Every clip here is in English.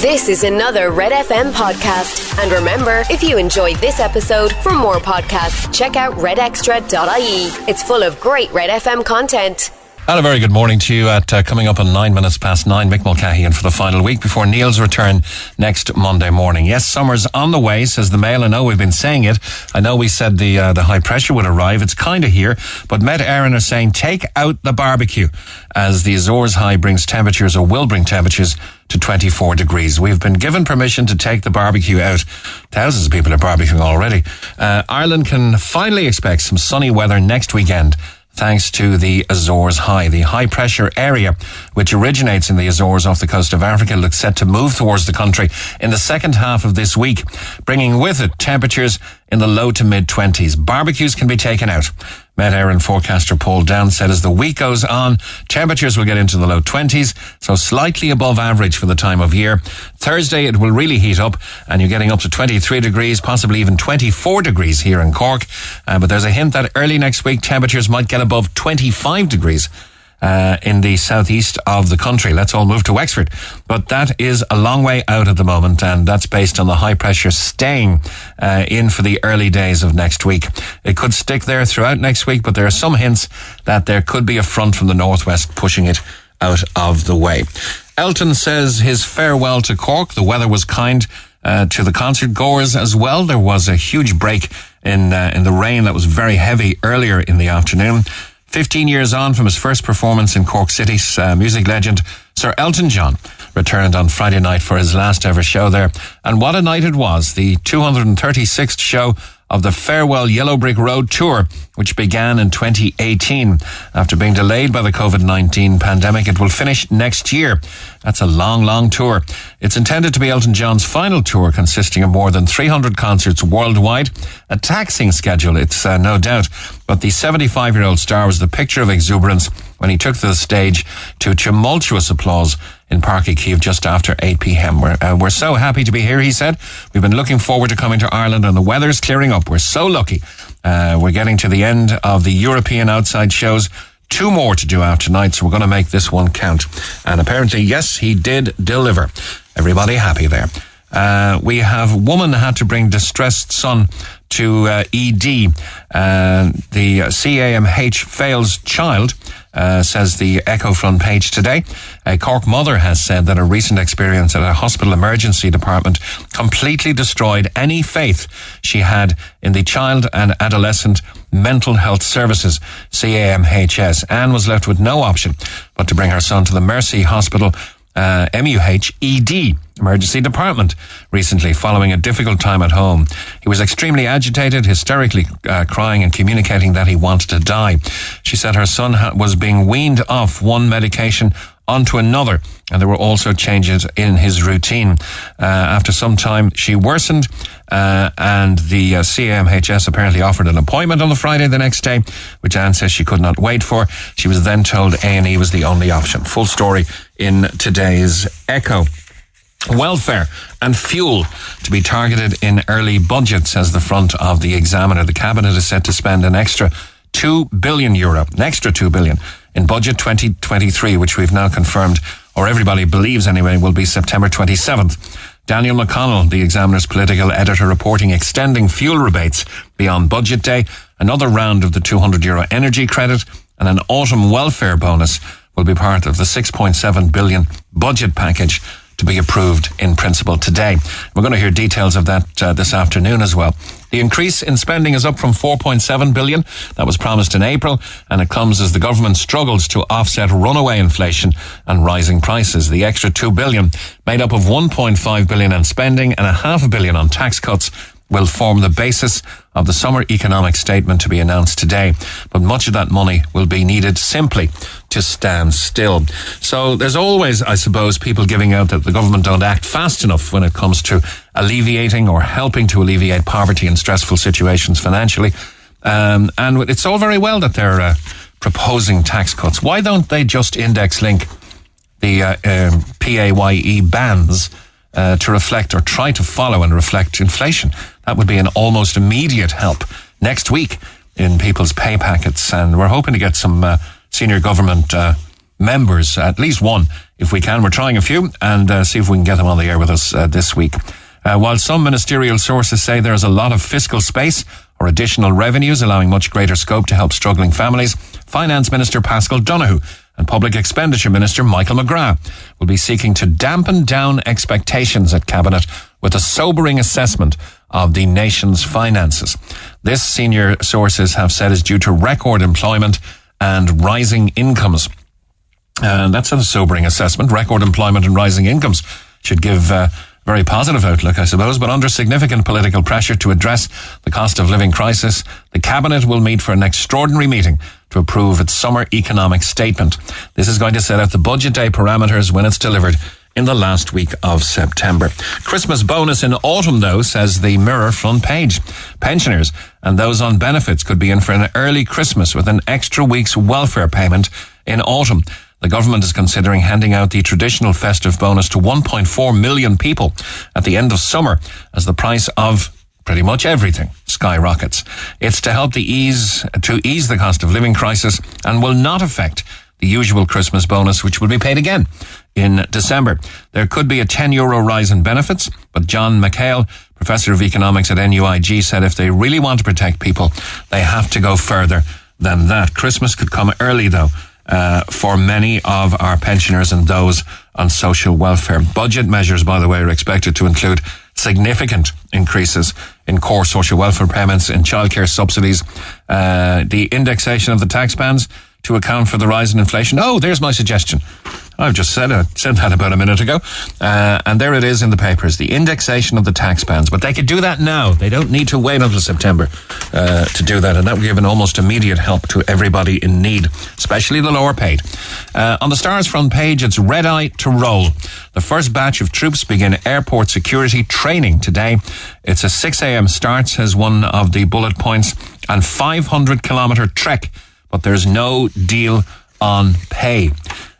This is another Red FM podcast. And remember, if you enjoyed this episode, for more podcasts, check out redextra.ie. It's full of great Red FM content. And a very good morning to you at uh, coming up on nine minutes past nine. Mick Mulcahy in for the final week before Neil's return next Monday morning. Yes, summer's on the way, says the Mail. I know we've been saying it. I know we said the uh, the high pressure would arrive. It's kind of here, but Met Éireann are saying take out the barbecue as the Azores high brings temperatures or will bring temperatures to 24 degrees. We've been given permission to take the barbecue out. Thousands of people are barbecuing already. Uh, Ireland can finally expect some sunny weather next weekend thanks to the Azores High. The high pressure area, which originates in the Azores off the coast of Africa, looks set to move towards the country in the second half of this week, bringing with it temperatures in the low to mid 20s. Barbecues can be taken out. Met Éireann forecaster Paul Down said as the week goes on, temperatures will get into the low 20s, so slightly above average for the time of year. Thursday, it will really heat up, and you're getting up to 23 degrees, possibly even 24 degrees here in Cork. Uh, but there's a hint that early next week, temperatures might get above 25 degrees uh, in the southeast of the country. Let's all move to Wexford. But that is a long way out at the moment, and that's based on the high pressure staying uh, in for the early days of next week. It could stick there throughout next week, but there are some hints that there could be a front from the northwest pushing it out of the way. Elton says his farewell to Cork. The weather was kind. Uh, to the concert goers as well. There was a huge break in uh, in the rain that was very heavy earlier in the afternoon. 15 years on from his first performance in Cork City's uh, music legend, Sir Elton John returned on Friday night for his last ever show there. And what a night it was. The 236th show of the Farewell Yellow Brick Road tour, which began in 2018. After being delayed by the COVID-19 pandemic, it will finish next year. That's a long, long tour. It's intended to be Elton John's final tour, consisting of more than 300 concerts worldwide. A taxing schedule, it's uh, no doubt. But the 75-year-old star was the picture of exuberance when he took to the stage to tumultuous applause in Uí Chaoimh just after 8 p.m. We're, uh, we're so happy to be here, he said. We've been looking forward to coming to Ireland and the weather's clearing up. We're so lucky. Uh, we're getting to the end of the European outside shows. Two more to do out tonight, so we're going to make this one count. And apparently, yes, he did deliver. Everybody happy there. Uh, we have woman had to bring distressed son to uh, ED. Uh, the CAMH fails child uh, says the Echo front page today. A Cork mother has said that a recent experience at a hospital emergency department completely destroyed any faith she had in the child and adolescent mental health services, CAMHS. Anne was left with no option but to bring her son to the Mercy Hospital uh, MUH ED emergency department recently following a difficult time at home. He was extremely agitated, hysterically uh, crying and communicating that he wanted to die. She said her son ha- was being weaned off one medication onto another, and there were also changes in his routine. Uh, after some time, she worsened, uh, and the uh, CAMHS apparently offered an appointment on the Friday the next day, which Anne says she could not wait for. She was then told A&E was the only option. Full story in today's Echo. Welfare and fuel to be targeted in early budget, says the front of the Examiner. The Cabinet is set to spend an extra 2 billion euro, an extra 2 billion in budget 2023, which we've now confirmed, or everybody believes anyway, will be September 27th. Daniel McConnell, the Examiner's political editor, reporting extending fuel rebates beyond budget day, another round of the 200 euro energy credit, and an autumn welfare bonus will be part of the 6.7 billion budget package to be approved in principle today. We're going to hear details of that uh, this afternoon as well. The increase in spending is up from 4.7 billion that was promised in April, and it comes as the government struggles to offset runaway inflation and rising prices. The extra 2 billion, made up of 1.5 billion on spending and a half a billion on tax cuts, will form the basis of the summer economic statement to be announced today. But much of that money will be needed simply to stand still. So there's always, I suppose, people giving out that the government don't act fast enough when it comes to alleviating or helping to alleviate poverty and stressful situations financially. Um, and it's all very well that they're uh, proposing tax cuts. Why don't they just index link the uh, um, PAYE bands uh, to reflect or try to follow and reflect inflation? That would be an almost immediate help next week in people's pay packets. And we're hoping to get some uh, senior government uh, members, at least one, if we can. We're trying a few and uh, see if we can get them on the air with us uh, this week. Uh, while some ministerial sources say there is a lot of fiscal space or additional revenues allowing much greater scope to help struggling families, Finance Minister Paschal Donohoe and Public Expenditure Minister Michael McGrath will be seeking to dampen down expectations at Cabinet with a sobering assessment of the nation's finances. This senior sources have said is due to record employment and rising incomes. And that's a sobering assessment. Record employment and rising incomes should give uh, very positive outlook, I suppose, but under significant political pressure to address the cost of living crisis, the Cabinet will meet for an extraordinary meeting to approve its summer economic statement. This is going to set out the budget day parameters when it's delivered in the last week of September. Christmas bonus in autumn, though, says the Mirror front page. Pensioners and those on benefits could be in for an early Christmas with an extra week's welfare payment in autumn. The government is considering handing out the traditional festive bonus to 1.4 million people at the end of summer as the price of pretty much everything skyrockets. It's to help the ease, to ease the cost of living crisis and will not affect the usual Christmas bonus, which will be paid again in December. There could be a 10 euro rise in benefits, but John McHale, professor of economics at NUIG, said if they really want to protect people, they have to go further than that. Christmas could come early though uh, for many of our pensioners and those on social welfare. Budget measures, by the way, are expected to include significant increases in core social welfare payments, in childcare subsidies, uh, the indexation of the tax bands to account for the rise in inflation. Oh, there's my suggestion. I've just said it, said that about a minute ago. Uh, and there it is in the papers, the indexation of the tax bands. But they could do that now. They don't need to wait until September uh, to do that. And that would give an almost immediate help to everybody in need, especially the lower paid. Uh, on the Stars front page, it's red eye to roll. The first batch of troops begin airport security training today. It's a 6 a.m. start, says one of the bullet points, and 500 kilometre trek, but there's no deal on pay.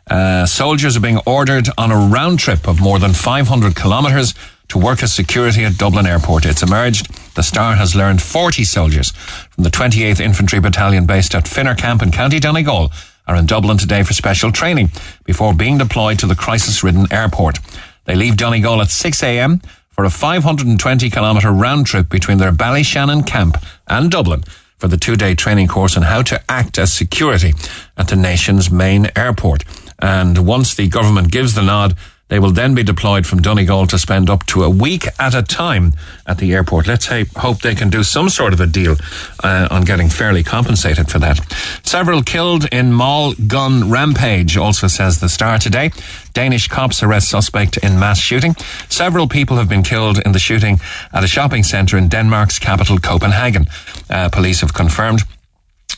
Uh, soldiers are being ordered on a round trip of more than 500 kilometres to work as security at Dublin Airport. It's emerged the Star has learned 40 soldiers from the 28th Infantry Battalion based at Finner Camp in County Donegal are in Dublin today for special training before being deployed to the crisis-ridden airport. They leave Donegal at 6 a.m. for a 520 kilometre round trip between their Ballyshannon camp and Dublin for the two-day training course on how to act as security at the nation's main airport. And once the government gives the nod, they will then be deployed from Donegal to spend up to a week at a time at the airport. Let's hope they can do some sort of a deal uh, on getting fairly compensated for that. Several killed in mall gun rampage, also says the Star today. Danish cops arrest suspect in mass shooting. Several people have been killed in the shooting at a shopping centre in Denmark's capital, Copenhagen. Uh, police have confirmed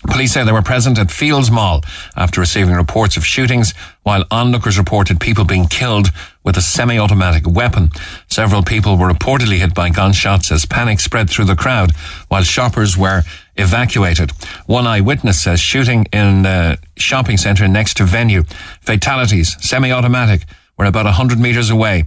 Police say they were present at Fields Mall after receiving reports of shootings, while onlookers reported people being killed with a semi-automatic weapon. Several people were reportedly hit by gunshots as panic spread through the crowd, while shoppers were evacuated. One eyewitness says shooting in the shopping centre next to venue. Fatalities, semi-automatic, were about 100 metres away.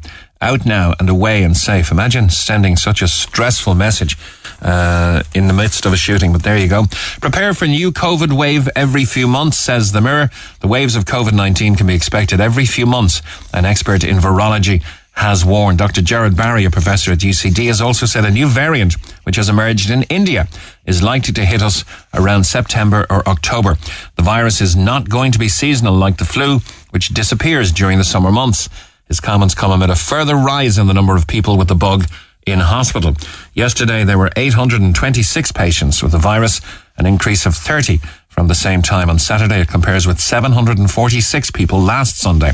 Out now and away and safe. Imagine sending such a stressful message uh, in the midst of a shooting. But there you go. Prepare for new COVID wave every few months, says the Mirror. The waves of COVID 19 can be expected every few months. An expert in virology has warned. Dr. Gerald Barry, a professor at UCD, has also said a new variant, which has emerged in India, is likely to hit us around September or October. The virus is not going to be seasonal like the flu, which disappears during the summer months. His comments come amid a further rise in the number of people with the bug in hospital. Yesterday, there were 826 patients with the virus, an increase of 30 from the same time on Saturday. It compares with 746 people last Sunday.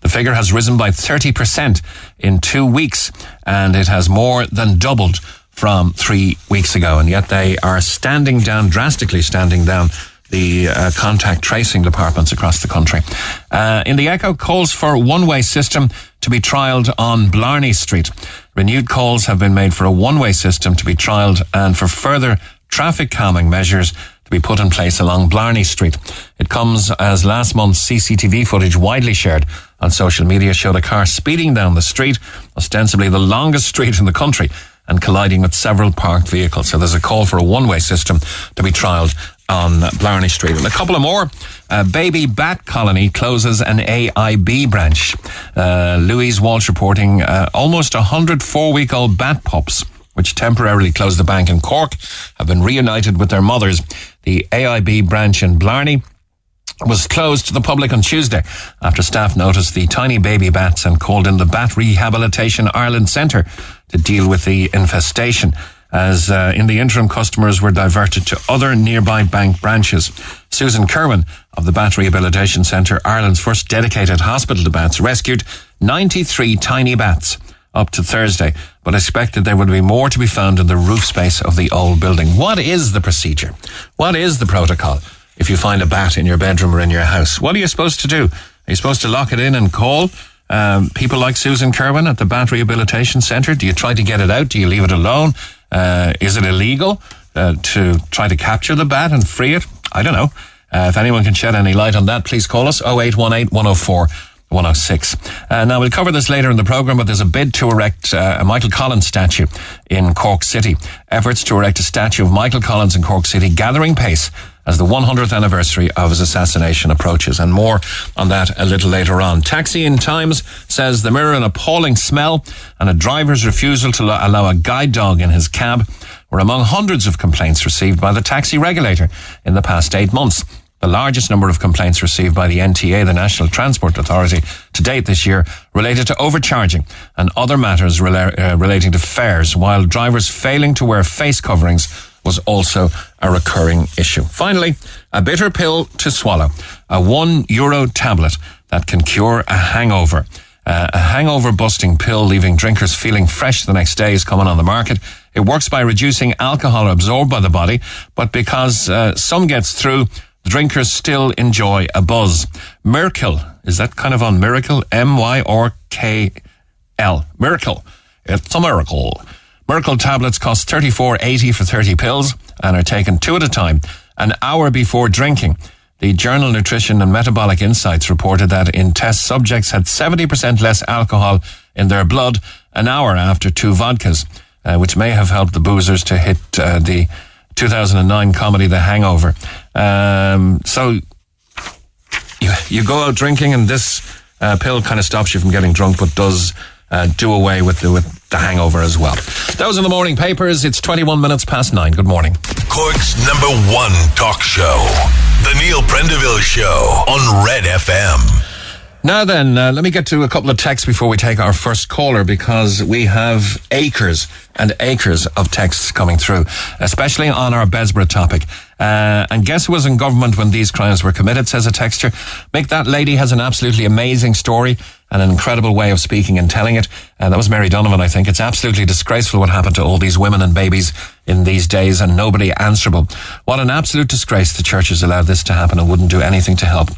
The figure has risen by 30% in two weeks, and it has more than doubled from three weeks ago. And yet they are standing down, drastically standing down the uh, contact tracing departments across the country. Uh, in the Echo, calls for one-way system to be trialled on Blarney Street. Renewed calls have been made for a one-way system to be trialled and for further traffic calming measures to be put in place along Blarney Street. It comes as last month's CCTV footage widely shared on social media showed a car speeding down the street, ostensibly the longest street in the country, and colliding with several parked vehicles. So there's a call for a one-way system to be trialled on Blarney Street. And a couple of more. Uh, Baby Bat Colony closes an AIB branch. Uh, Louise Walsh reporting uh, almost 100 four week old bat pups, which temporarily closed the bank in Cork, have been reunited with their mothers. The AIB branch in Blarney was closed to the public on Tuesday after staff noticed the tiny baby bats and called in the Bat Rehabilitation Ireland Centre to deal with the infestation. As uh, in the interim, customers were diverted to other nearby bank branches. Susan Kerwin of the Bat Rehabilitation Centre, Ireland's first dedicated hospital to bats, rescued 93 tiny bats up to Thursday, but expected there would be more to be found in the roof space of the old building. What is the procedure? What is the protocol? if you find a bat in your bedroom or in your house. What are you supposed to do? Are you supposed to lock it in and call um, people like Susan Kerwin at the Bat Rehabilitation Centre? Do you try to get it out? Do you leave it alone? Uh, is it illegal uh, to try to capture the bat and free it? I don't know. Uh, if anyone can shed any light on that, please call us 0818 104 106. Uh, now, we'll cover this later in the programme, but there's a bid to erect uh, a Michael Collins statue in Cork City. Efforts to erect a statue of Michael Collins in Cork City gathering pace as the 100th anniversary of his assassination approaches. And more on that a little later on. Taxi in Times says the mirror an appalling smell and a driver's refusal to allow a guide dog in his cab were among hundreds of complaints received by the taxi regulator in the past eight months. The largest number of complaints received by the NTA, the National Transport Authority, to date this year related to overcharging and other matters rela- uh, relating to fares, while drivers failing to wear face coverings was also a recurring issue. Finally, a bitter pill to swallow. A one euro tablet that can cure a hangover. Uh, a hangover busting pill leaving drinkers feeling fresh the next day is coming on the market. It works by reducing alcohol absorbed by the body, but because uh, some gets through, drinkers still enjoy a buzz. Miracle. Is that kind of on miracle? M-Y-R-K-L. Miracle. It's a miracle. Myrkl tablets cost 34.80 for 30 pills and are taken two at a time, an hour before drinking. The journal Nutrition and Metabolic Insights reported that in test subjects had 70% less alcohol in their blood an hour after two vodkas, uh, which may have helped the boozers to hit uh, the 2009 comedy The Hangover. Um, so you, you go out drinking and this uh, pill kind of stops you from getting drunk, but does uh, do away with the, with the hangover as well. Those are the morning papers. It's 21 minutes past nine. Good morning. Cork's number one talk show, The Neil Prendeville Show on Red FM. Now then, uh, let me get to a couple of texts before we take our first caller because we have acres and acres of texts coming through, especially on our Bessborough topic. Uh, and guess who was in government when these crimes were committed, says a texture. Mick, that lady has an absolutely amazing story an incredible way of speaking and telling it. Uh, that was Mary Donovan, I think. It's absolutely disgraceful what happened to all these women and babies in these days and nobody answerable. What an absolute disgrace the church has allowed this to happen and wouldn't do anything to help.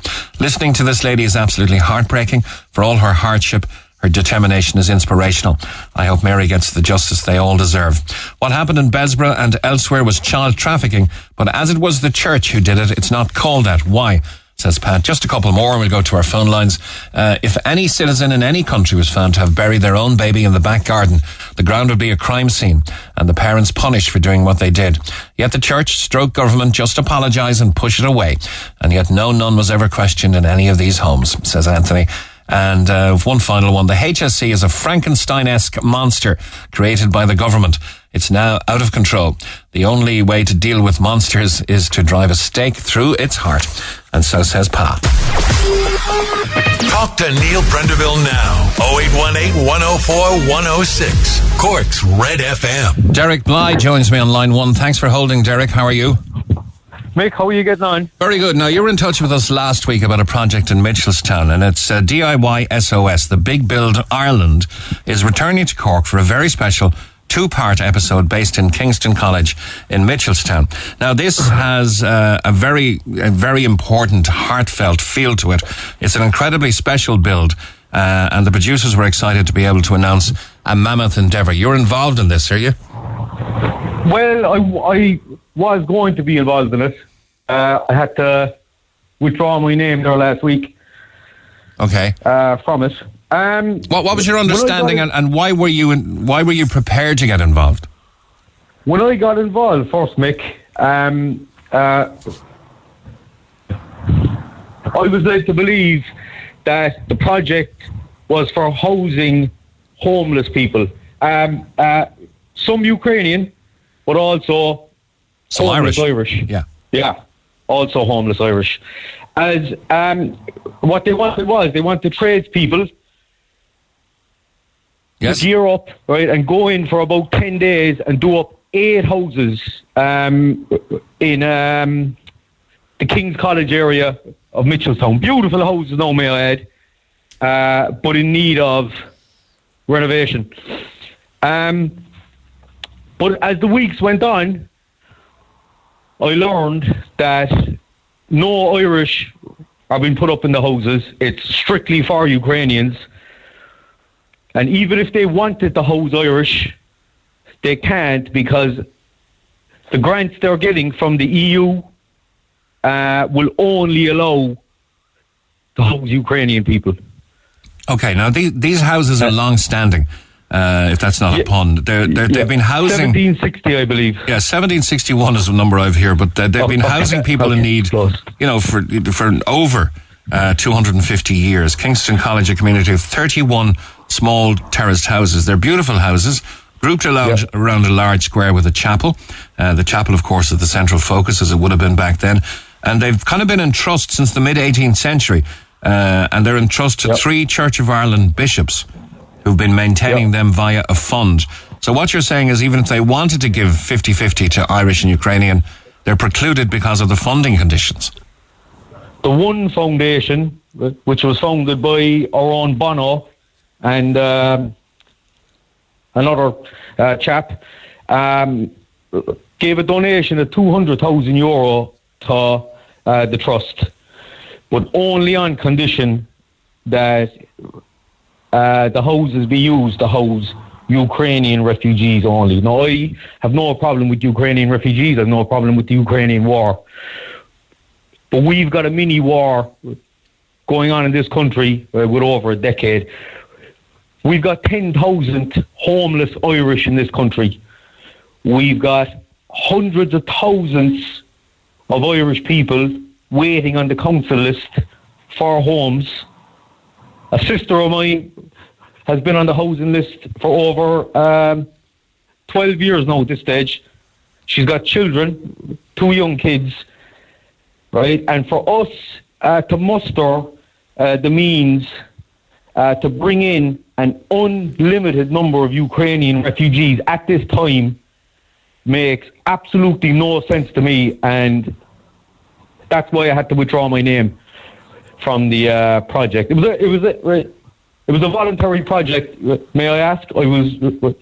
Listening to this lady is absolutely heartbreaking for all her hardship her determination is inspirational. I hope Mary gets the justice they all deserve. What happened in Bessborough and elsewhere was child trafficking, but as it was the church who did it, it's not called that. Why? Says Pat. Just a couple more and we'll go to our phone lines. Uh, if any citizen in any country was found to have buried their own baby in the back garden, the ground would be a crime scene and the parents punished for doing what they did. Yet the church stroke government just apologise and push it away. And yet no nun was ever questioned in any of these homes, says Anthony. And uh, one final one. The HSE is a Frankenstein-esque monster created by the government. It's now out of control. The only way to deal with monsters is to drive a stake through its heart. And so says Pa. Talk to Neil Prendeville now. 0818 104 106. Cork's Red FM. Derek Bly joins me on line one. Thanks for holding, Derek. How are you? Mick, how are you getting on? Very good. Now, you were in touch with us last week about a project in Mitchelstown, and it's uh, DIY SOS. The Big Build Ireland is returning to Cork for a very special two part episode based in Kingston College in Mitchelstown. Now, this has uh, a very, a very important, heartfelt feel to it. It's an incredibly special build, uh, and the producers were excited to be able to announce a mammoth endeavour. You're involved in this, are you? Well, I, I was going to be involved in it. Uh, I had to withdraw my name there last week. Okay. Uh, from it. Um, what, what was your understanding, and, and why were you in, why were you prepared to get involved? When I got involved first, Mick, um, uh, I was led to believe that the project was for housing homeless people. Um, uh, some Ukrainian, but also Some Irish. Irish. Yeah. Yeah, also homeless Irish. As um, what they wanted was they wanted tradespeople Yes. to gear up, right, and go in for about 10 days and do up eight houses um, in um, the King's College area of Mitchelstown. Beautiful houses, no may I add, uh, but in need of renovation. Um, but as the weeks went on, I learned that no Irish are being put up in the houses. It's strictly for Ukrainians. And even if they wanted to house Irish, they can't because the grants they're getting from the EU uh, will only allow to house Ukrainian people. Okay, now these, these houses are long standing, uh, if that's not a Yeah. pun. They're, they're, they've been housing. 1760, I believe. Yeah, 1761 is the number I've here, but they've Oh, been okay. housing people in need, close. you know, for for over uh, 250 years. Kingston College, a community of 31 small terraced houses. They're beautiful houses, grouped around, Yeah. around a large square with a chapel. Uh, the chapel, of course, is the central focus, as it would have been back then. And they've kind of been in trust since the mid 18th century. Uh, and they're in trust to Yep. three Church of Ireland bishops who've been maintaining Yep. them via a fund. So what you're saying is even if they wanted to give 50-50 to Irish and Ukrainian, they're precluded because of the funding conditions. the One Foundation, which was founded by our own Bono and um, another uh, chap, um, gave a donation of 200,000 euro to uh, the trust, but only on condition that uh, the houses be used to house Ukrainian refugees only. Now, I have no problem with Ukrainian refugees. I have no problem with the Ukrainian war. But we've got a mini war going on in this country uh, with over a decade. We've got 10,000 homeless Irish in this country. We've got hundreds of thousands of Irish people waiting on the council list for homes. A sister of mine has been on the housing list for over um, 12 years now at this stage. She's got children, two young kids, right? And for us uh, to muster uh, the means uh, to bring in an unlimited number of Ukrainian refugees at this time makes absolutely no sense to me, and that's why I had to withdraw my name from the uh, project. It was a, it was a, it was a voluntary project. May I ask? I was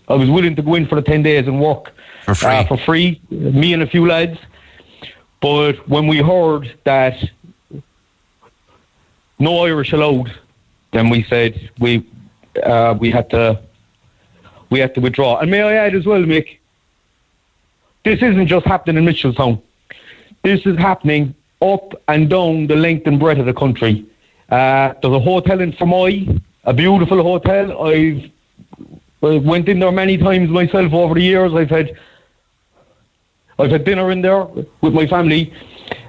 I was willing to go in for the ten days and work For free. uh, for free. Me and a few lads. But when we heard that no Irish allowed, then we said we uh, we had to we had to withdraw. And may I add as well, Mick, this isn't just happening in Mitchelstown. This is happening up and down the length and breadth of the country. Uh, there's a hotel in Fermoy, a beautiful hotel. I've went in there many times myself over the years. I've had I've had dinner in there with my family.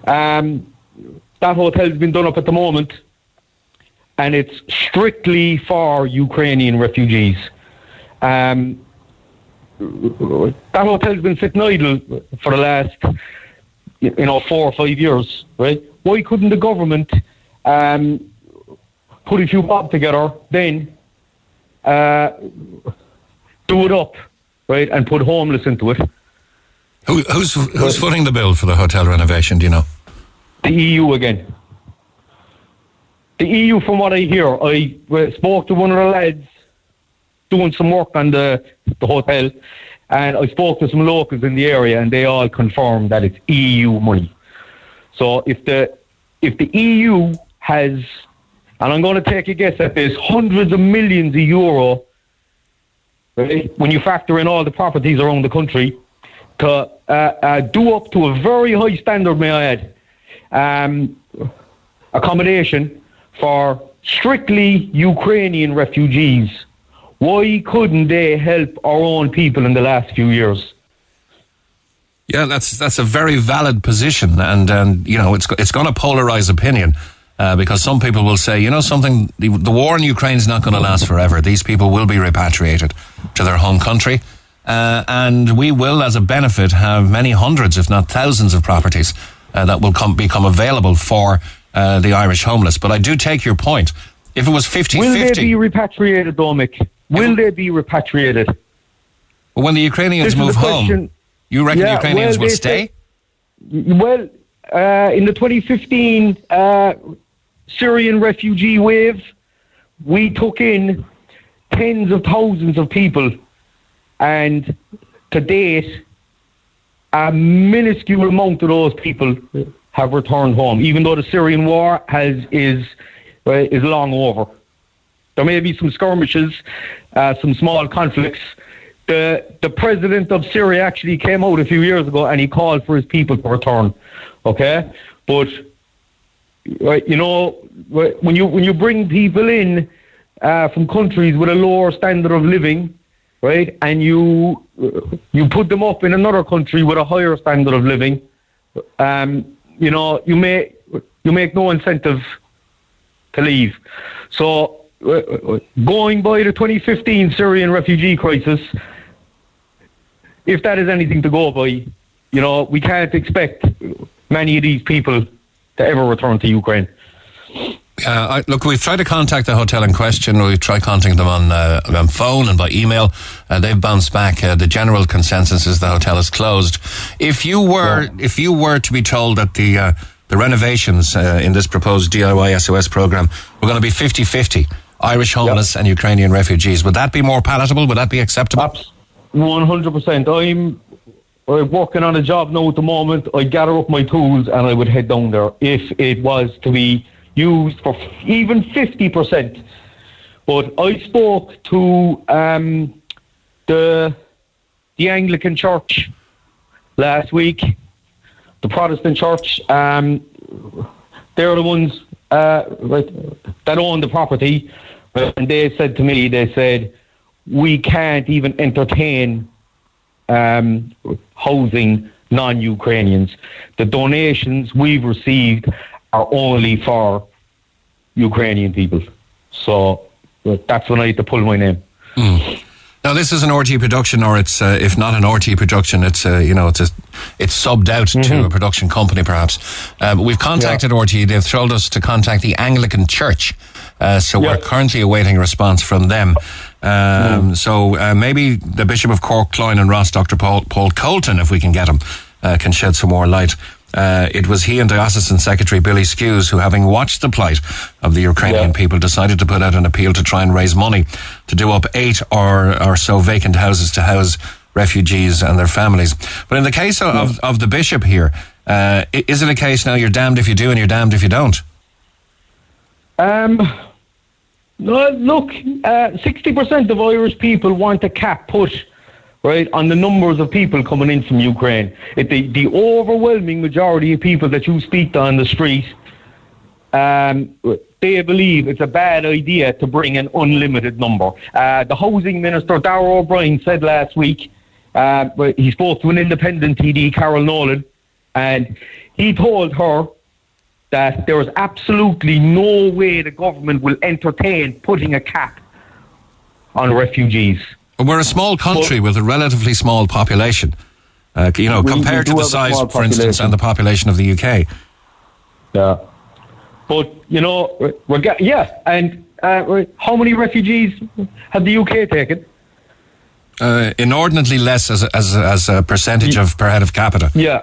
Um, that hotel's been done up at the moment, and it's strictly for Ukrainian refugees. Um, that hotel's been sitting idle for the last, you know, four or five years, right? Why couldn't the government um, put a few bob together then, uh, do it up, right, and put homeless into it? Who, who's who's footing the bill for the hotel renovation? Do you know? the EU again. The EU, from what I hear, I uh, spoke to one of the lads doing some work on the, the hotel, and I spoke to some locals in the area, and they all confirmed that it's EU money. So if the if the EU has, and I'm going to take a guess at this, hundreds of millions of euro, right, when you factor in all the properties around the country, to uh, uh, do up to a very high standard, may I add, um, accommodation for strictly Ukrainian refugees. Why couldn't they help our own people in the last few years? Yeah, that's that's a very valid position, and and you know it's it's going to polarize opinion. Uh, because some people will say, you know, something, the, the war in Ukraine is not going to last forever. These people will be repatriated to their home country. Uh, and we will, as a benefit, have many hundreds, if not thousands, of properties uh, that will come, become available for uh, the Irish homeless. But I do take your point. If it was 50 Will 50. they be repatriated, though, Mick? Will they be repatriated? When the Ukrainians This move the home, you reckon the Ukrainians well, will stay? say- Well, uh, in the 2015 uh, Syrian refugee wave, we took in tens of thousands of people, and to date, a minuscule amount of those people have returned home, even though the Syrian war has is uh, is long over. There may be some skirmishes, uh, some small conflicts. The the president of Syria actually came out a few years ago and he called for his people to return. Okay, but right, you know when you when you bring people in uh, from countries with a lower standard of living, right, and you you put them up in another country with a higher standard of living, um, you know you may you make no incentive to leave. So, uh, going by the 2015 Syrian refugee crisis, if that is anything to go by, you know, we can't expect many of these people to ever return to Ukraine. Uh, I, look, we've tried to contact the hotel in question. We've tried contacting them on, uh, on phone and by email. Uh, they've bounced back. Uh, the general consensus is the hotel is closed. If you were, if you were to be told that the uh, the renovations uh, in this proposed DIY SOS program were going to be 50-50, Irish homeless and Ukrainian refugees, would that be more palatable? Would that be acceptable? Abs- 100%. I'm, I'm working on a job now at the moment. I gather up my tools and I would head down there if it was to be used for even 50%. But I spoke to um, the the Anglican Church last week, the Protestant Church. Um, they're the ones uh, that own the property, and they said to me, they said, we can't even entertain um, housing non-Ukrainians. The donations we've received are only for Ukrainian people. So that's when I had to pull my name. Now, this is an RTÉ production, or it's uh, if not an RTÉ production, it's uh, you know it's a, it's subbed out to a production company, perhaps. Uh, we've contacted RTÉ. They've told us to contact the Anglican Church, uh, so Yeah. we're currently awaiting a response from them. Um, So uh, maybe the Bishop of Cork, Cloyne, and Ross, Dr. Paul Paul Colton, if we can get him, uh, can shed some more light. Uh, it was he and Diocesan Secretary Billy Skews who, having watched the plight of the Ukrainian Yeah. people, decided to put out an appeal to try and raise money to do up eight or, or so vacant houses to house refugees and their families. But in the case of, of, of the bishop here, uh, is it a case now you're damned if you do and you're damned if you don't? Um, no, look, uh, sixty percent of Irish people want a cap put right on the numbers of people coming in from Ukraine. It, the the overwhelming majority of people that you speak to on the street, um, they believe it's a bad idea to bring an unlimited number. Uh, the housing minister Darragh O'Brien said last week. Uh, he spoke to an independent TD, Carol Nolan, and he told her that there is absolutely no way the government will entertain putting a cap on refugees. We're a small country with a relatively small population. Uh, you know, We- we compared to the size, for instance, and the population of the UK. Yeah. But, you know, we're get, yeah, and uh, how many refugees have the UK taken? Uh, inordinately less as a, as a, as a percentage of per head of capita. Yeah,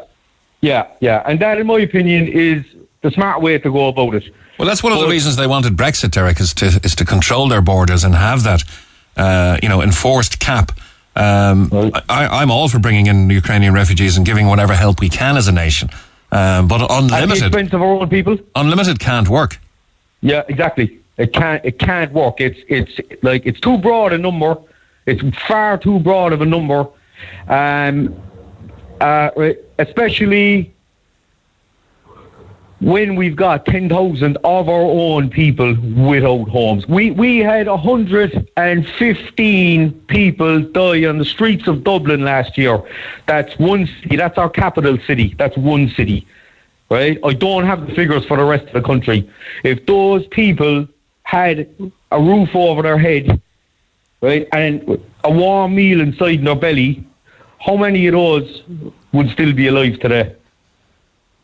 yeah, yeah. And that, in my opinion, is the smart way to go about it. Well, that's one of the reasons they wanted Brexit, Derek, is to is to control their borders and have that, uh, you know, enforced cap. Um, Right. I, I'm all for bringing in Ukrainian refugees and giving whatever help we can as a nation, um, but At the unlimited, expense of our own people? unlimited can't work. Yeah, exactly. It can't. It can't work. It's it's like it's too broad a number. It's far too broad of a number, um, uh, especially when we've got 10,000 of our own people without homes. We, we had 115 people die on the streets of Dublin last year. That's one city, that's our capital city, that's one city, right? I don't have the figures for the rest of the country. If those people had a roof over their head, right, and a warm meal inside their belly, how many of those would still be alive today?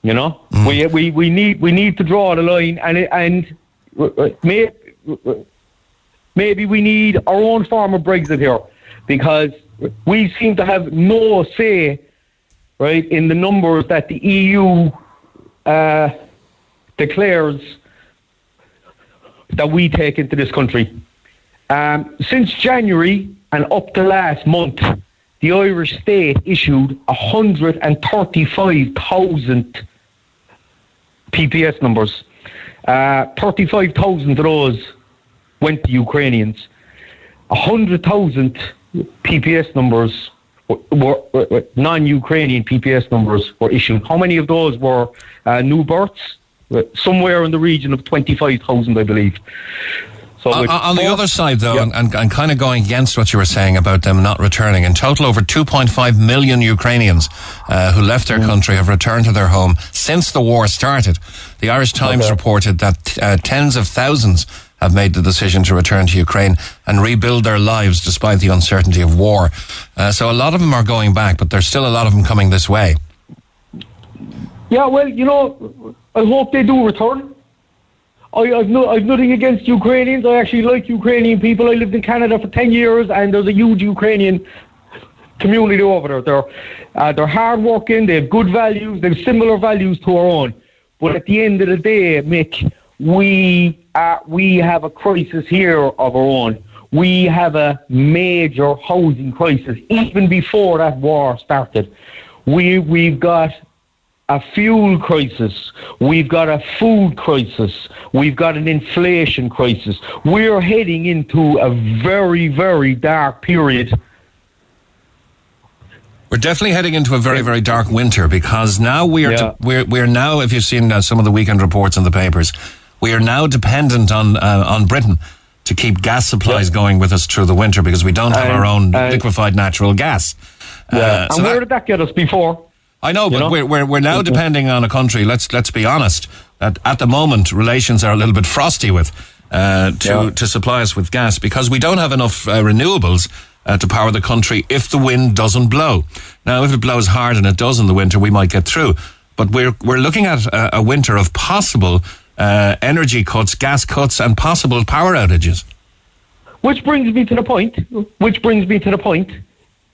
You know, mm. we, we we need we need to draw the line, and and may, maybe we need our own form of Brexit here, because we seem to have no say, right, in the numbers that the EU uh, declares that we take into this country. Um, since January and up to last month, the Irish state issued 135,000 PPS numbers. Uh, 35,000 of those went to Ukrainians. 100,000 PPS numbers were, were non-Ukrainian PPS numbers were issued. How many of those were uh, new births? Somewhere in the region of 25,000, I believe. So on, on the other side, though, and, and, and, kind of going against what you were saying about them not returning, in total, over 2.5 million Ukrainians uh, who left their mm. country have returned to their home since the war started. The Irish Times okay. reported that uh, tens of thousands have made the decision to return to Ukraine and rebuild their lives despite the uncertainty of war. Uh, so a lot of them are going back, but there's still a lot of them coming this way. Yeah, well, you know, I hope they do return. I, have no, I've nothing against Ukrainians. I actually like Ukrainian people. I lived in Canada for ten years, and there's a huge Ukrainian community over there. They're uh, they're hardworking. They have good values. They have similar values to our own. But at the end of the day, Mick, we uh, we have a crisis here of our own. We have a major housing crisis even before that war started. We we've got a fuel crisis, we've got a food crisis, we've got an inflation crisis. We're heading into a very, very dark period. We're definitely heading into a very, very dark winter because now we are yeah. de- we're we're now, if you've seen uh, some of the weekend reports in the papers, we are now dependent on uh, on Britain to keep gas supplies yeah. going with us through the winter because we don't have and, our own liquefied natural gas. Yeah. Uh, so and where that, did that get us before? I know, but know? We're, we're, we're now depending on a country, let's, let's be honest, that at the moment relations are a little bit frosty with, uh, to, yeah. to supply us with gas because we don't have enough uh, renewables uh, to power the country if the wind doesn't blow. Now, if it blows hard and it does in the winter, we might get through. But we're, we're looking at a, a winter of possible uh, energy cuts, gas cuts, and possible power outages. Which brings me to the point. Which brings me to the point.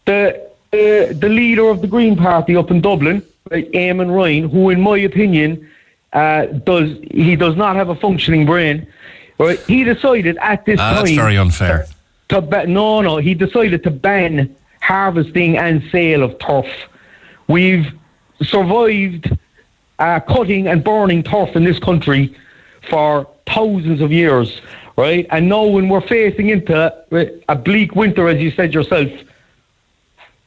The uh, the leader of the Green Party up in Dublin, right, Eamon Ryan, who, in my opinion, uh, does he does not have a functioning brain. Right, he decided at this ah, time. That's very unfair. To, to no, no, he decided to ban harvesting and sale of turf. We've survived uh, cutting and burning turf in this country for thousands of years, right? And now when we're facing into a bleak winter, as you said yourself,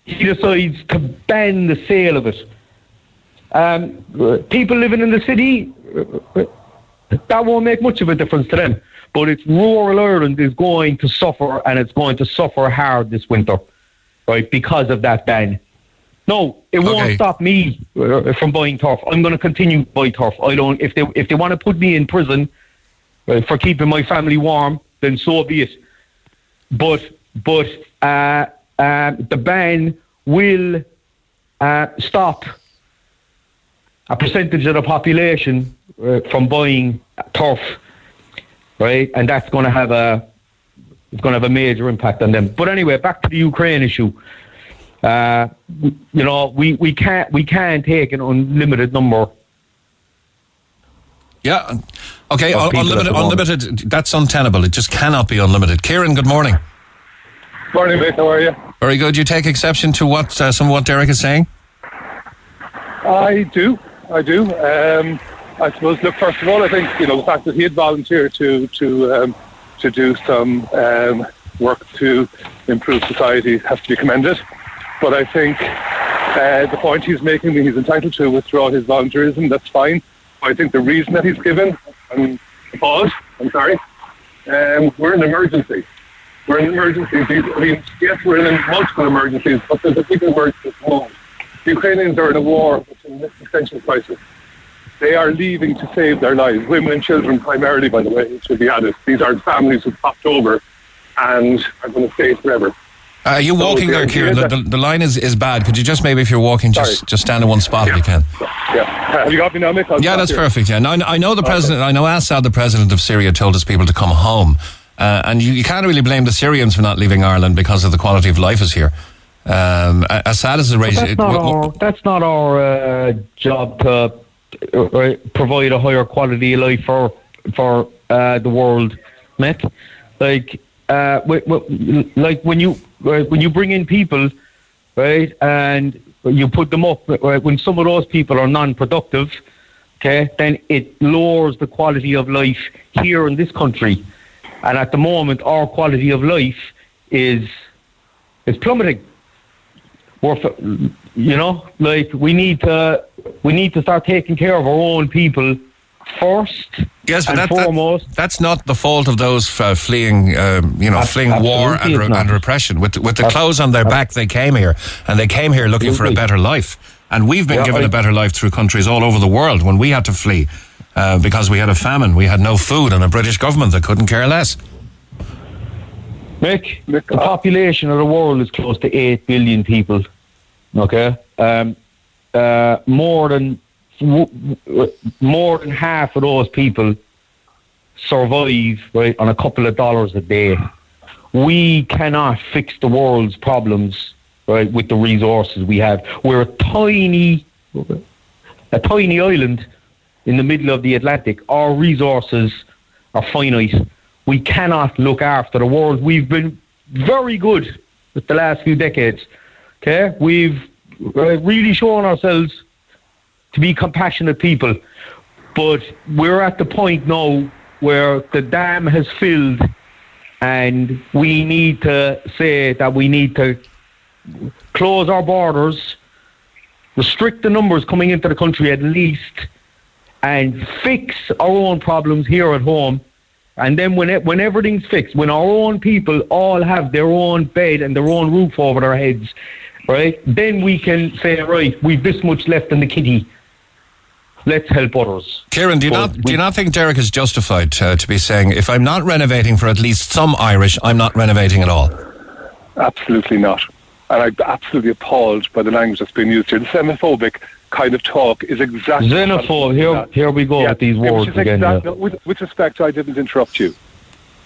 he decides to ban the sale of it. Um, people living in the city, that won't make much of a difference to them. But it's rural Ireland is going to suffer, and it's going to suffer hard this winter, right? Because of that ban. No, it won't okay. stop me uh, from buying turf. I'm going to continue to buy turf. I don't. If they if they want to put me in prison uh, for keeping my family warm, then so be it. But but uh, um, the ban will uh, stop a percentage of the population uh, from buying turf, right? And that's going to have a it's going to have a major impact on them. But anyway, back to the Ukraine issue. Uh, you know, we, we can't we can't take an unlimited number. Yeah. Okay. Unlimited. Unlimited. That's untenable. It just cannot be unlimited. Kieran, good morning. Morning, mate. How are you? Very good. You take exception to what uh, some of what Derek is saying. I do. I do. Um, I suppose. Look, first of all, I think you know the fact that he had volunteered to to um, to do some um, work to improve society has to be commended. But I think uh, the point he's making, he's entitled to withdraw his volunteerism. That's fine. I think the reason that he's given, and pause, I'm sorry, um, we're in an emergency. We're in emergencies. I mean, yes, we're in multiple emergencies, but there's a big emergency at the moment. The Ukrainians are in a war, it's an existential crisis. They are leaving to save their lives, women and children primarily, by the way, it should be added. These are families who popped over and are going to stay forever. Uh, are you So walking the there, Kieran? The, the, the line is, is bad. Could you just maybe, if you're walking, just Sorry. just stand in one spot if you can? Yeah. Have you got me now, Mick? I'll Yeah, that's here. perfect. Yeah, now, I know the president. I know Assad, the president of Syria, told his people to come home, uh, and you, you can't really blame the Syrians for not leaving Ireland because of the quality of life is here. Um, A- Assad is a But regime. that's not our that's not our uh, job to uh, provide a higher quality of life for for uh, the world, Mick. Like uh, w- w- like when you uh, when you bring in people, right, and you put them up right, when some of those people are non-productive, okay, then it lowers the quality of life here in this country, and at the moment our quality of life is is plummeting we're, you know, like we need to we need to start taking care of our own people first Yes, but and that, that- foremost. that's not the fault of those uh, fleeing, um, you know, Ab- fleeing war and, re- and repression. With with the Ab- clothes on their back, they came here, and they came here looking for a better life. And we've been Yeah, given I- a better life through countries all over the world when we had to flee uh, because we had a famine, we had no food, and a British government that couldn't care less. Mick, Mick, the population of the world is close to eight billion people. Okay, um, uh, more than more than half of those people survive right on a couple of dollars a day. We cannot fix the world's problems right with the resources we have. We're a tiny, a tiny island in the middle of the Atlantic. Our resources are finite. We cannot look after the world. We've been very good with the last few decades. Okay, we've uh, really shown ourselves to be compassionate people, but we're at the point now where the dam has filled, and we need to say that we need to close our borders, restrict the numbers coming into the country at least, and fix our own problems here at home. And then when it, when everything's fixed, when our own people all have their own bed and their own roof over their heads, right? Then we can say, right, we've this much left in the kitty. Let's help others. Kieran, do you Well, not do you not think Derek is justified uh, to be saying if I'm not renovating for at least some Irish, I'm not renovating at all? Absolutely not. And I'm absolutely appalled by the language that's being used here. The xenophobic kind of talk is exactly Xenophobe. Here, that. here we go Yeah, with these words again. exact- yeah. with, with respect, I didn't interrupt you.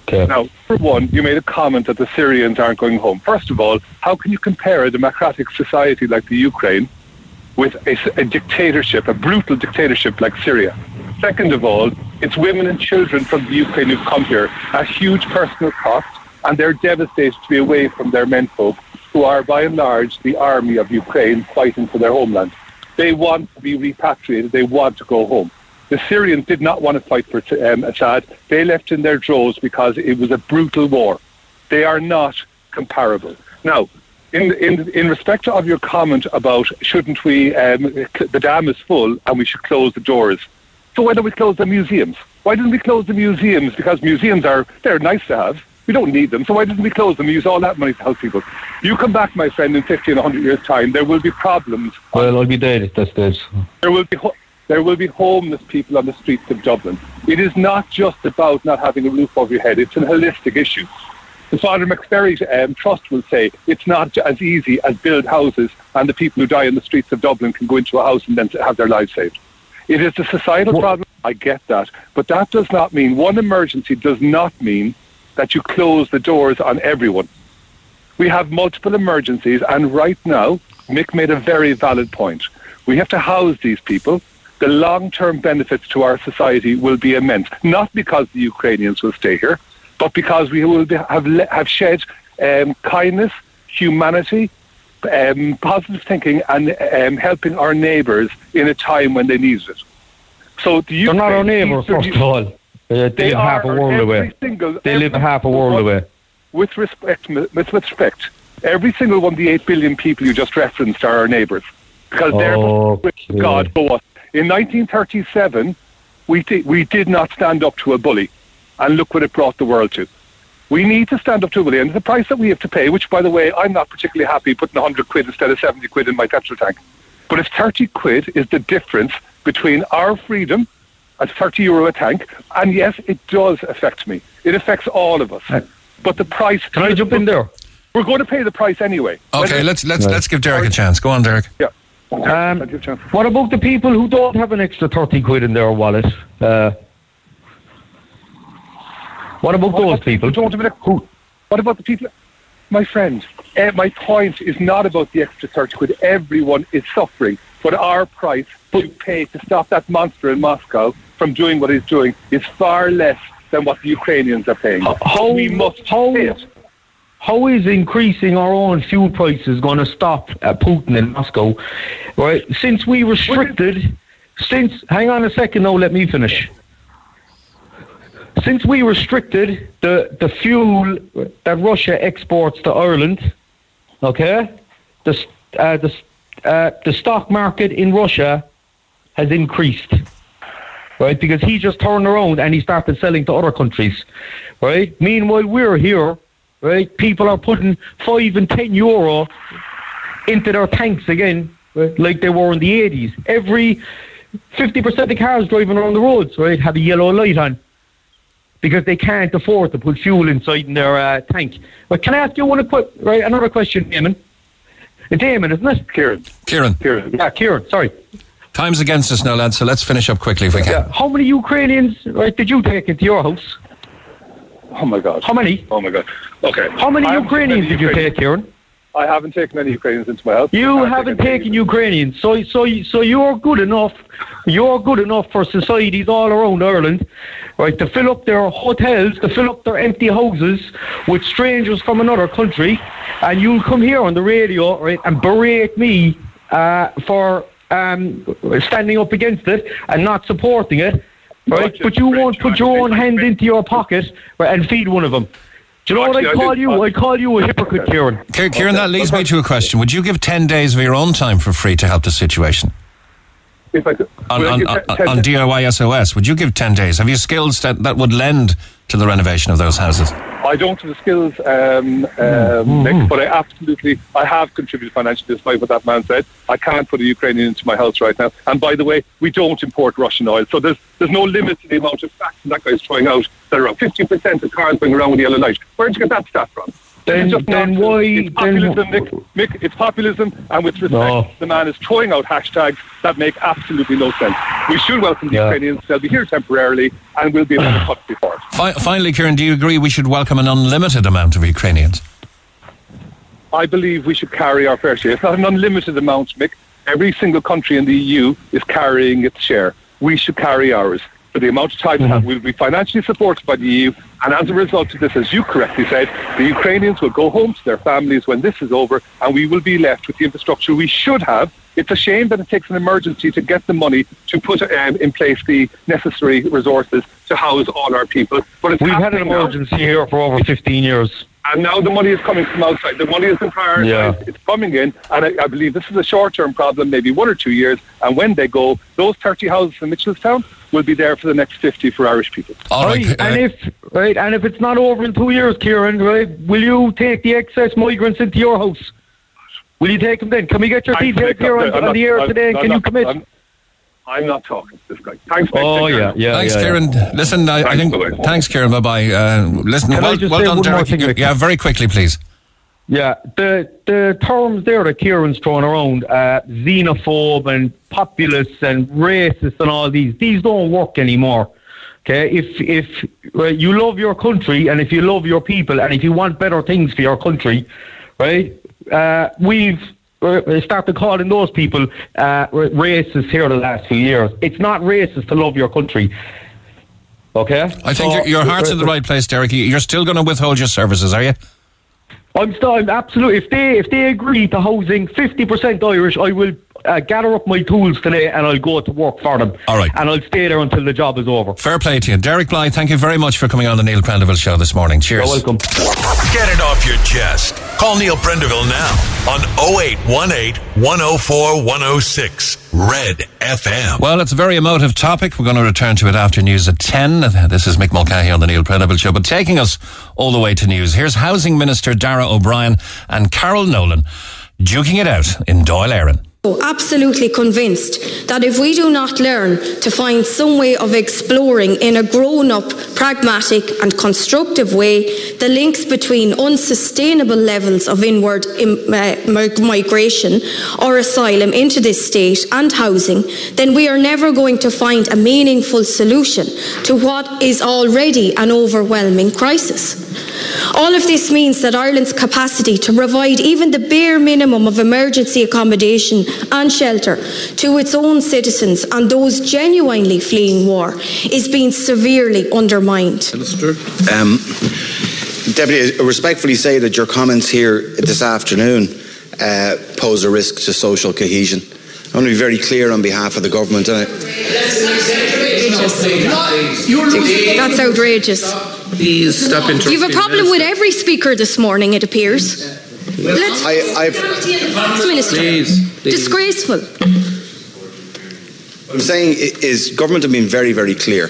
Okay. Now, for one, you made a comment that the Syrians aren't going home. First of all, how can you compare a democratic society like the Ukraine with a dictatorship, a brutal dictatorship like Syria? Second of all, it's women and children from the Ukraine who've come here at huge personal cost, and they're devastated to be away from their menfolk, who are by and large the army of Ukraine fighting for their homeland. They want to be repatriated. They want to go home. The Syrians did not want to fight for um, Assad. They left in their droves because it was a brutal war. They are not comparable. Now, in, in, in respect of your comment about shouldn't we, um, the dam is full and we should close the doors. So why don't we close the museums? Why didn't we close the museums? Because museums are, they're nice to have. We don't need them. So why didn't we close them? We use all that money to help people. You come back, my friend, in 50 and 100 years' time, there will be problems Well, I'll be dead at that stage. there will be ho- there will be homeless people on the streets of Dublin. It is not just about not having a roof over your head; it's a holistic issue. The Father McVerry um, Trust will say it's not as easy as build houses and the people who die in the streets of Dublin can go into a house and then have their lives saved. It is a societal Well- problem. I get that, but that does not mean one emergency does not mean that you close the doors on everyone. We have multiple emergencies, and right now, Mick made a very valid point. We have to house these people. The long term benefits to our society will be immense, not because the Ukrainians will stay here, but because we will be, have, have shed um, kindness, humanity, um, positive thinking, and um, helping our neighbours in a time when they need it. So the They're not our Ukraine neighbours, first of all. They, They live half a world every away. Single, They live half a world away. with respect, with respect, every single one of the eight billion people you just referenced are our neighbours because they're Okay. God for us. In 1937, we we did not stand up to a bully, and look what it brought the world to. We need to stand up to a bully, and the price that we have to pay, which, by the way, I'm not particularly happy putting 100 quid instead of 70 quid in my petrol tank. But if 30 quid is the difference between our freedom at 30 euro a tank, and yes, it does affect me. It affects all of us. But the price. Can I jump in there? We're going to pay the price anyway. Okay, Whether- let's let's let's give Derek a chance. Go on, Derek. Yeah. Um, I'll give chance. what about the people who don't have an extra 30 quid in their wallet? Uh, what about What those about people? don't have an who? What about the people? My friend, eh, my point is not about the extra 30 quid. Everyone is suffering. But our price to pay to stop that monster in Moscow from doing what he's doing is far less than what the Ukrainians are paying. How, we must how, how is increasing our own fuel prices going to stop uh, Putin in Moscow? Right? Since we restricted, since hang on a second, now let me finish. Since we restricted the the fuel that Russia exports to Ireland, okay, the uh, the uh, the stock market in Russia has increased right? Because he just turned around and he started selling to other countries, right? Meanwhile, we're here, right? People are putting five and ten euro into their tanks again, right? like they were in the 80s. Every 50% of cars driving around the roads, right, have a yellow light on because they can't afford to put fuel inside in their uh, tank. But can I ask you one qu- right, another question, Damon? Damon, isn't it? Kieran, Kieran, Kieran. Yeah, Kieran, sorry. Time's against us now, lads. So let's finish up quickly if we can. Yeah. How many Ukrainians, right, did you take into your house? Oh my God. How many? Oh my God. Okay. How many I Ukrainians taken did you take, Kieran? I haven't taken any Ukrainians into my house. You I've haven't any- taken Ukrainians, so so so you're good enough. You're good enough for societies all around Ireland, right, to fill up their hotels, to fill up their empty houses with strangers from another country, and you'll come here on the radio, right, and berate me uh, for um, standing up against it and not supporting it, right? But you won't put your own hand into your pocket and feed one of them. Do you know what I I call you? I- I call you a hypocrite, Okay. Kieran. Kieran, that leads me to a question. Would you give 10 days of your own time for free to help the situation? If I could, On, would on, on, ten- ten- on DIY SOS, would you give 10 days? Have you skills that, that would lend to the renovation of those houses? I don't have the skills, um, um, Nick, but I absolutely, I have contributed financially despite what that man said. I can't put a Ukrainian into my house right now. And by the way, we don't import Russian oil. So there's, there's no limit to the amount of facts that guy's throwing out. There are around 50% of cars going around with yellow light. Where'd you get that stat from? Then- It's just then nonsense. why- It's then- populism, Nick. Mick, it's populism, and with respect, No. the man is throwing out hashtags that make absolutely no sense. We should welcome the Yeah. Ukrainians. They'll be here temporarily, and we'll be able to cut before it. Fi- finally, Kieran, do you agree we should welcome an unlimited amount of Ukrainians? I believe we should carry our fair share. It's not an unlimited amount, Mick. Every single country in the EU is carrying its share. We should carry ours. For the amount of time we have, we'll be financially supported by the EU, and as a result of this, as you correctly said, the Ukrainians will go home to their families when this is over, and we will be left with the infrastructure we should have. It's a shame that it takes an emergency to get the money to put um, in place the necessary resources to house all our people. But it's We've had an happening now. emergency here for over 15 years. And now the money is coming from outside. The money has been prioritised. Yeah. It's coming in. And I, I believe this is a short term problem, maybe one or two years. And when they go, those 30 houses in Mitchelstown will be there for the next 50 for Irish people. All right. Right, uh, and if right, and if it's not over in two years, Kieran, right, will you take the excess migrants into your house? Will you take them then? Can we get your Thanks, details Mick. here on, I'm on the air I'm- today? And I'm can you not- commit? I'm, I'm not talking to this guy. Thanks, Mick. oh Take yeah, yeah. Thanks, yeah, Kieran. Yeah. Listen, I, I Thanks, think. bye-bye. Thanks, Kieran. Bye bye. Uh, listen, Can I well, just well say done, Derek. thing, yeah, very quickly, please. Yeah, the the terms there that Kieran's throwing around, uh, xenophobe and populist and racist and all these, these don't work anymore. Okay, if if uh, you love your country and if you love your people and if you want better things for your country, right? Uh, we've started calling those people uh, ra- racist here the last few years. It's not racist to love your country. Okay, I think So- your, your heart's in the right place, Derek. You- You're still going to withhold your services, are you? I'm still I'm absolutely. If they if they agree to housing fifty percent Irish, I will uh, gather up my tools today and I'll go to work for them. All right. and I'll stay there until the job is over. Fair play to you. Derek Blythe, thank you very much for coming on the Neil Prendeville show this morning. Cheers. You're welcome. Get it off your chest. Call Neil Prendeville now. on 0818 104 106 Red FM. Well, it's a very emotive topic. We're going to return to it after news at 10. This is Mick Mulcahy on the Neil Prendeville Show. But taking us all the way to news, here's Housing Minister Darragh O'Brien and Carol Nolan duking it out in Dáil Éireann absolutely convinced that if we do not learn to find some way of exploring in a grown up, pragmatic, and constructive way the links between unsustainable levels of inward uh, migration or asylum into this state and housing, then we are never going to find a meaningful solution to what is already an overwhelming crisis. All of this means that Ireland's capacity to provide even the bare minimum of emergency accommodation and shelter to its own citizens and those genuinely fleeing war is being severely undermined. Minister. Um, Deputy, I respectfully say that your comments here this afternoon uh, pose a risk to social cohesion. I want to be very clear on behalf of the government. That's outrageous. Please stop interrupting. You have a problem with every speaker this morning, it appears. Let's, I, I've, Minister, please, please. disgraceful. What I'm saying is, government have been very, very clear,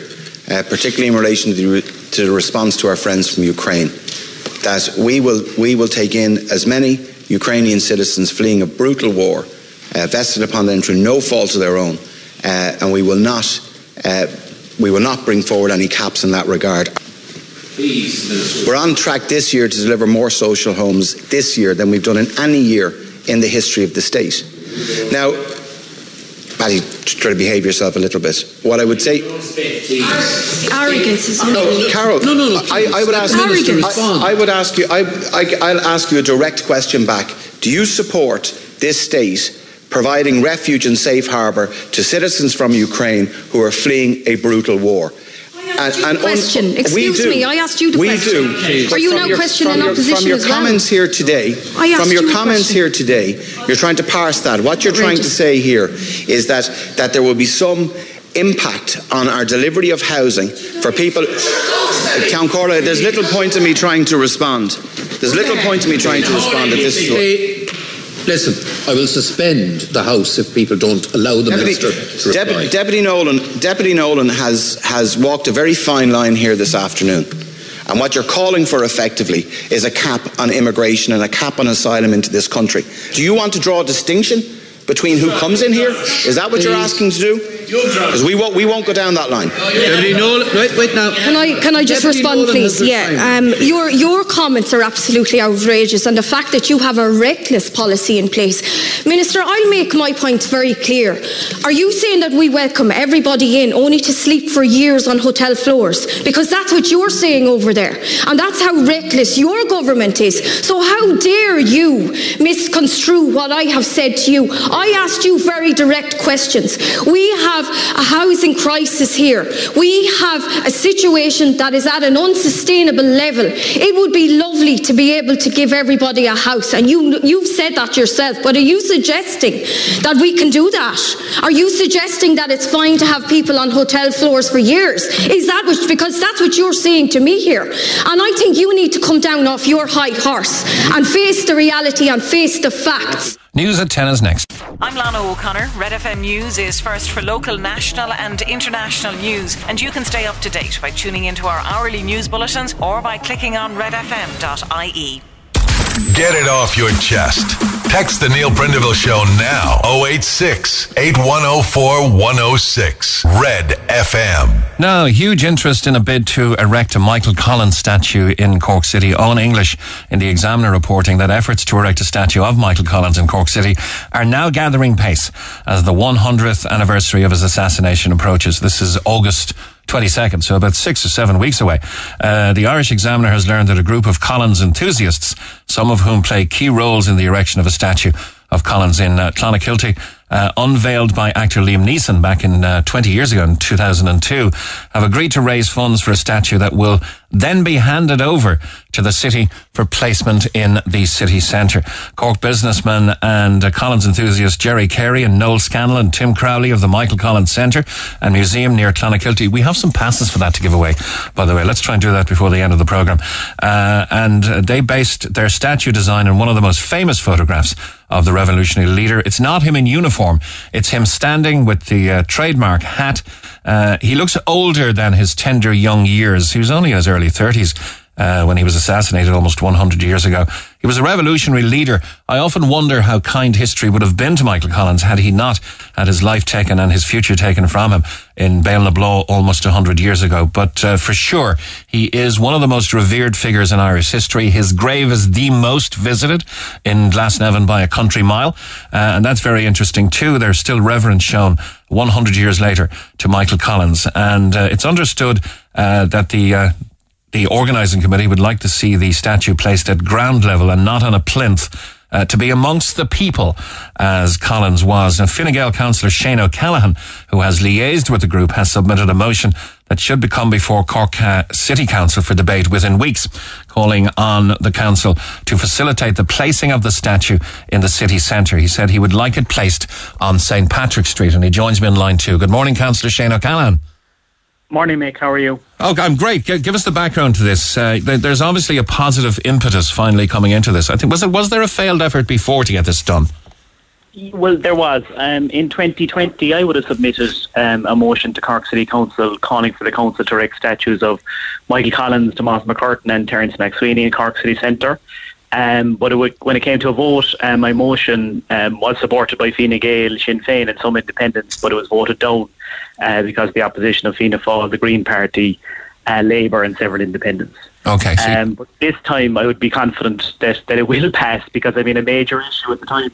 uh, particularly in relation to the, to the response to our friends from Ukraine, that we will we will take in as many Ukrainian citizens fleeing a brutal war, uh, vested upon them through no fault of their own, uh, and we will not uh, we will not bring forward any caps in that regard. We're on track this year to deliver more social homes this year than we've done in any year in the history of the state. Now, Paddy, try to behave yourself a little bit. What I would say, arrogance is no, Carol. No, no, no. I, I, would ask. I, I, would ask you. I, I, will ask you a direct question back. Do you support this state providing refuge and safe harbour to citizens from Ukraine who are fleeing a brutal war? And, and question. Excuse me, I asked you the we question. We do. Are you now questioning opposition From your as well? comments here today, from your comments here today, you're trying to parse that. What you're trying to say here is that that there will be some impact on our delivery of housing for people. Ceann Comhairle, there's little point in me trying to respond. There's little point in me trying to respond at this. Is Listen, I will suspend the House if people don't allow the Deputy, Minister to reply. Deputy Nolan, Deputy Nolan has, has walked a very fine line here this afternoon. And what you're calling for effectively is a cap on immigration and a cap on asylum into this country. Do you want to draw a distinction between who comes in here? Is that what you're asking to do? Because we won't, we won't go down that line. Deputy Nolan, wait, wait now. Can I, can I just Deputy respond, Nolan please? Yeah, um, your, your comments are absolutely outrageous, and the fact that you have a reckless policy in place. Minister, I'll make my point very clear. Are you saying that we welcome everybody in only to sleep for years on hotel floors? Because that's what you're saying over there. And that's how reckless your government is. So, how dare you misconstrue what I have said to you? I asked you very direct questions. We have have a housing crisis here. We have a situation that is at an unsustainable level. It would be lovely to be able to give everybody a house, and you, you've said that yourself, but are you suggesting that we can do that? Are you suggesting that it's fine to have people on hotel floors for years? Is that what, because that's what you're saying to me here? And I think you need to come down off your high horse and face the reality and face the facts. News at 10 is next. I'm Lana O'Connor. Red FM News is first for local, national, and international news, and you can stay up to date by tuning into our hourly news bulletins or by clicking on redfm.ie. Get it off your chest. Text the Neil Prendeville Show now 086 8104 106. Red FM. Now, huge interest in a bid to erect a Michael Collins statue in Cork City. Eoin English in the Examiner reporting that efforts to erect a statue of Michael Collins in Cork City are now gathering pace as the 100th anniversary of his assassination approaches. This is August 22nd, so about six or seven weeks away. Uh, the Irish Examiner has learned that a group of Collins enthusiasts, some of whom play key roles in the erection of a statue of Collins in uh, Clonakilty, uh, unveiled by actor Liam Neeson back in uh, 20 years ago in 2002, have agreed to raise funds for a statue that will then be handed over to the city for placement in the city centre. Cork businessman and uh, Collins enthusiast Jerry Carey and Noel Scannell and Tim Crowley of the Michael Collins Centre and Museum near Clonakilty. We have some passes for that to give away, by the way. Let's try and do that before the end of the programme. Uh, and uh, they based their statue design on one of the most famous photographs of the revolutionary leader. It's not him in uniform. It's him standing with the uh, trademark hat. Uh, he looks older than his tender young years. He was only in his early 30s uh, when he was assassinated almost 100 years ago. He was a revolutionary leader. I often wonder how kind history would have been to Michael Collins had he not had his life taken and his future taken from him in Béal na Bláth almost 100 years ago. But uh, for sure, he is one of the most revered figures in Irish history. His grave is the most visited in Glasnevin by a country mile. Uh, and that's very interesting too. There's still reverence shown 100 years later to Michael Collins. And uh, it's understood uh, that the uh, the organising committee would like to see the statue placed at ground level and not on a plinth. Uh, to be amongst the people as Collins was. And Fine Gael councillor Shane O'Callaghan, who has liaised with the group, has submitted a motion that should become before Cork uh, City Council for debate within weeks, calling on the council to facilitate the placing of the statue in the city centre. He said he would like it placed on St. Patrick Street, and he joins me in line two. Good morning, councillor Shane O'Callaghan. Morning, Mick. How are you? Oh, I'm great. G- give us the background to this. Uh, there's obviously a positive impetus finally coming into this. I think was it was there a failed effort before to get this done? Well, there was. Um, in 2020, I would have submitted um, a motion to Cork City Council calling for the council to erect statues of Michael Collins, Tomas MacCurtain, and Terence MacSwiney in Cork City Centre. Um, but it would, when it came to a vote, um, my motion um, was supported by Fine Gael, Sinn Féin, and some independents, but it was voted down uh, because of the opposition of Fianna Fáil, the Green Party, uh, Labour, and several independents. Okay. So um, but this time, I would be confident that, that it will pass because I mean a major issue at the time,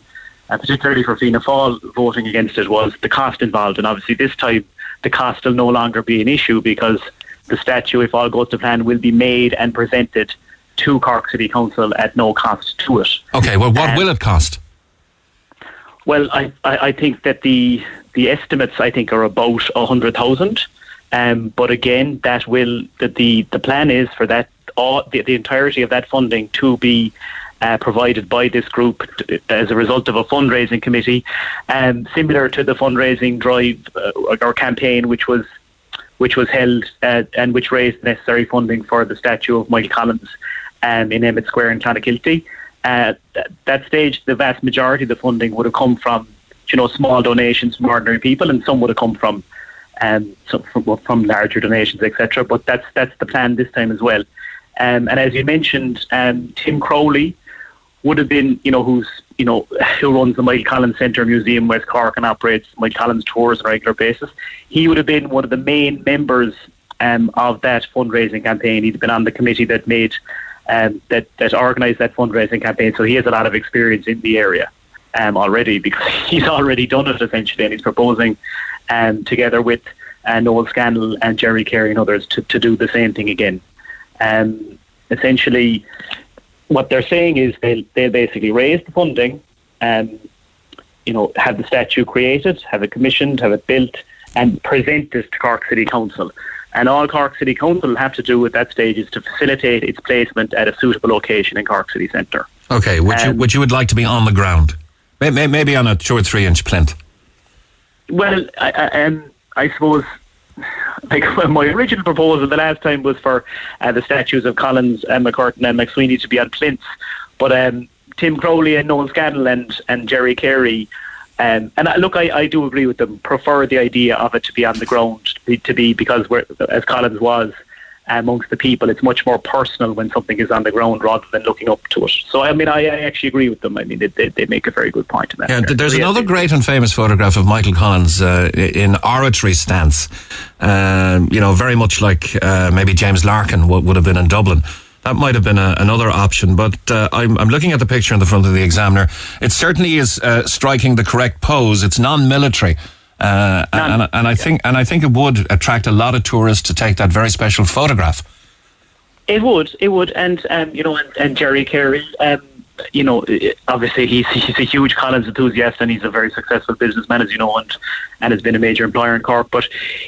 uh, particularly for Fianna Fáil voting against it, was the cost involved, and obviously this time the cost will no longer be an issue because the statue, if all goes to plan, will be made and presented to Cork City Council at no cost to it. Okay, well, what um, will it cost? Well, I, I, I, think that the the estimates I think are about a hundred thousand. Um, but again, that will the, the the plan is for that all the, the entirety of that funding to be uh, provided by this group as a result of a fundraising committee, um, similar to the fundraising drive uh, or campaign, which was which was held uh, and which raised necessary funding for the statue of Michael Collins um, in Emmet Square in Clonakilty. Uh, at that stage, the vast majority of the funding would have come from, you know, small donations from ordinary people, and some would have come from, um, from, from larger donations, etc. But that's that's the plan this time as well. Um, and as you mentioned, um, Tim Crowley would have been, you know, who's you know who runs the Michael Collins Centre Museum West Cork and operates Michael Collins tours on a regular basis. He would have been one of the main members um, of that fundraising campaign. He'd been on the committee that made um, that that organised that fundraising campaign. So he has a lot of experience in the area um, already because he's already done it essentially, and he's proposing um, together with uh, Noel Scannell and Jerry Carey and others to, to do the same thing again. Um, essentially, what they're saying is they'll, they'll basically raise the funding, and you know, have the statue created, have it commissioned, have it built, and present this to Cork City Council. And all Cork City Council will have to do at that stage is to facilitate its placement at a suitable location in Cork City Centre. Okay, which um, you, which you would like to be on the ground, maybe on a two or three inch plinth. Well, I, I, um, I suppose like my original proposal the last time was for uh, the statues of Collins and MacCurtain and MacSwiney to be on plinths, but um, Tim Crowley and Noel Scannell and, and Jerry Carey um, and I, look, I, I do agree with them. Prefer the idea of it to be on the ground, to be, to be because we're, as Collins was amongst the people, it's much more personal when something is on the ground rather than looking up to it. So, I mean, I, I actually agree with them. I mean, they, they, they, make a very good point in that. Yeah, there's so, another yeah, great and famous photograph of Michael Collins uh, in oratory stance. Uh, you know, very much like uh, maybe James Larkin w- would have been in Dublin. That might have been a, another option, but uh, I'm, I'm, looking at the picture in the front of the examiner. It certainly is uh, striking the correct pose. It's non-military. Uh, and, and, I think and I think it would attract a lot of tourists to take that very special photograph. It would, it would, and um, you know, and, and Jerry Carey, um, you know, obviously he's he's a huge Collins enthusiast and he's a very successful businessman, as you know, and and has been a major employer in Cork. But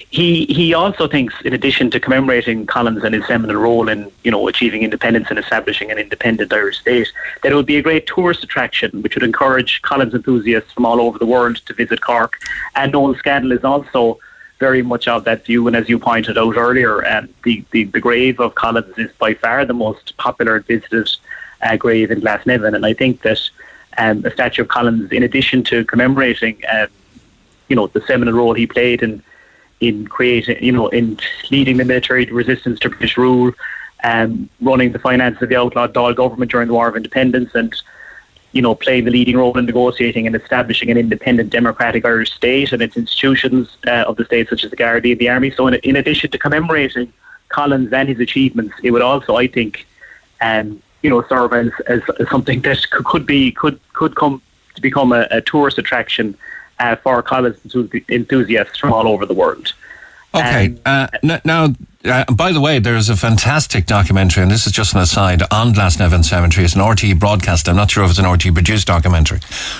he he also thinks, in addition to commemorating Collins and his seminal role in you know achieving independence and establishing an independent Irish state, that it would be a great tourist attraction, which would encourage Collins enthusiasts from all over the world to visit Cork. And Noel Scannell is also very much of that view. And as you pointed out earlier, um, the, the, the grave of Collins is by far the most popular visited uh, grave in Glasnevin. And I think that um, a statue of Collins, in addition to commemorating, um, you know, the seminal role he played in in creating, you know, in leading the military resistance to British rule, um, running the finances of the outlawed Dáil government during the War of Independence, and you know, playing the leading role in negotiating and establishing an independent democratic Irish state and its institutions uh, of the state, such as the Gardaí and the Army. So, in, in, addition to commemorating Collins and his achievements, it would also, I think, um, you know, serve as, as, as, something that could be could could come to become a, a tourist attraction uh, for Collins enthusiasts from all over the world. Okay. Um, uh, now, uh, by the way, there's a fantastic documentary, and this is just an aside, on Glasnevin Cemetery. It's an RTÉ broadcast. I'm not sure if it's an RTÉ produced documentary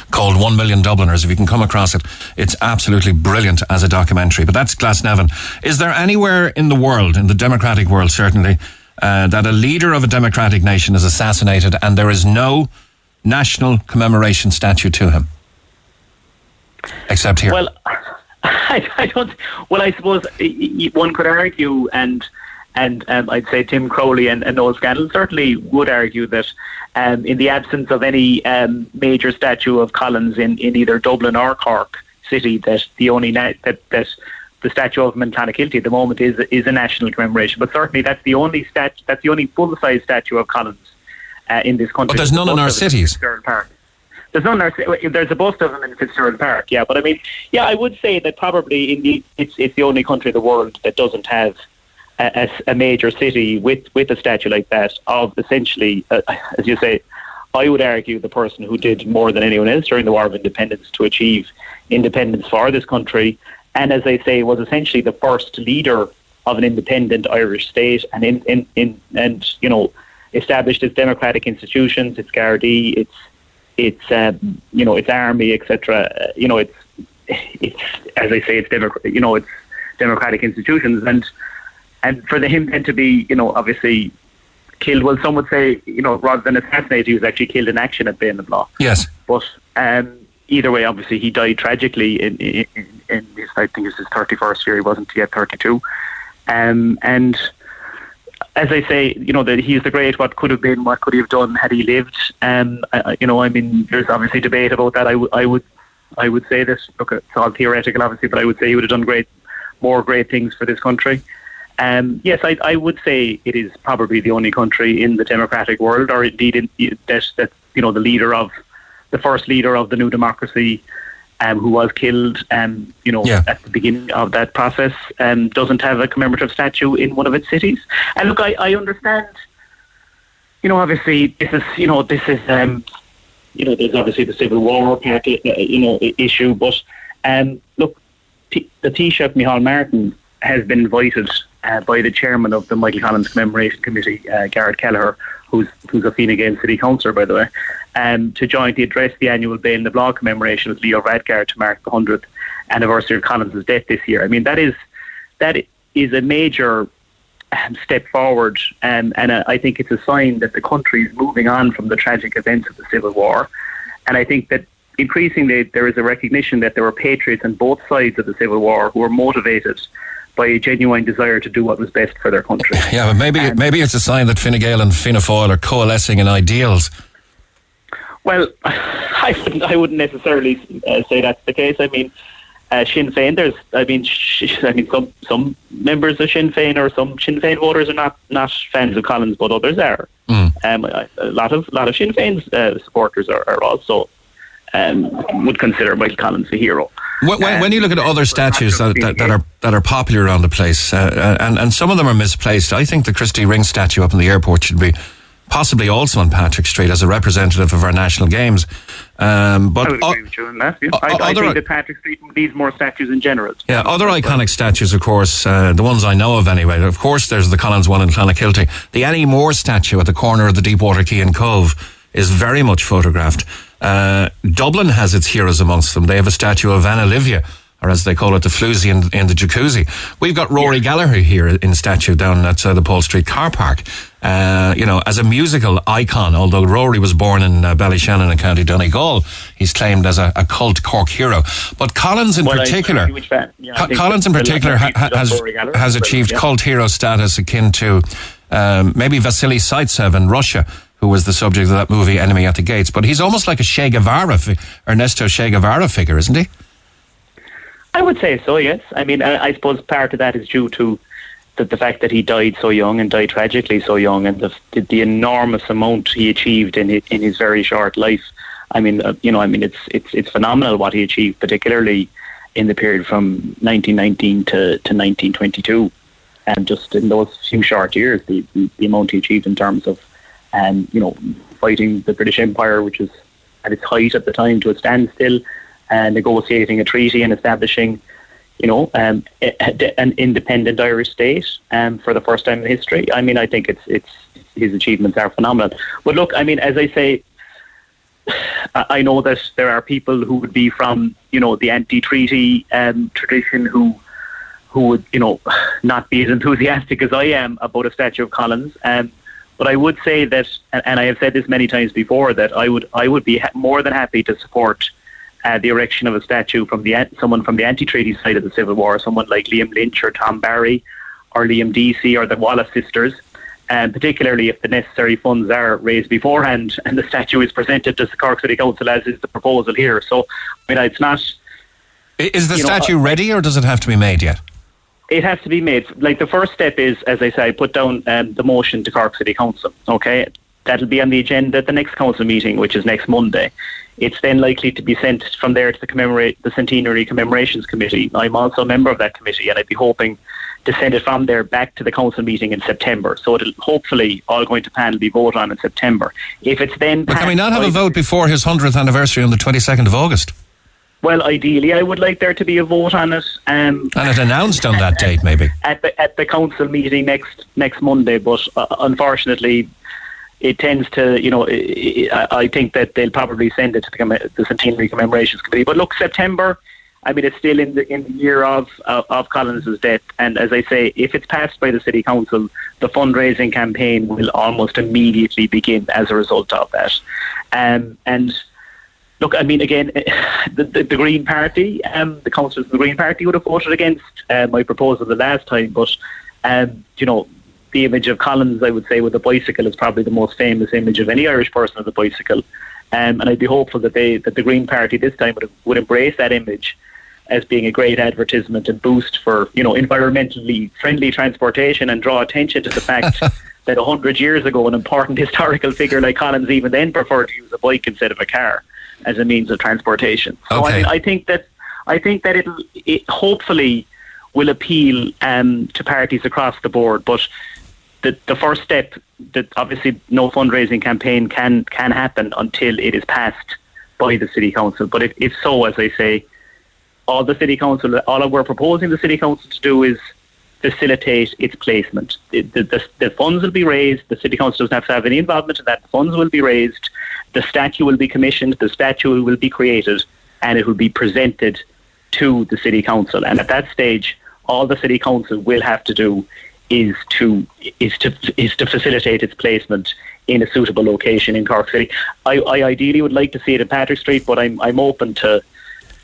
called One Million Dubliners. If you can come across it, it's absolutely brilliant as a documentary. But that's Glasnevin. Is there anywhere in the world, in the democratic world certainly, uh, that a leader of a democratic nation is assassinated and there is no national commemoration statue to him? Except here. Well, I, I don't. Well, I suppose one could argue, and and um, I'd say Tim Crowley and, and Noel Scannell certainly would argue that um, in the absence of any um, major statue of Collins in, in either Dublin or Cork City, that the only na- that that the statue of him in Clonakilty at the moment is is a national commemoration. But certainly that's the only stat that's the only full size statue of Collins uh, in this country. But there's none in our cities. Park. There's none. There's a bust of them in Fitzgerald Park. Yeah, but I mean, yeah, I would say that probably in it's it's the only country in the world that doesn't have a, a major city with with a statue like that of essentially, uh, as you say, I would argue the person who did more than anyone else during the War of Independence to achieve independence for this country, and as I say, was essentially the first leader of an independent Irish state, and in, in, in and you know established its democratic institutions, its Gardaí, its its um, you know its army, etc. Uh, you know, it's it's as I say, it's democratic. You know, it's democratic institutions, and and for the, him then to be, you know, obviously killed. Well, some would say, you know, rather than assassinated, he was actually killed in action at Béal na Bláth. Yes, but um, either way, obviously, he died tragically in, in, in his, I think, it was his thirty-first year. He wasn't yet thirty-two, um, and as I say, you know, that he's the great what could have been, what could he have done had he lived. Um, I, you know, I mean, there's obviously debate about that. I, w- I would, I would say this. Look, it's all theoretical, obviously, but I would say he would have done great, more great things for this country. Um, yes, I, I would say it is probably the only country in the democratic world, or indeed in, that that you know the leader of the first leader of the new democracy um, who was killed, um, you know, yeah. at the beginning of that process, um, doesn't have a commemorative statue in one of its cities. And look, I, I understand, you know, obviously this is, you know, this is, um, you know, there's obviously the Civil War part, uh, you know, issue, but um, look, T- the Taoiseach Micheál Martin has been invited uh, by the chairman of the Michael Collins Commemoration Committee, uh, Garrett Kelleher, who's who's a Fine Gael city councillor, by the way, um, to jointly address the annual Béal na Bláth commemoration with Leo Varadkar to mark the 100th anniversary of Collins' death this year. I mean, that is that is a major um, step forward, um, and uh, I think it's a sign that the country is moving on from the tragic events of the Civil War. And I think that increasingly there is a recognition that there were patriots on both sides of the Civil War who were motivated by a genuine desire to do what was best for their country. Yeah, but maybe um, maybe it's a sign that Fine Gael and Fianna Fáil are coalescing in ideals. Well, I wouldn't I wouldn't necessarily uh, say that's the case. I mean, uh, Sinn Féin. There's, I mean, sh- I mean, some some members of Sinn Féin or some Sinn Féin voters are not not fans of Collins, but others are. Mm. Um, a lot of lot of Sinn Féin uh, supporters are, are also um, would consider Michael Collins a hero. When, when, when you look at other statues that, that, that, are that are popular around the place, uh, uh, and and some of them are misplaced, I think the Christy Ring statue up in the airport should be possibly also on Patrick Street as a representative of our national games. Um, but I would agree with you on that. Yeah. I, I, think that Patrick Street needs more statues in general. Yeah, other iconic statues, of course, uh, the ones I know of anyway. Of course, there's the Collins one in Clonakilty. The Annie Moore statue at the corner of the Deepwater Quay and Cobh is very much photographed. Uh, Dublin has its heroes amongst them. They have a statue of Anna Livia, or as they call it, the floozy in, in the jacuzzi. We've got Rory Gallagher here in statue down at uh, the Paul Street car park. Uh, you know, as a musical icon, although Rory was born in uh, Ballyshannon in County Donegal, he's claimed as a, a cult Cork hero. But Collins in Well, particular, I'm a huge fan. Yeah, Co- Collins in particular ha- level of ha- has Gallagher has achieved yeah. cult hero status akin to um, maybe Vasily Zaitsev in Russia, who was the subject of that movie Enemy at the Gates. But he's almost like a Che Guevara, fi- Ernesto Che Guevara figure, isn't he? I would say so. Yes. I mean, I, I suppose part of that is due to the, the fact that he died so young and died tragically so young, and the the, the enormous amount he achieved in his, in his very short life. I mean, uh, you know, I mean, it's it's it's phenomenal what he achieved, particularly in the period from 1919 to, to 1922, and just in those few short years, the, the, the amount he achieved in terms of, um, you know, fighting the British Empire, which was at its height at the time to a standstill, and negotiating a treaty and establishing, you know, um, an independent Irish state um, for the first time in history. I mean, I think it's it's his achievements are phenomenal. But look, I mean, as I say, I I know that there are people who would be from, you know, the anti-treaty um, tradition who who would, you know, not be as enthusiastic as I am about a statue of Collins. Um, but I would say that, and, and I have said this many times before, that I would I would be ha- more than happy to support uh, the erection of a statue from the someone from the anti-treaty side of the Civil War, someone like Liam Lynch or Tom Barry or Liam Deasy or the Wallace sisters. And particularly if the necessary funds are raised beforehand and the statue is presented to the Cork City Council as is the proposal here. So, I mean, it's not. Is the know, statue ready, or does it have to be made yet? It has to be made. Like the first step is, as I say, put down um, the motion to Cork City Council. Okay, that'll be on the agenda at the next council meeting, which is next Monday. It's then likely to be sent from there to the commemorate the centenary commemorations committee. I'm also a member of that committee, and I'd be hoping to send it from there back to the council meeting in September. So it'll hopefully all going to panel be voted on in September. If it's then, But can we not have a vote before his 100th anniversary on the 22nd of August? Well, ideally, I would like there to be a vote on it. Um, And it announced on that date, maybe. at the at the council meeting next next Monday, but uh, unfortunately, it tends to you know I, I I think that they'll probably send it to the, the centenary commemorations committee. But look, September. I mean, it's still in the in the year of of, of Collins's death, and as I say, if it's passed by the city council, the fundraising campaign will almost immediately begin as a result of that. Um, and look, I mean, again, the, the, the Green Party, um, the councillors of the Green Party would have voted against uh, my proposal the last time, but, um, you know, the image of Collins, I would say, with a bicycle is probably the most famous image of any Irish person with a bicycle. Um, and I'd be hopeful that they that the Green Party this time would, would embrace that image as being a great advertisement and boost for you know environmentally friendly transportation and draw attention to the fact that a hundred years ago an important historical figure like Collins even then preferred to use a bike instead of a car as a means of transportation. So I, Okay. mean, I think that I think that it'll, it hopefully will appeal um, to parties across the board, but the, the first step that obviously no fundraising campaign can can happen until it is passed by the city council. But if, if so, as I say, all the city council, all we're proposing the city council to do is facilitate its placement. The, the, the, the funds will be raised. The city council doesn't have to have any involvement in that. The funds will be raised. The statue will be commissioned. The statue will be created, and it will be presented to the city council. And at that stage, all the city council will have to do is to is to is to facilitate its placement in a suitable location in Cork City. I, I ideally would like to see it in Patrick Street, but I'm I'm open to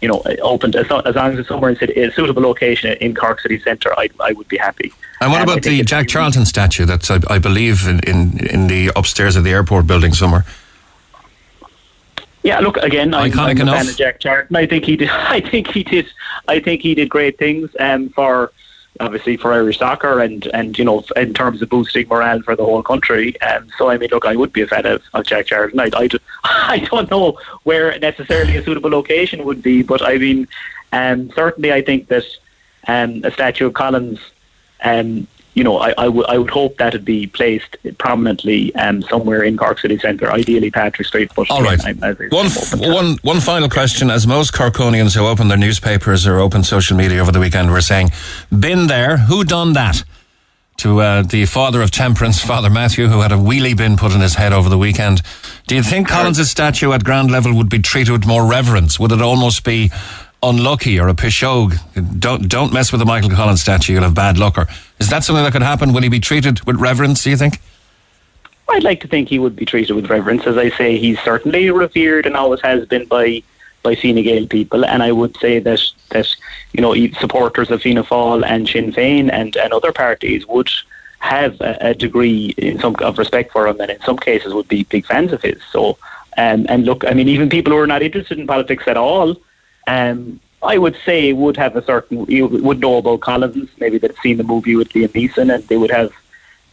you know open to, as, long, as long as it's somewhere in a suitable location in Cork City Centre. I I would be happy. And what Um, about the Jack Charlton statue that's, I, I believe, in, in, in the upstairs of the airport building somewhere? Yeah, look again. I'm, Iconic I'm a enough? fan of Jack Charlton. I think he did. I think he did. I think he did great things um, for obviously for Irish soccer and and you know in terms of boosting morale for the whole country. Um, so I mean, look, I would be a fan of, of Jack Charlton. I, I, I don't know where necessarily a suitable location would be, but I mean, um, certainly I think that um, a statue of Collins. Um, you know, I, I, w- I would hope that it'd be placed prominently um, somewhere in Cork City Centre, ideally Patrick Street. But All right. I say, One, f- open to it. one, one final question. As most Corkonians who open their newspapers or open social media over the weekend were saying, been there, who done that? to uh, the father of temperance, Father Mathew, who had a wheelie bin put in his head over the weekend. Do you think Collins' statue at ground level would be treated with more reverence? Would it almost be unlucky or a pishog? Don't don't mess with the Michael Collins statue; you'll have bad luck. Or is that something that could happen? Will he be treated with reverence? Do you think? I'd like to think he would be treated with reverence. As I say, he's certainly revered and always has been by by Fine Gael people, and I would say that that you know supporters of Fianna Fáil and Sinn Féin and, and other parties would have a, a, degree in some of respect for him, and in some cases would be big fans of his. So, um, and look, I mean, even people who are not interested in politics at all, um, I would say would have a certain you would know about Collins. Maybe they've seen the movie with Liam Neeson, and they would have,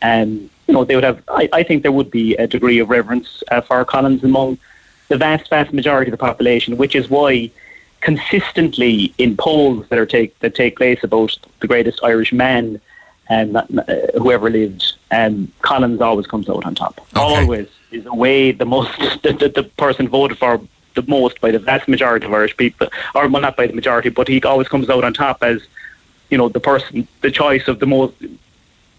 um, you know, they would have. I, I think there would be a degree of reverence uh, for Collins among the vast, vast majority of the population, which is why consistently in polls that are take that take place about the greatest Irish man and uh, whoever lived, um, Collins always comes out on top. Okay. Always is a way the most the, the, the person voted for the most by the vast majority of Irish people, or well, not by the majority, but he always comes out on top as you know the person, the choice of the most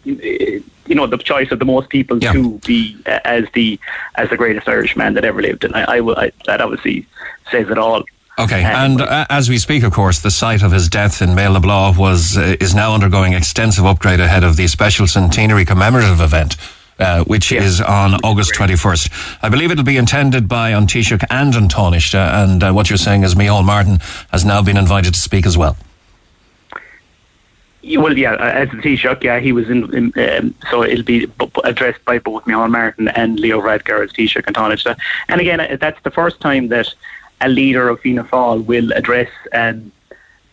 you know the choice of the most people yeah. to be uh, as the as the greatest Irish man that ever lived, and I, I, I that obviously says it all. Okay, and uh, as we speak, of course, the site of his death in Méal was uh, is now undergoing extensive upgrade ahead of the special centenary commemorative event. Uh, which yeah. is on August 21st. I believe it'll be attended by Taoiseach and An Tánaiste, and uh, what you're saying is Micheál Martin has now been invited to speak as well. Well, yeah, uh, as the Taoiseach, yeah, he was in. in um, so it'll be addressed by both Micheál Martin and Leo Varadkar as Taoiseach and Tánaiste. And again, uh, that's the first time that a leader of Fianna Fáil will address um,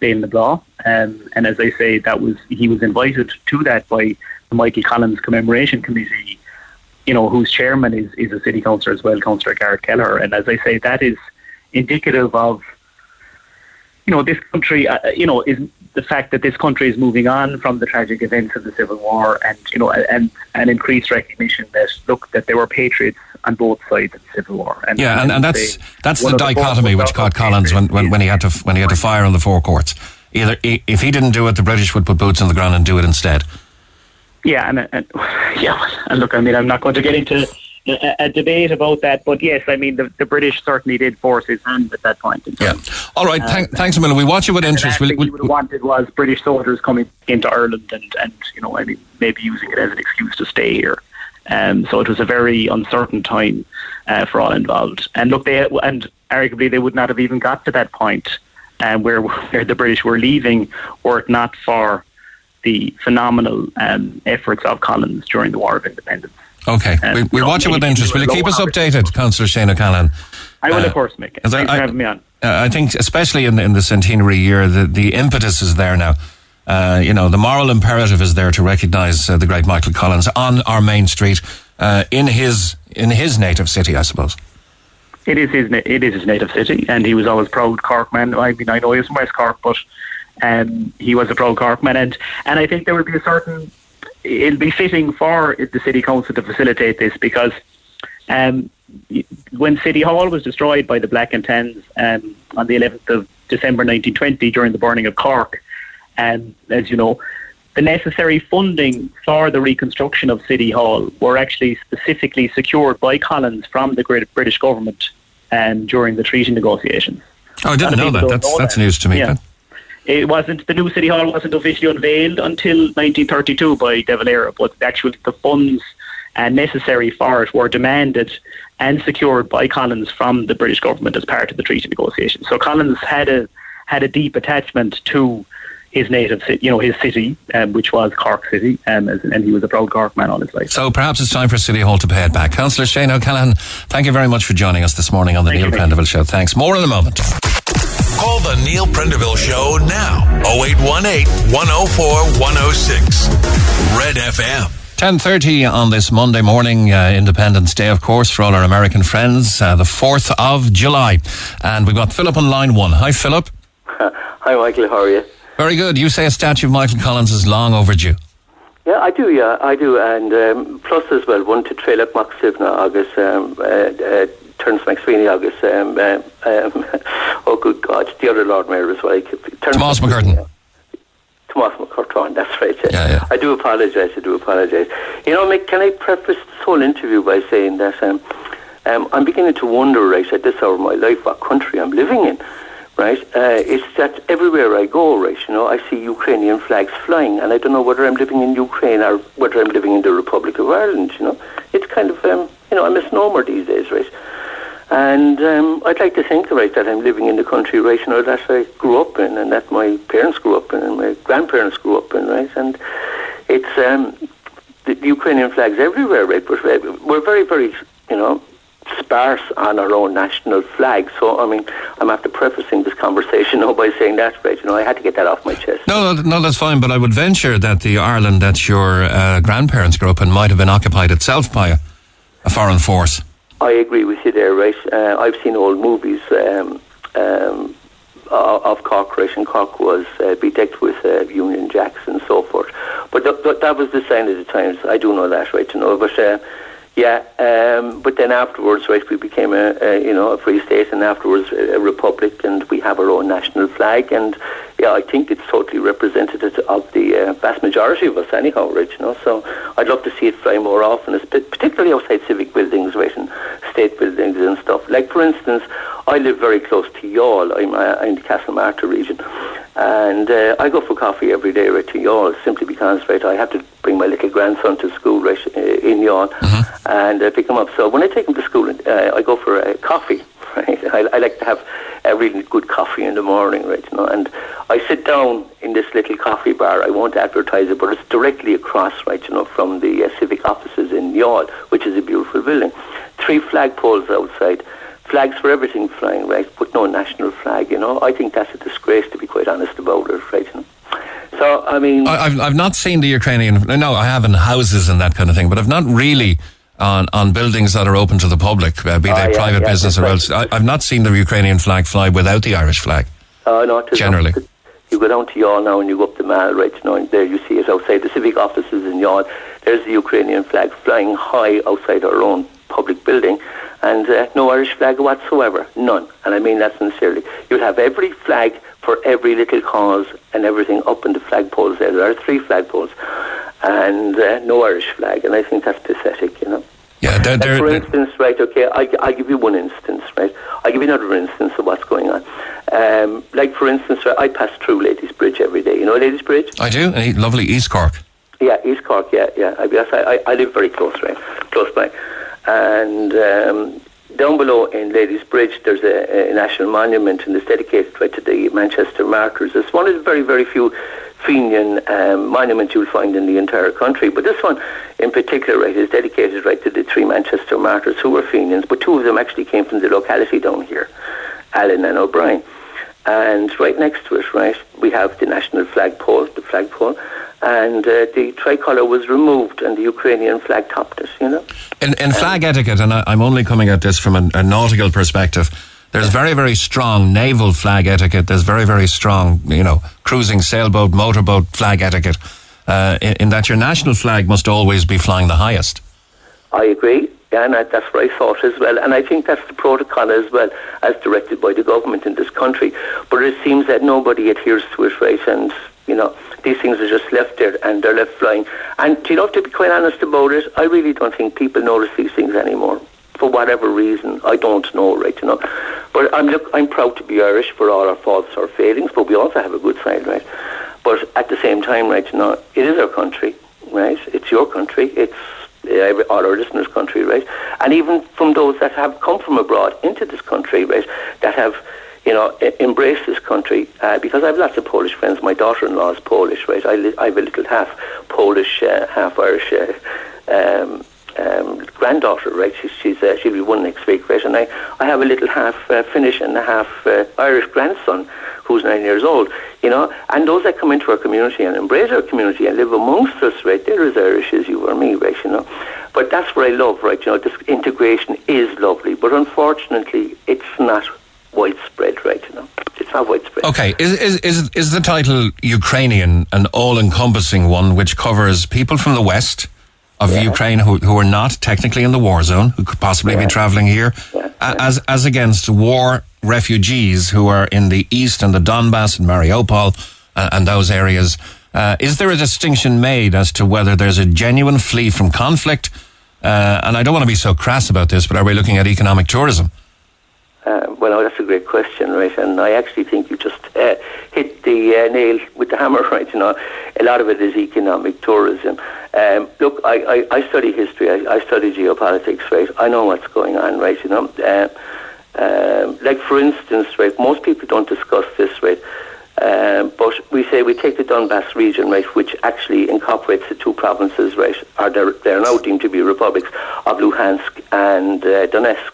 na Bláth. Um, and as I say, that was he was invited to that by the Michael Collins Commemoration Committee, you know, whose chairman is, is a city councillor as well, Councillor Garrett Kelleher. And as I say, that is indicative of, you know, this country, uh, you know, is the fact that this country is moving on from the tragic events of the Civil War, and you know, and an increased recognition that look that there were patriots on both sides of the Civil War. And, yeah, and, and that's that's the dichotomy which caught Collins when, when, when he had to when he had to fire on the four courts. Either if he didn't do it, the British would put boots on the ground and do it instead. Yeah, and, and yeah, and look, I mean, I'm not going to get into a, a, debate about that. But yes, I mean, the, the British certainly did force his hand at that point. Yeah. All right. Uh, thanks a minute. We watch it with interest. Thing we, would have wanted was British soldiers coming into Ireland and, and, you know, I mean, maybe using it as an excuse to stay here. Um, so it was a very uncertain time uh, for all involved. And look, they and arguably they would not have even got to that point um, where where the British were leaving, were it not for the phenomenal um, efforts of Collins during the War of Independence. Okay, we, we'll watch it with interest. Will you keep us updated, Councillor Shane O'Callaghan? I will, uh, of course, Mick. Thanks I, for having me on. Uh, I think, especially in the, in the centenary year, the, the impetus is there now. Uh, you know, the moral imperative is there to recognise uh, the great Michael Collins on our main street uh, in his in his native city, I suppose. It is his it is his native city, and he was always proud Cork man. I mean, I know he's from West Cork, but um, he was a pro-Cork man, and and I think there would be a certain it'll be fitting for the city council to facilitate this because um, when City Hall was destroyed by the Black and Tans um, on the 11th of December 1920 during the burning of Cork, and as you know, the necessary funding for the reconstruction of City Hall were actually specifically secured by Collins from the British government um, during the treaty negotiations. Oh, I didn't know that. That's, know that's that. news to me. Yeah. It wasn't the new city hall wasn't officially unveiled until 1932 by De Valera, but actually the funds uh, necessary for it were demanded and secured by Collins from the British government as part of the treaty negotiations. So Collins had a had a deep attachment to his native city, you know, his city, um, which was Cork City, um, and he was a proud Cork man all his life. So perhaps it's time for City Hall to pay it back. Councillor Shane O'Callaghan, thank you very much for joining us this morning on the Thank Neil Prendeville Show. Thanks. More in a moment. Call the Neil Prendeville Show now. 0818 104 106. Red FM. 10.30 on this Monday morning, uh, Independence Day, of course, for all our American friends, uh, the 4th of July. And we've got Philip on line one. Hi, Philip. Hi, Michael. How are you? Very good. You say a statue of Michael Collins is long overdue. Yeah, I do, yeah, I do. And um, plus as well, one to Toirdhealbhach Mac Suibhne, August, um, uh, uh, Terence MacSwiney agus um, um, um, oh good God the other Lord Mayor as well Thomas MacCurtain Tomas MacCurtain, that's right. Yeah, yeah. I do apologise, I do apologise. You know, Mick, can I preface this whole interview by saying that um, um, I'm beginning to wonder, right, at this hour of my life, what country I'm living in, right? Uh, it's that everywhere I go, right, you know, I see Ukrainian flags flying, and I don't know whether I'm living in Ukraine or whether I'm living in the Republic of Ireland, you know. It's kind of, um, you know, a misnomer these days, right? And um, I'd like to think, right, that I'm living in the country, right, know, that I grew up in and that my parents grew up in and my grandparents grew up in, right? And it's um, the, the Ukrainian flags everywhere, right? But uh, we're very, very, you know, sparse on our own national flag. So, I mean, I'm after prefacing this conversation now by saying that, right? You know, I had to get that off my chest. No, no, no, that's fine. But I would venture that the Ireland that your uh, grandparents grew up in might have been occupied itself by a, a foreign force. I agree with you there, right? Uh, I've seen old movies um, um, of Cork, right? And Cork was uh, bedecked with uh, Union Jacks and so forth. But th- th- that was the sign of the times. I do know that, right? You know, but uh, yeah, um, but then afterwards, right, we became a, a, you know a free state, and afterwards a, a republic, and we have our own national flag, and yeah, I think it's totally representative of the uh, vast majority of us, anyhow, right? You know, so I'd love to see it fly more often, particularly outside civic buildings, right, and state buildings and stuff. Like for instance, I live very close to Youghal. I'm, uh, in the Castle Castlemartyr region, and uh, I go for coffee every day right to Youghal simply because right I have to bring my little grandson to school right uh, in Youghal Mm-hmm. and uh, pick him up. So when I take him to school, uh, I go for a coffee. Right, I, I like to have a really good coffee in the morning, right? You know, and I sit down in this little coffee bar. I won't advertise it, but it's directly across, right? You know, from the uh, civic offices in Youghal, which is a beautiful building. Three flagpoles outside flags for everything flying, right? But no national flag, you know. I think that's a disgrace, to be quite honest about it, right? So, I mean. I, I've, I've not seen the Ukrainian, no, I have in houses and that kind of thing, but I've not really on, on buildings that are open to the public, uh, be Oh, they yeah, private yeah, business or else. I, I've not seen the Ukrainian flag fly without the Irish flag. Uh, no, Generally. not. You go down to Youghal now and you go up the mall, right, you know, and there you see it outside the civic offices in Youghal. There's the Ukrainian flag flying high outside our own public building, and uh, no Irish flag whatsoever, none. And I mean that sincerely. You'll have every flag for every little cause and everything up in the flagpoles there. There are three flagpoles, and uh, no Irish flag, and I think that's pathetic, you know. Yeah, they're, they're, for instance, right, okay, I, I'll give you one instance, right? I'll give you another instance of what's going on. Um, like, for instance, right, I pass through Ladysbridge every day. You know Ladysbridge? I do, lovely East Cork. Yeah, East Cork, yeah, yeah. I, yes, I, I I live very close, right? Close by. And um, down below in Ladysbridge, there's a, a national monument, and it's dedicated right to the Manchester martyrs. It's one of the very, very few Fenian um, monuments you'll find in the entire country. But this one, in particular, right, is dedicated right to the three Manchester martyrs who were Fenians, but two of them actually came from the locality down here, Allen and O'Brien. And right next to it, right, we have the national flagpole, the flagpole, and uh, the tricolour was removed and the Ukrainian flag topped it, you know. In, in flag etiquette, and I, I'm only coming at this from a, a nautical perspective, there's very, very strong naval flag etiquette. There's very, very strong, you know, cruising sailboat, motorboat flag etiquette, uh, in, in that your national flag must always be flying the highest. I agree. Yeah, and I, that's what I thought as well. And I think that's the protocol as well, as directed by the government in this country. But it seems that nobody adheres to it, right? And, you know, these things are just left there and they're left flying. And, you know, to be quite honest about it, I really don't think people notice these things anymore. For whatever reason, I don't know, right? You know, but I'm look, I'm proud to be Irish for all our faults or failings, but we also have a good side, right? But at the same time, right? You know, it is our country, right? It's your country. It's uh, all our listeners' country, right? And even from those that have come from abroad into this country, right? That have, you know, embraced this country. Uh, because I have lots of Polish friends. My daughter-in-law is Polish, right? I, li- I have a little half Polish, uh, half Irish. Uh, um, um, granddaughter, right? She's, she's uh, she'll be one next week, right? And I, I have a little half uh, Finnish and a half uh, Irish grandson who's nine years old, you know. And those that come into our community and embrace our community and live amongst us, right? They're as Irish as you or me, right? You know. But that's what I love, right? You know, this integration is lovely, but unfortunately, it's not widespread, right? You know, it's not widespread. Okay, is, is, is, is the title Ukrainian an all encompassing one which covers people from the west of Ukraine who, who are not technically in the war zone, who could possibly be traveling here, a- as, as against war refugees who are in the east and the Donbass and Mariupol uh, and those areas? Uh, is there a distinction made as to whether there's a genuine flee from conflict? Uh, and I don't want to be so crass about this, but are we looking at economic tourism? Uh, well, that's a great question, right? And I actually think you just uh, hit the uh, nail with the hammer, right? You know, a lot of it is economic tourism. Um, look, I, I, I, study history. I, I, study geopolitics, right? I know what's going on, right? You know, um, like for instance, right? Most people don't discuss this, right? Um, but we say we take the Donbass region, right, which actually incorporates the two provinces, right, are they're, now deemed to be republics of Luhansk and uh, Donetsk.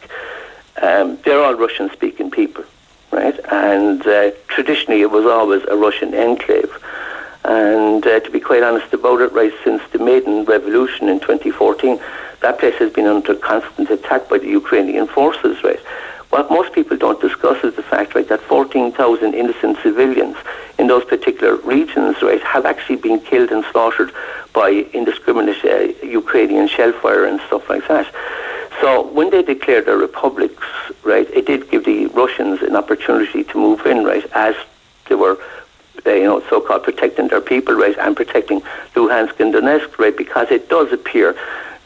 Um, they're all Russian-speaking people, right? And uh, traditionally, it was always a Russian enclave. And uh, to be quite honest about it, right, since the Maidan Revolution in 2014, that place has been under constant attack by the Ukrainian forces, right? What most people don't discuss is the fact, right, that 14,000 innocent civilians in those particular regions, right, have actually been killed and slaughtered by indiscriminate uh, Ukrainian shellfire and stuff like that. So when they declared their republics, right, it did give the Russians an opportunity to move in, right, as they were, uh, you know, so-called protecting their people, right, and protecting Luhansk and Donetsk, right, because it does appear.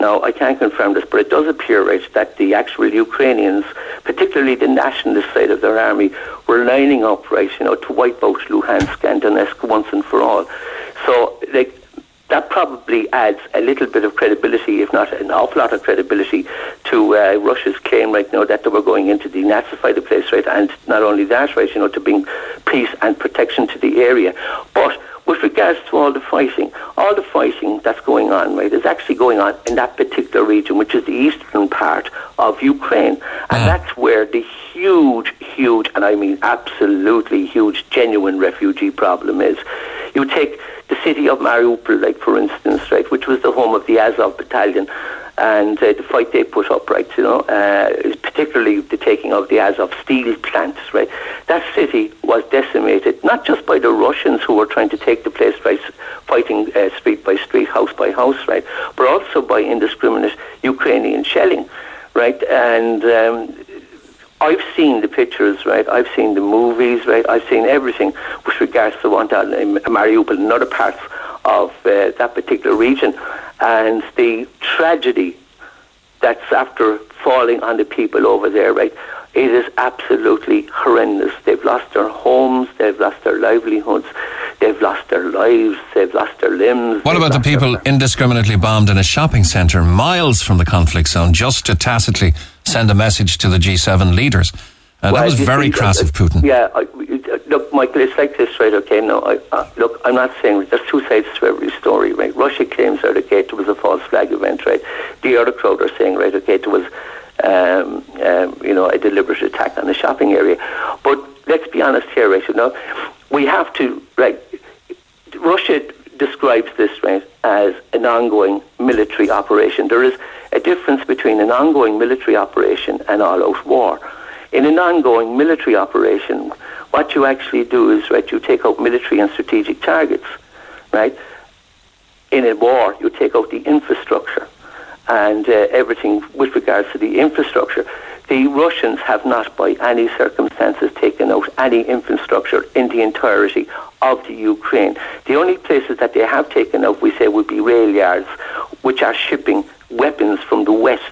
Now, I can't confirm this, but it does appear, right, that the actual Ukrainians, particularly the nationalist side of their army, were lining up, right, you know, to wipe out Luhansk and Donetsk once and for all. So, like, that probably adds a little bit of credibility, if not an awful lot of credibility, to uh, Russia's claim right now that they were going in to denazify the place, right? And not only that, right, you know, to bring peace and protection to the area. But with regards to all the fighting, all the fighting that's going on, right, is actually going on in that particular region, which is the eastern part of Ukraine. And uh-huh. that's where the huge, huge, and I mean absolutely huge, genuine refugee problem is. You take the city of Mariupol, like for instance, right, which was the home of the Azov battalion, and uh, the fight they put up, right, you know, uh, particularly the taking of the Azov steel plants, right. That city was decimated not just by the Russians who were trying to take the place, right, fighting uh, street by street, house by house, right, but also by indiscriminate Ukrainian shelling, right, and. Um, I've seen the pictures, right? I've seen the movies, right? I've seen everything with regards to what in Mariupol and other parts of uh, that particular region, and the tragedy that's after falling on the people over there, right? It is absolutely horrendous. They've lost their homes, they've lost their livelihoods, they've lost their lives, they've lost their limbs. What about the people indiscriminately bombed in a shopping centre miles from the conflict zone just to tacitly send a message to the G7 leaders? Uh, well, that was very crass of Putin. Yeah, I, look, Michael, it's like this, right? Okay, no, I, uh, look, I'm not saying there's two sides to every story, right? Russia claims that okay, it was a false flag event, right? The other crowd are saying, right, okay, it was um, um, you know, a deliberate attack on the shopping area. But let's be honest here, right? You know, we have to, right? Russia describes this, right, as an ongoing military operation. There is a difference between an ongoing military operation and all-out war. In an ongoing military operation, what you actually do is, right, you take out military and strategic targets, right? In a war, you take out the infrastructure and uh, everything with regards to the infrastructure. The Russians have not, by any circumstances, taken out any infrastructure in the entirety of the Ukraine. The only places that they have taken out, we say, would be rail yards, which are shipping weapons from the west,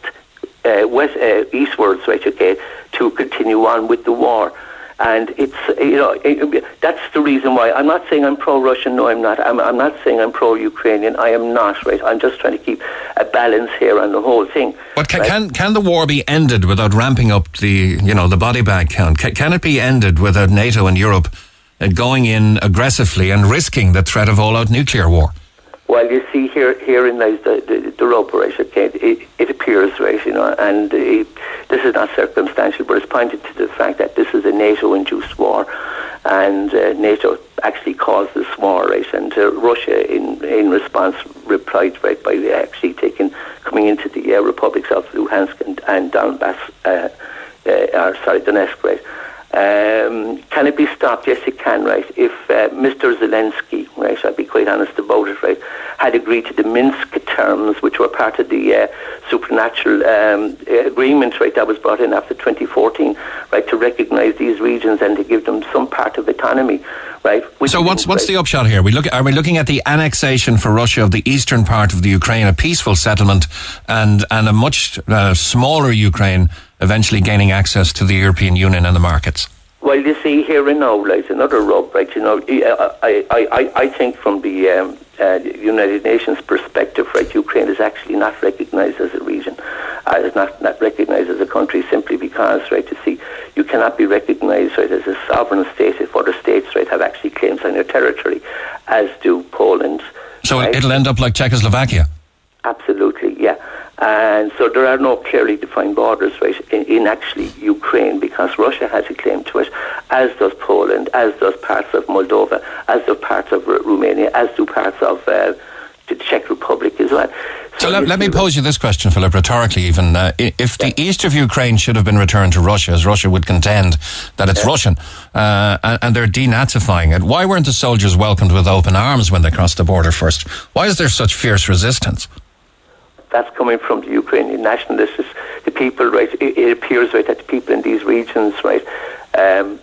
uh, west uh, eastwards, right, okay, to continue on with the war. And it's, you know, it, that's the reason why. I'm not saying I'm pro-Russian. No, I'm not. I'm, I'm not saying I'm pro-Ukrainian. I am not, right? I'm just trying to keep a balance here on the whole thing. But can, right? can, can the war be ended without ramping up the, you know, the body bag count? Can, can it be ended without NATO and Europe uh, going in aggressively and risking the threat of all-out nuclear war? Well, you see, here herein lies the, the, the rub, right? Okay, it, it appears, right, you know, and it, this is not circumstantial, but it's pointed to the fact that this is a NATO-induced war, and uh, NATO actually caused this war, right? And uh, Russia, in in response, replied right by actually taking coming into the uh, republics of Luhansk and, and Donbass, uh, uh, or sorry, Donetsk, right? Um, can it be stopped? Yes, it can, right? If uh, Mr. Zelensky, right, I'll be quite honest about it, right, had agreed to the Minsk terms, which were part of the uh, supernatural um, agreement, right, that was brought in after 2014, right, to recognise these regions and to give them some part of autonomy, right? so what's what's the upshot here? We look are we looking at the annexation for Russia of the eastern part of the Ukraine, a peaceful settlement, and and a much uh, smaller Ukraine eventually gaining access to the European Union and the markets? Well, you see here and now, like another rub, right? You know, I, I, I, I think from the um, uh, United Nations perspective, right, Ukraine is actually not recognised as a region, uh, it's not, not recognised as a country simply because, right, you see, you cannot be recognised, right, as a sovereign state if other states, right, have actually claims on your territory, as do Poland. So right? it'll end up like Czechoslovakia. Absolutely, yeah. And so there are no clearly defined borders, right, in, in, actually Ukraine because Russia has a claim to it, as does Poland, as does parts of Moldova, as do parts of R- Romania, as do parts of uh, the Czech Republic as well. So, so let, let me pose you this question, Philip, rhetorically even. Uh, if the east of Ukraine should have been returned to Russia, as Russia would contend that it's yeah. Russian, uh, and, and, they're denazifying it, why weren't the soldiers welcomed with open arms when they crossed the border first? Why is there such fierce resistance? That's coming from the Ukrainian nationalists. The people, right? It, it appears, right, that the people in these regions, right, um,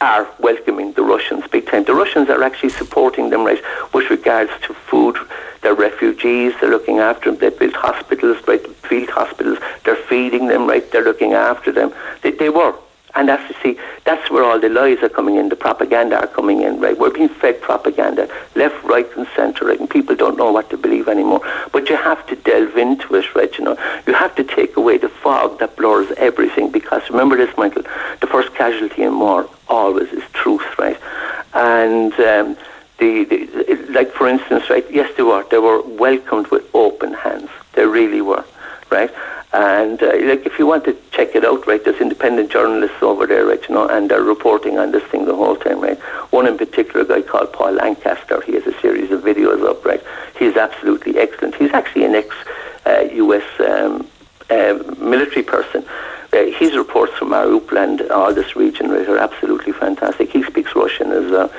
are welcoming the Russians big time. The Russians are actually supporting them, right, with regards to food. They're refugees. They're looking after them. They built hospitals, right, field hospitals. They're feeding them, right. They're looking after them. They, they were and that's you see, that's where all the lies are coming in, the propaganda are coming in, right? We're being fed propaganda, left, right, and centre, right? And people don't know what to believe anymore. But you have to delve into it, right? You know, you have to take away the fog that blurs everything. Because remember this, Michael, the first casualty in war always is truth, right? And um, the, the, like for instance, right? Yes, they were. They were welcomed with open hands. They really were, right? And uh, like, if you want to check it out, right, there's independent journalists over there, right, you know, and they're reporting on this thing the whole time, right. One in particular, a guy called Paul Lancaster, he has a series of videos up, right. He's absolutely excellent. He's actually an ex-U.S. Uh, um, uh, military person. Uh, his reports from Mariupol and all this region are absolutely fantastic. He speaks Russian as well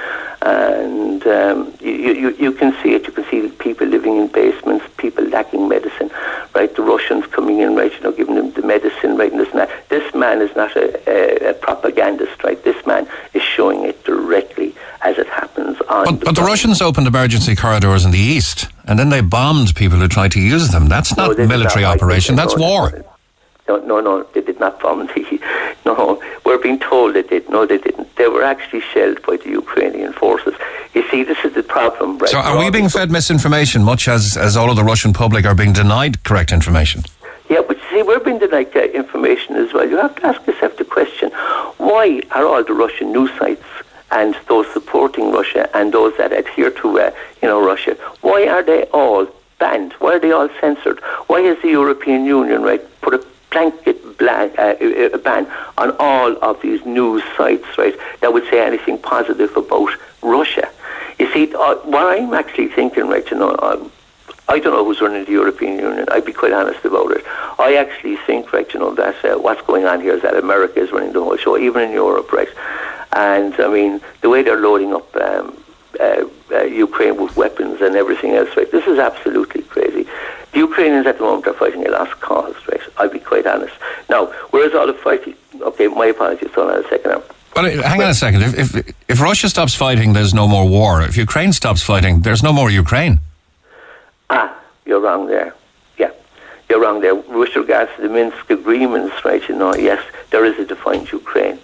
and um, you, you, you can see it. You can see people living in basements, people lacking medicine, right? The Russians coming in, right? You know, giving them the medicine, right? And this, that. this man is not a, a, a propagandist, right? This man is showing it directly as it happens on. But, the, but the Russians opened emergency corridors in the east, and then they bombed people who tried to use them. That's not no, military operation. That's war. No, no, no, they did not bomb the. No, we're being told they did. No, they didn't. They were actually shelled by the Ukrainian forces. You see, this is the problem. Right? So, are we being fed misinformation, much as as all of the Russian public are being denied correct information? Yeah, but see, we're being denied uh, information as well. You have to ask yourself the question: Why are all the Russian news sites and those supporting Russia and those that adhere to, uh, you know, Russia, why are they all banned? Why are they all censored? Why has the European Union, right, put a blanket black, uh, uh, ban on all of these news sites, right, that would say anything positive about Russia. You see, uh, what I'm actually thinking, right, you know, um, I don't know who's running the European Union. I'd be quite honest about it. I actually think, right, you know, that uh, what's going on here is that America is running the whole show, even in Europe, right? And I mean, the way they're loading up um, uh, uh, Ukraine with weapons and everything else, right? This is absolutely crazy. The Ukrainians at the moment are fighting a lost cause, right? I'll be quite honest. Now, where's all the fighting? Okay, my apologies. Hold on a second now. But uh, hang on a second. If, if if Russia stops fighting, there's no more war. If Ukraine stops fighting, there's no more Ukraine. Ah, you're wrong there. Yeah, you're wrong there. With regards to the Minsk agreements, right? You know, yes, there is a defined Ukraine,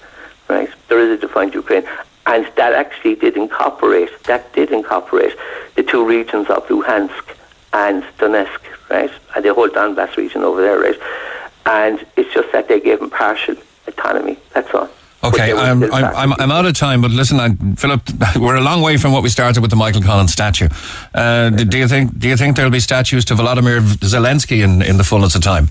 right? There is a defined Ukraine, and that actually did incorporate. That did incorporate the two regions of Luhansk and Donetsk, right? And the whole Donbass region over there, right? And it's just that they gave them partial autonomy. That's all. Okay, I'm, I'm, I'm, I'm, out of time, but listen, I, Philip, we're a long way from what we started with the Michael Collins statue. Uh, do, do, you think do you think there'll be statues to Volodymyr Zelensky in, in the fullness of time?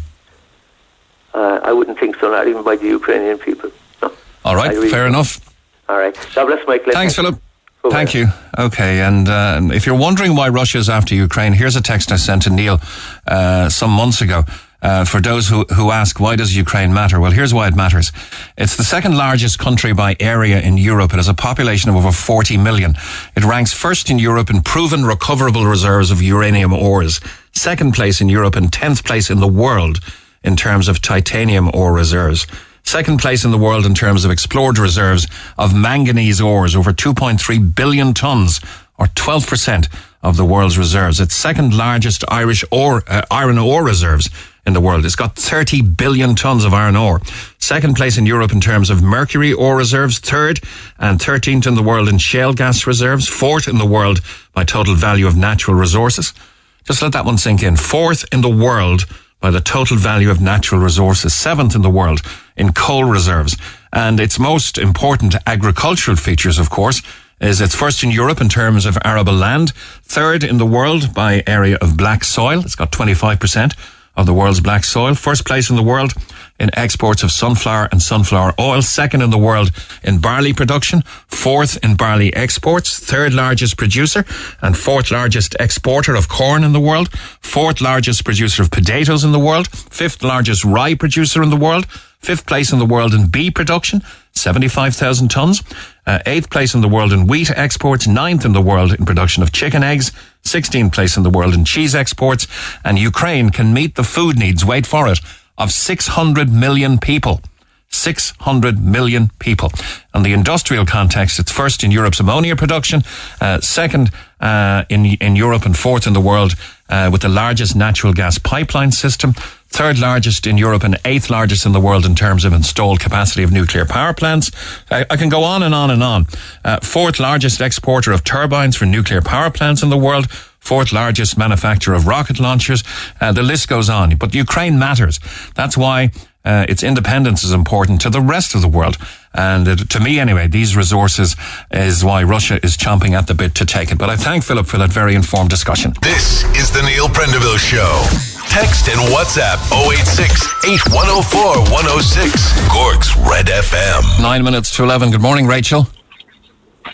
Uh, I wouldn't think so, not even by the Ukrainian people. No. All right, really fair enough. All right. God bless, Michael. Thanks, Philip. Thank you. Okay, and uh, if you're wondering why Russia's after Ukraine, here's a text I sent to Neil uh, some months ago. Uh, for those who, who ask, why does Ukraine matter? Well, here's why it matters. It's the second largest country by area in Europe. It has a population of over 40 million. It ranks first in Europe in proven recoverable reserves of uranium ores, second place in Europe and 10th place in the world in terms of titanium ore reserves. Second place in the world in terms of explored reserves of manganese ores, over 2.3 billion tons, or 12% of the world's reserves. It's second largest Irish ore, uh, iron ore reserves in the world. It's got 30 billion tons of iron ore. Second place in Europe in terms of mercury ore reserves. Third and 13th in the world in shale gas reserves. Fourth in the world by total value of natural resources. Just let that one sink in. Fourth in the world by the total value of natural resources. Seventh in the world in coal reserves. And its most important agricultural features, of course, is it's first in Europe in terms of arable land, third in the world by area of black soil. It's got 25% of the world's black soil. First place in the world in exports of sunflower and sunflower oil. Second in the world in barley production. Fourth in barley exports. Third largest producer and fourth largest exporter of corn in the world. Fourth largest producer of potatoes in the world. Fifth largest rye producer in the world. Fifth place in the world in bee production, 75,000 tons. Uh, eighth place in the world in wheat exports. Ninth in the world in production of chicken eggs. 16th place in the world in cheese exports. And Ukraine can meet the food needs, wait for it, of 600 million people. 600 million people. In the industrial context, it's first in Europe's ammonia production, uh, second uh, in in Europe, and fourth in the world uh, with the largest natural gas pipeline system. Third largest in Europe and eighth largest in the world in terms of installed capacity of nuclear power plants. I, I can go on and on and on. Uh, fourth largest exporter of turbines for nuclear power plants in the world fourth largest manufacturer of rocket launchers. Uh, the list goes on. But Ukraine matters. That's why uh, its independence is important to the rest of the world. And uh, to me, anyway, these resources is why Russia is chomping at the bit to take it. But I thank Philip for that very informed discussion. This is the Neil Prendeville Show. Text and WhatsApp 086 8104 106. Cork's Red FM. Nine minutes to 11. Good morning, Rachel.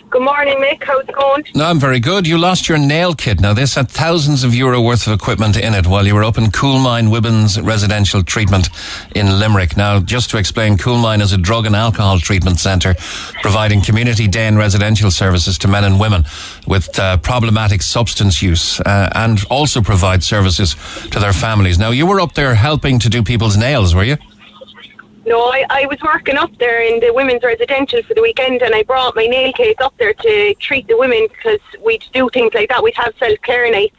Good morning, Mick. How's it going? No, I'm very good. You lost your nail kit. Now, this had thousands of euro worth of equipment in it while you were up in Coolmine Women's Residential Treatment in Limerick. Now, just to explain, Coolmine is a drug and alcohol treatment centre providing community day and residential services to men and women with uh, problematic substance use uh, and also provide services to their families. Now, you were up there helping to do people's nails, were you? No, I, I was working up there in the women's residential for the weekend and I brought my nail case up there to treat the women because we'd do things like that. We'd have self care nights.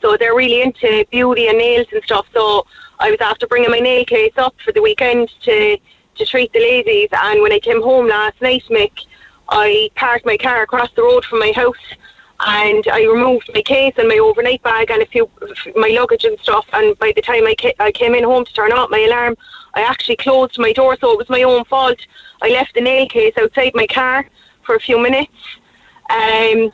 So they're really into beauty and nails and stuff. So I was after bringing my nail case up for the weekend to, to treat the ladies. And when I came home last night, Mick, I parked my car across the road from my house and I removed my case and my overnight bag and a few my luggage and stuff. And by the time I, ca- I came in home to turn off my alarm, I actually closed my door, so it was my own fault. I left the nail case outside my car for a few minutes. Um,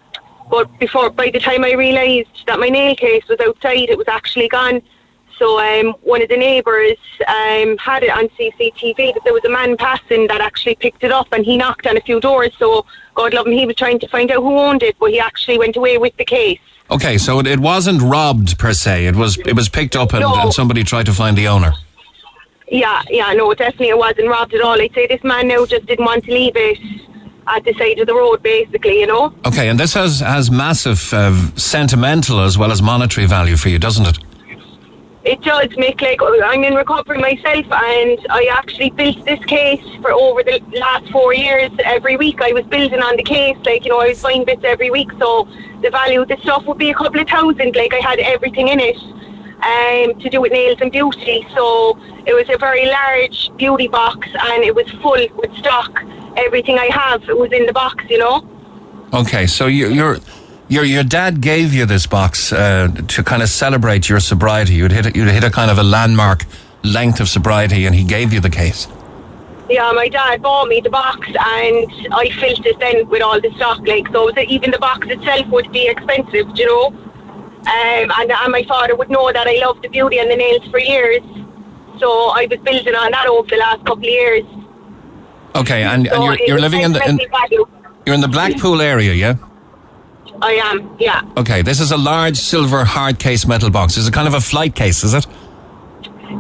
but before, by the time I realised that my nail case was outside, it was actually gone. So um, one of the neighbours um, had it on CCTV that there was a man passing that actually picked it up and he knocked on a few doors. So God love him, he was trying to find out who owned it, but he actually went away with the case. Okay, so it, it wasn't robbed per se. It was it was picked up and, No. and somebody tried to find the owner. Yeah, yeah, no, definitely it wasn't robbed at all. I'd say this man now just didn't want to leave it at the side of the road, basically, you know. Okay, and this has has massive uh, sentimental as well as monetary value for you, doesn't it? It does make like I'm in recovery myself, and I actually built this case for over the last four years. Every week I was building on the case, like you know, I was buying bits every week. So the value of the stuff would be a couple of thousand. Like I had everything in it um, to do with nails and beauty. So it was a very large beauty box, and it was full with stock. Everything I have was in the box, you know. Okay, so you, you're. Your your dad gave you this box uh, to kind of celebrate your sobriety. You'd hit a, you'd hit a kind of a landmark length of sobriety, and he gave you the case. Yeah, my dad bought me the box and I filled it then with all the stock. Like, so even the box itself would be expensive, you know. Um, and, and my father would know that I loved the beauty and the nails for years. So I was building on that over the last couple of years. Okay, and, and you're, you're living in the in, you're in the Blackpool area, yeah. I am, yeah. Okay, this is a large silver hard case metal box. Is it kind of a flight case? Is it?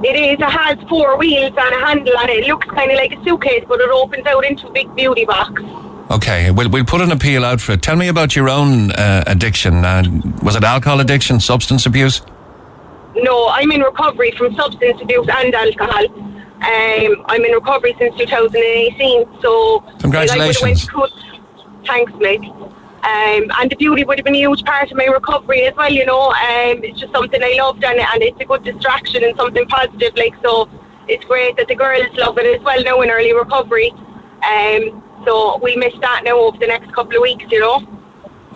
It is. It has four wheels and a handle on it. It looks kind of like a suitcase, but it opens out into a big beauty box. Okay, we'll we'll put an appeal out for it. Tell me about your own uh, addiction. Uh, was it alcohol addiction, substance abuse? No, I'm in recovery from substance abuse and alcohol. Um, I'm in recovery since 2018, so Congratulations. Like, I went to- thanks, Mick. Um, and the beauty would have been a huge part of my recovery as well. You know, um, it's just something I loved, and, and it's a good distraction and something positive. Like so, it's great that the girls love it as well now in early recovery. Um, so we miss that now over the next couple of weeks. You know.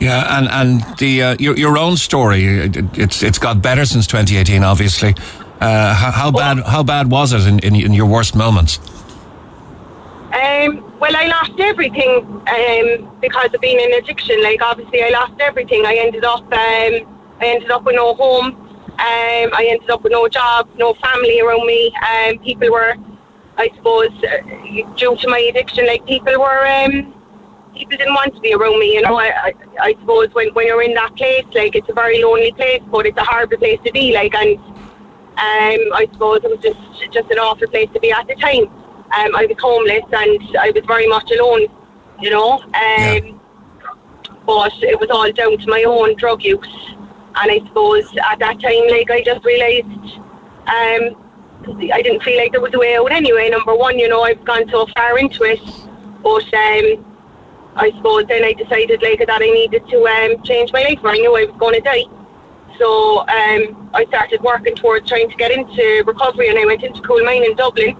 Yeah, and and the uh, your your own story, it, it's it's got better since 2018, obviously. Uh, how, how bad how bad was it in, in, in your worst moments? Um, well, I lost everything um, because of being in addiction. Like, obviously, I lost everything. I ended up, um, I ended up with no home. Um, I ended up with no job, no family around me. Um, people were, I suppose, uh, due to my addiction, like people were, um, people didn't want to be around me. You know, I, I, I suppose when, when you're in that place, like it's a very lonely place, but it's a horrible place to be. Like, and um, I suppose it was just just an awful place to be at the time. Um, I was homeless and I was very much alone, you know. Um, But it was all down to my own drug use, and I suppose at that time, like I just realised, um, I didn't feel like there was a way out anyway. Number one, you know, I've gone so far into it, but um, I suppose then I decided like that I needed to um, change my life. Or I knew I was going to die. So um, I started working towards trying to get into recovery, and I went into Coolmine in Dublin.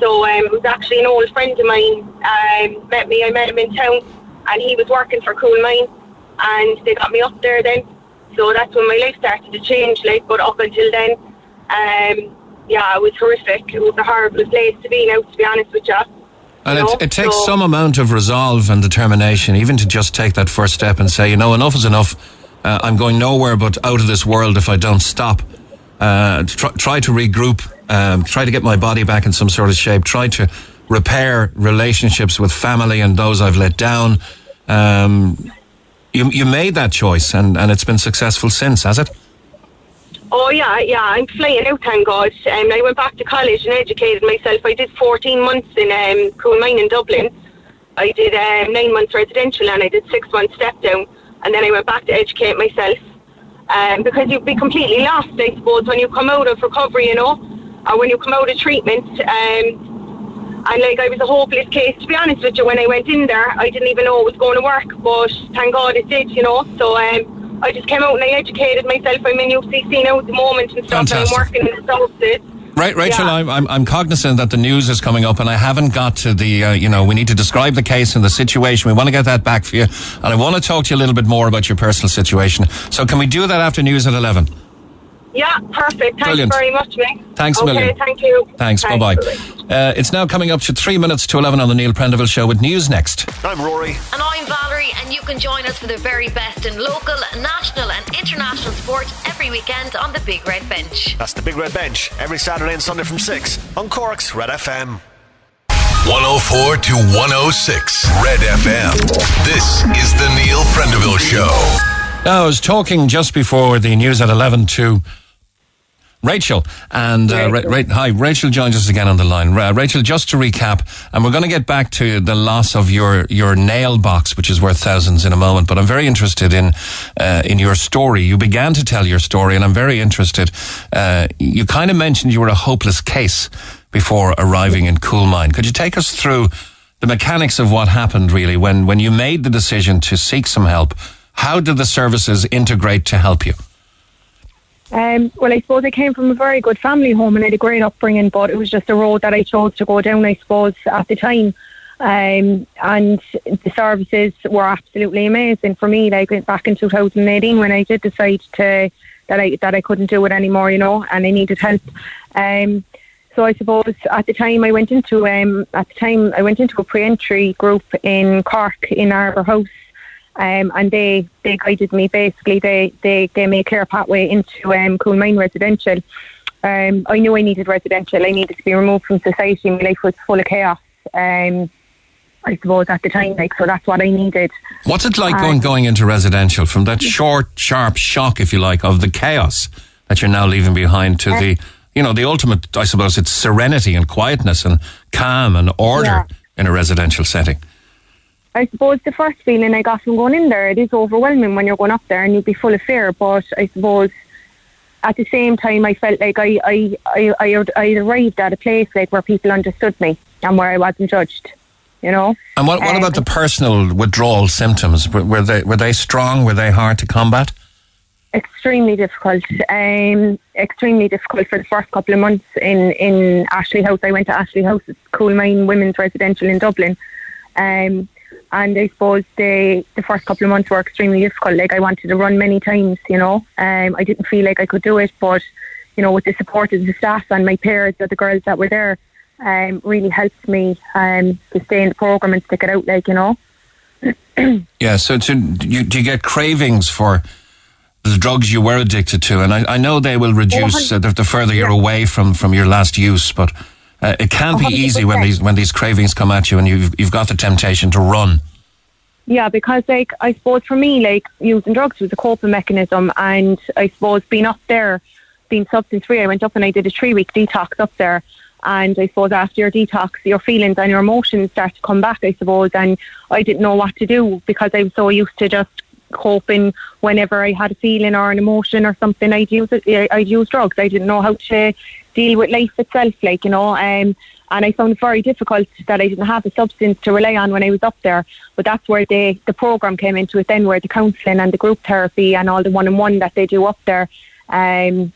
So um, it was actually an old friend of mine um, met me. I met him in town, and he was working for Coolmine, and they got me up there then. So that's when my life started to change. Like, but up until then, um, yeah, it was horrific. It was a horrible place to be now, to be honest with you. And You know, it, it takes so- some amount of resolve and determination, even to just take that first step and say, you know, enough is enough. Uh, I'm going nowhere but out of this world if I don't stop. Uh, try, try to regroup, um, try to get my body back in some sort of shape, try to repair relationships with family and those I've let down. Um, you, you made that choice and, and it's been successful since, has it? Oh yeah, yeah, I'm flying out, thank God. Um, I went back to college and educated myself. I did 14 months in um, Coolmine in Dublin. I did um, nine months residential and I did six months step down. And then I went back to educate myself. Um, because you'd be completely lost, I suppose, when you come out of recovery, you know, or when you come out of treatment. Um, and like I was a hopeless case, to be honest with you, when I went in there, I didn't even know it was going to work, but thank God it did, you know. So um, I just came out and I educated myself. I'm in UCC now at the moment and stuff, and I'm working in the services. Right, Rachel, Yeah. I'm, I'm, I'm cognizant that the news is coming up and I haven't got to the, uh, you know, we need to describe the case and the situation. We want to get that back for you. And I want to talk to you a little bit more about your personal situation. So can we do that after news at 11? Yeah, perfect. Thanks Brilliant. very much, mate. Thanks a okay, million. thank you. Thanks, bye bye. Uh, it's now coming up to three minutes to 11 on the Neil Prendeville Show with news next. I'm Rory. And I'm Valerie, and you can join us for the very best in local, national, and international sport every weekend on the Big Red Bench. That's the Big Red Bench every Saturday and Sunday from 6 on Cork's Red FM. 104 to 106 Red FM. This is the Neil Prendeville Show. Now, I was talking just before the news at 11 to Rachel. And uh, Ra- Ra- hi, Rachel joins us again on the line. Ra- Rachel, just to recap, and we're going to get back to the loss of your, your nail box, which is worth thousands in a moment. But I'm very interested in uh, in your story. You began to tell your story, and I'm very interested. Uh, you kind of mentioned you were a hopeless case before arriving in Coolmine. Could you take us through the mechanics of what happened, really, when when you made the decision to seek some help? How did the services integrate to help you? Um, well, I suppose I came from a very good family home and I had a great upbringing, but it was just a road that I chose to go down, I suppose, at the time. Um, and the services were absolutely amazing for me. Like back in 2018, when I did decide to that I that I couldn't do it anymore, you know, and I needed help. Um, so I suppose at the time I went into um, at the time I went into a pre-entry group in Cork in Arbour House, um, and they they guided me basically. They they gave me a clear pathway into um, Coolmine Residential. Um, I knew I needed residential. I needed to be removed from society. My life was full of chaos. Um, I suppose at the time, like so, that's what I needed. What's it like Um, going going into residential from that short, sharp shock, if you like, of the chaos that you're now leaving behind to the, you know, the ultimate, I suppose, it's serenity and quietness and calm and order Yeah. in a residential setting. I suppose the first feeling I got from going in there, it is overwhelming when you're going up there and you'd be full of fear. But I suppose at the same time, I felt like I I I I, I arrived at a place like where people understood me and where I wasn't judged. You know. And what, what Um, about the personal withdrawal symptoms? Were, were they were they strong? Were they hard to combat? extremely difficult. Um, extremely difficult for the first couple of months in in Ashlinn House. I went to Ashlinn House, it's Coolmine Women's Residential in Dublin. Um, and I suppose the the first couple of months were extremely difficult. Like I wanted to run many times, you know. Um, I didn't feel like I could do it, but you know, with the support of the staff and my peers, of the girls that were there, um, really helped me um, to stay in the program and stick it out. Like you know. Yeah. So, to, do, you, do you get cravings for the drugs you were addicted to? And I, I know they will reduce uh, the, the further you're away from, from your last use, but uh, it can't be easy when these when these cravings come at you and you've you've got the temptation to run. Yeah, because like I suppose for me, like using drugs was a coping mechanism, and I suppose being up there, being substance free, I went up and I did a three week detox up there, and I suppose after your detox, your feelings and your emotions start to come back. I suppose, and I didn't know what to do because I was so used to just coping whenever I had a feeling or an emotion or something. I'd use it. I'd use drugs. I didn't know how to deal with life itself, like you know. Um, and I found it very difficult that I didn't have a substance to rely on when I was up there. But that's where the the program came into it. Then, where the counselling and the group therapy and all the one on one that they do up there. Um,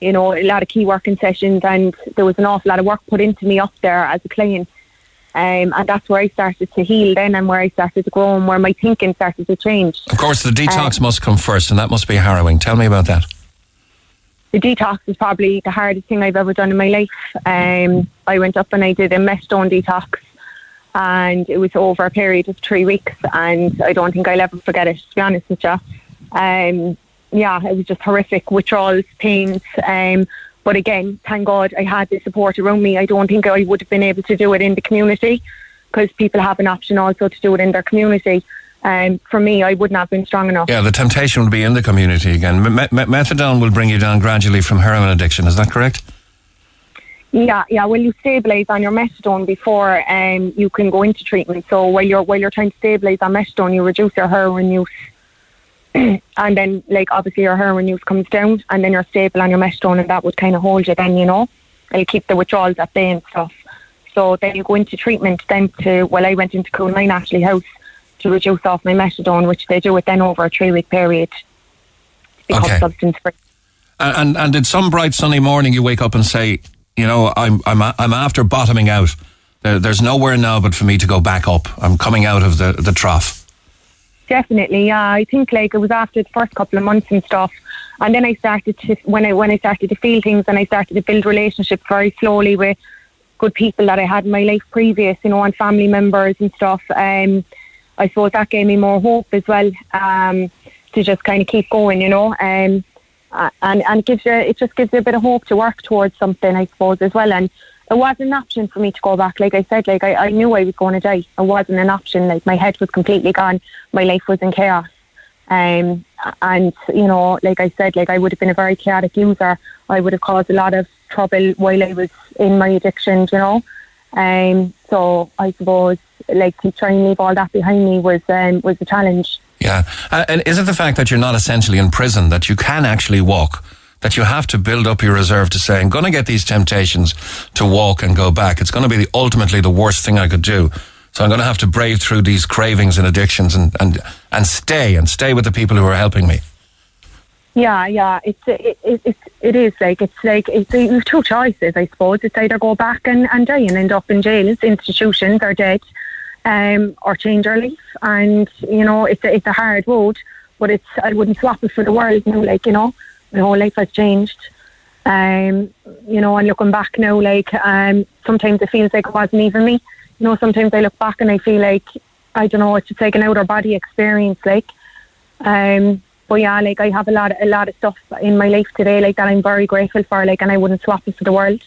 you know, a lot of key working sessions, and there was an awful lot of work put into me up there as a client. Um, and that's where I started to heal then, and where I started to grow, and where my thinking started to change. Of course, the detox must come first, and that must be harrowing. Tell me about that. The detox is probably the hardest thing I've ever done in my life. Um, I went up and I did a methadone detox, and it was over a period of three weeks, and I don't think I'll ever forget it. To be honest with you, um, yeah, it was just horrific withdrawals, pains. Um, but again, thank God I had the support around me. I don't think I would have been able to do it in the community because people have an option also to do it in their community. Um, for me, I wouldn't have been strong enough. Yeah, the temptation will be in the community again. Me- me- methadone will bring you down gradually from heroin addiction. Is that correct? Yeah, yeah. Well, you stabilise on your methadone before um, you can go into treatment. So while you're while you're trying to stabilise on methadone, you reduce your heroin use, and then like obviously your heroin use comes down, and then you're stable on your methadone, and that would kind of hold you. Then you know, it'll keep the withdrawals at bay and stuff. So then you go into treatment. Then to well, I went into Coolmine Ashlinn House to reduce off my methadone, which they do it then over a three week period. Become Okay. substance free. And, and and did some bright sunny morning you wake up and say, you know, I'm I'm I'm after bottoming out. There, there's nowhere now but for me to go back up. I'm coming out of the the trough. Definitely, yeah. I think like it was after the first couple of months and stuff, and then I started to when I when I started to feel things and I started to build relationships very slowly with good people that I had in my life previous, you know, and family members and stuff. Um, I suppose that gave me more hope as well um, to just kind of keep going, you know. Um, and and it gives you it just gives you a bit of hope to work towards something, I suppose, as well. And it wasn't an option for me to go back. Like I said, like I, I knew I was going to die. It wasn't an option. Like my head was completely gone. My life was in chaos. Um, and you know, like I said, like I would have been a very chaotic user. I would have caused a lot of trouble while I was in my addiction. You know, um, so I suppose like to try and leave all that behind me was um, was a challenge. Yeah. Uh, and is it the fact that you're not essentially in prison, that you can actually walk, that you have to build up your reserve to say, I'm going to get these temptations to walk and go back. It's going to be the, ultimately the worst thing I could do. So I'm going to have to brave through these cravings and addictions and, and, and stay and stay with the people who are helping me. Yeah, yeah, it's it, it, it, it is like it's like it's you have two choices, I suppose. It's either go back and, and die and end up in jails, institutions, or dead, um, or change our life. And you know, it's a, it's a hard road, but it's I wouldn't swap it for the world. Know, like you know, my whole life has changed. Um, you know, and looking back now, like um, sometimes it feels like it wasn't even me. You know, sometimes I look back and I feel like I don't know, it's just like an outer body experience, like. Um, but yeah, like I have a lot, of, a lot of stuff in my life today, like that I'm very grateful for, like, and I wouldn't swap it for the world.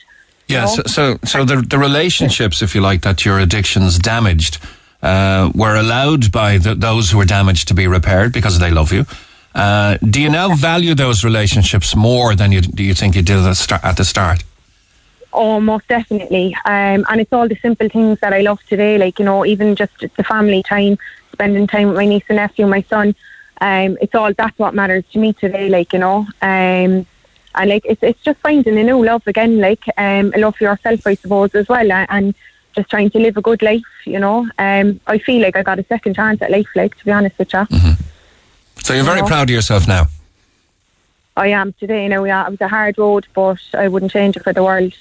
Yeah, so, so, so the, the relationships, if you like, that your addictions damaged uh, were allowed by the, those who were damaged to be repaired because they love you. Uh, do you now value those relationships more than you do you think you did at the start? At the start? Oh, most definitely. Um, and it's all the simple things that I love today, like, you know, even just the family time, spending time with my niece and nephew, my son. Um, it's all that's what matters to me today, like, you know. Um, And like it's it's just finding a new love again, like um, a love for yourself, I suppose, as well, and, and just trying to live a good life. You know, um, I feel like I got a second chance at life, like to be honest with you. Mm-hmm. So you're very You know? proud of yourself now. I am today. You know, yeah, it was a hard road, but I wouldn't change it for the world.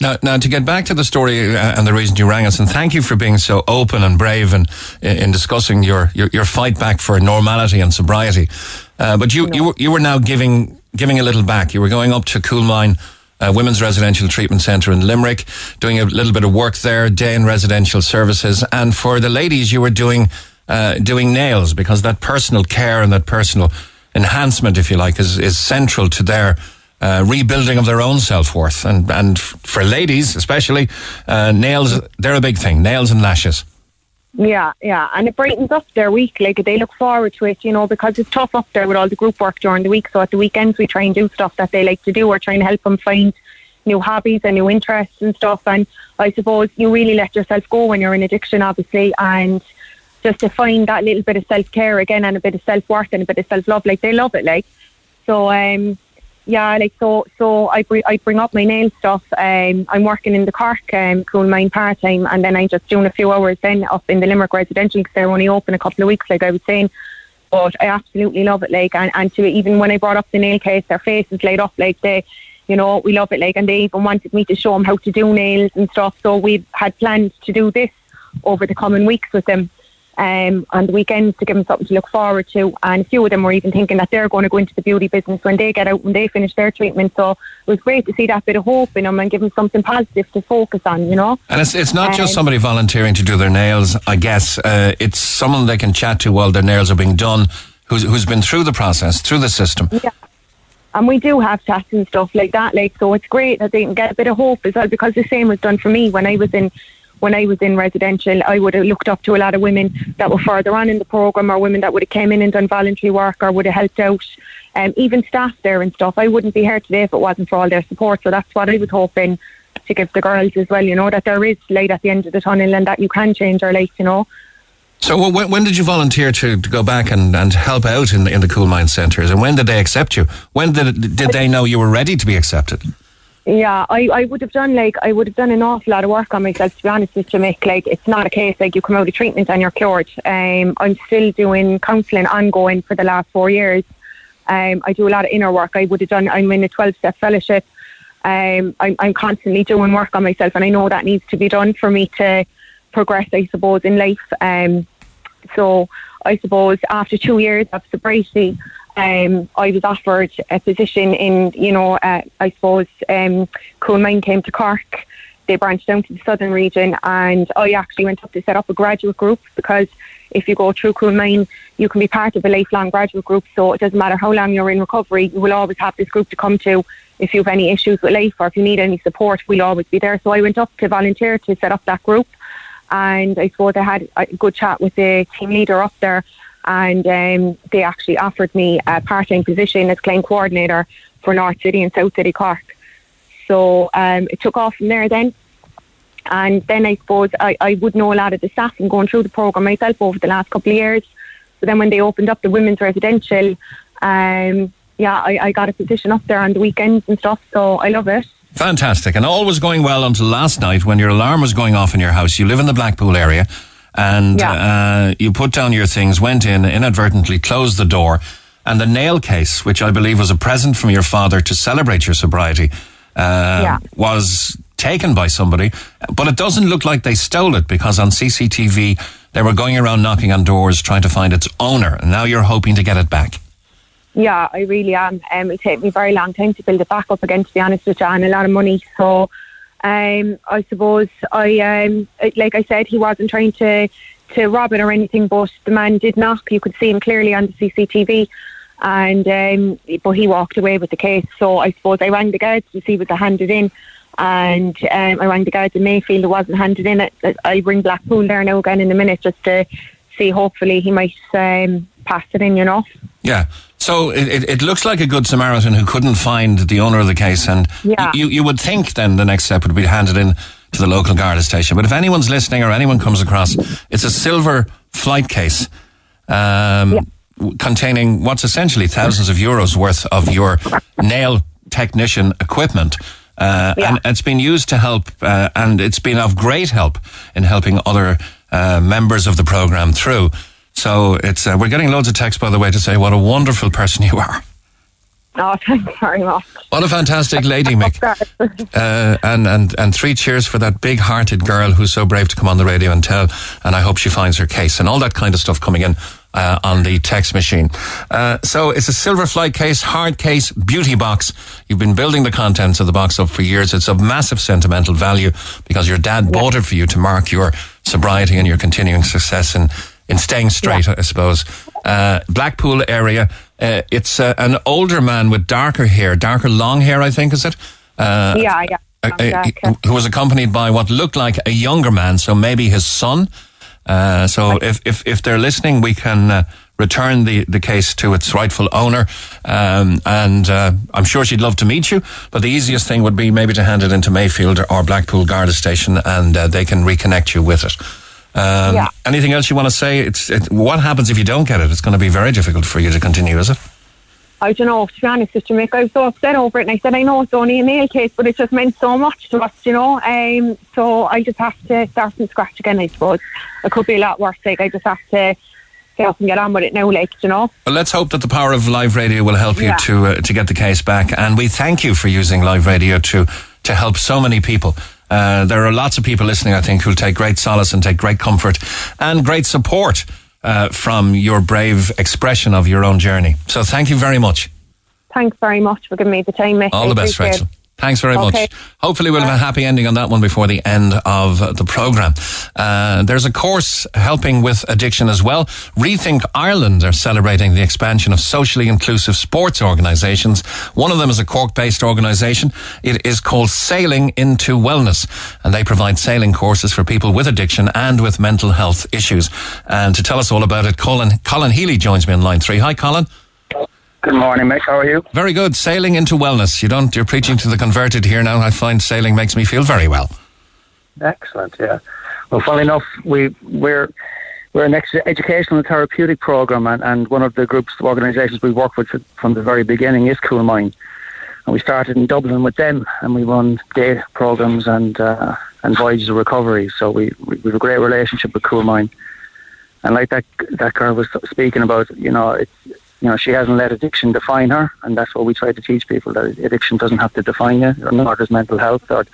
Now, now to get back to the story uh, and the reason you rang us, and thank you for being so open and brave and in, in discussing your, your, your fight back for normality and sobriety. Uh, but you, you, were- you were now giving giving a little back. You were going up to Coolmine uh, Women's Residential Treatment Centre in Limerick, doing a little bit of work there, day in residential services, and for the ladies, you were doing uh, doing nails because that personal care and that personal enhancement, if you like, is is central to their uh, rebuilding of their own self worth. And and for ladies, especially, uh, nails they're a big thing. Nails and lashes. Yeah, yeah, and it brightens up their week. Like they look forward to it, you know, because it's tough up there with all the group work during the week. So at the weekends, we try and do stuff that they like to do. We're trying to help them find new hobbies and new interests and stuff. And I suppose you really let yourself go when you're in addiction, obviously, and just to find that little bit of self care again and a bit of self worth and a bit of self love. Like they love it, like so. um yeah, like so. So I bring I bring up my nail stuff. Um, I'm working in the Cork um, Coolmine part time, and then I'm just doing a few hours then up in the Limerick residential because they're only open a couple of weeks, like I was saying. But I absolutely love it, like, and, and to even when I brought up the nail case, their faces light up, like they, you know, we love it, like, and they even wanted me to show them how to do nails and stuff. So we had planned to do this over the coming weeks with them um, on the weekends to give them something to look forward to. And a few of them were even thinking that they're going to go into the beauty business when they get out, when they finish their treatment. So it was great to see that bit of hope in them and give them something positive to focus on, you know. And it's it's not just Um, somebody volunteering to do their nails. I guess uh, it's someone they can chat to while their nails are being done, who's who's been through the process, through the system. Yeah. And we do have chats and stuff like that. Like so, it's great that they can get a bit of hope as well. Because the same was done for me when I was in when I was in residential. I would have looked up to a lot of women that were further on in the program, or women that would have came in and done voluntary work, or would have helped out. Um, even staff there and stuff. I wouldn't be here today if it wasn't for all their support. So that's what I was hoping to give the girls as well. You know that there is light at the end of the tunnel, and that you can change our life. You know. So wh- when, when did you volunteer to, to go back and, and help out in the, in the Coolmine centres? And when did they accept you? When did did they know you were ready to be accepted? Yeah, I, I would have done like I would have done an awful lot of work on myself to be honest with you, Mick. Like it's not a case like you come out of treatment and you're cured. Um, I'm still doing counselling ongoing for the last four years. Um, I do a lot of inner work. I would have done. I'm in a 12 step fellowship. Um, I'm, I'm constantly doing work on myself, and I know that needs to be done for me to progress. I suppose in life. Um, so I suppose after two years of sobriety, um, I was offered a position in, you know, uh, I suppose um, Coolmine came to Cork. They branched down to the southern region, and I actually went up to set up a graduate group because if you go through Coolmine, you can be part of a lifelong graduate group. So it doesn't matter how long you're in recovery, you will always have this group to come to if you have any issues with life or if you need any support. We'll always be there. So I went up to volunteer to set up that group and I suppose I had a good chat with the team leader up there, and um, they actually offered me a part-time position as claim coordinator for North City and South City Cork. So um, it took off from there then. And then I suppose I, I would know a lot of the staff and going through the programme myself over the last couple of years. So then when they opened up the women's residential, um, yeah, I, I got a position up there on the weekends and stuff. So I love it. Fantastic. And all was going well until last night when your alarm was going off in your house. You live in the Blackpool area and uh, you put down your things, went in, inadvertently closed the door, and the nail case, which I believe was a present from your father to celebrate your sobriety, uh, Yeah. was taken by somebody. But it doesn't look like they stole it because on CCTV they were going around knocking on doors trying to find its owner. And now you're hoping to get it back. Yeah, I really am. Um, it took me a very long time to build it back up again, to be honest with you, and a lot of money. So, um, I suppose I, um, like I said, he wasn't trying to to rob it or anything, but the man did knock. You could see him clearly on the CCTV, and um, but he walked away with the case. So I suppose I rang the guards to see was it handed in, and um, I rang the guards in Mayfield. It wasn't handed in. I, I ring Blackpool there now again in a minute just to see. Hopefully, he might um, pass it in. You know. Yeah. So it, it, looks like a good Samaritan who couldn't find the owner of the case, and Yeah. you, you would think then the next step would be handed in to the local Garda station. But if anyone's listening or anyone comes across, it's a silver flight case um, w- containing what's essentially thousands of euros worth of your nail technician equipment. Uh, Yeah. And it's been used to help, uh, and it's been of great help in helping other uh, members of the program through. So it's uh, we're getting loads of texts, by the way, to say what a wonderful person you are. Oh, thanks very much. What a fantastic lady, Mick. Uh, and, and, and three cheers for that big hearted girl who's so brave to come on the radio and tell. And I hope she finds her case and all that kind of stuff coming in uh, on the text machine. Uh, so it's a silver flight case, hard case, beauty box. You've been building the contents of the box up for years. It's of massive sentimental value because your dad bought it for you to mark your sobriety and your continuing success in, in staying straight, I suppose. Uh, Blackpool area. Uh, it's uh, an older man with darker hair, darker long hair, I think, is it? Uh, yeah, yeah. uh, uh, who was accompanied by what looked like a younger man, so maybe his son. Uh, so if, if, if they're listening, we can uh, return the, the case to its rightful owner. Um, and uh, I'm sure she'd love to meet you, but the easiest thing would be maybe to hand it into Mayfield or Blackpool Garda Station and uh, they can reconnect you with it. Um, Yeah. Anything else you want to say? It's it, what happens if you don't get it? It's going to be very difficult for you to continue, is it? I don't know, to be honest you, Mick, I was so upset over it and I said, I know it's only a nail case, but it just meant so much to us, you know. Um, so I just have to start from scratch again, I suppose. It could be a lot worse, like, I just have to get up and get on with it now, like, you know. Well, let's hope that the power of live radio will help you Yeah. to uh, to get the case back. And we thank you for using live radio to to help so many people. Uh, there are lots of people listening, I think, who'll take great solace and take great comfort and great support uh, from your brave expression of your own journey. So thank you very much. Thanks very much for giving me the time, Mick. All I the best, Rachel. it. Thanks very Okay. much. Hopefully, we'll have a happy ending on that one before the end of the program. Uh, there's a course helping with addiction as well. Rethink Ireland are celebrating the expansion of socially inclusive sports organisations. One of them is a Cork-based organisation. It is called Sailing into Wellness, and they provide sailing courses for people with addiction and with mental health issues. And to tell us all about it, Colin Colin Healy joins me on line three. Hi, Colin. Good morning, Mick. How are you? Very good. Sailing into wellness. You don't. You're preaching to the converted here now. I find sailing makes me feel very well. Excellent. Yeah. Well, funnily enough, we we're we're an educational and therapeutic program, and, and one of the groups organisations we work with from the very beginning is Coolmine, and we started in Dublin with them, and we run day programs and uh, and voyages of recovery. So we, we we have a great relationship with Coolmine, and like that that girl was speaking about, you know, it's you know she hasn't let addiction define her, and that's what we try to teach people that addiction doesn't have to define you, or nor does mental health or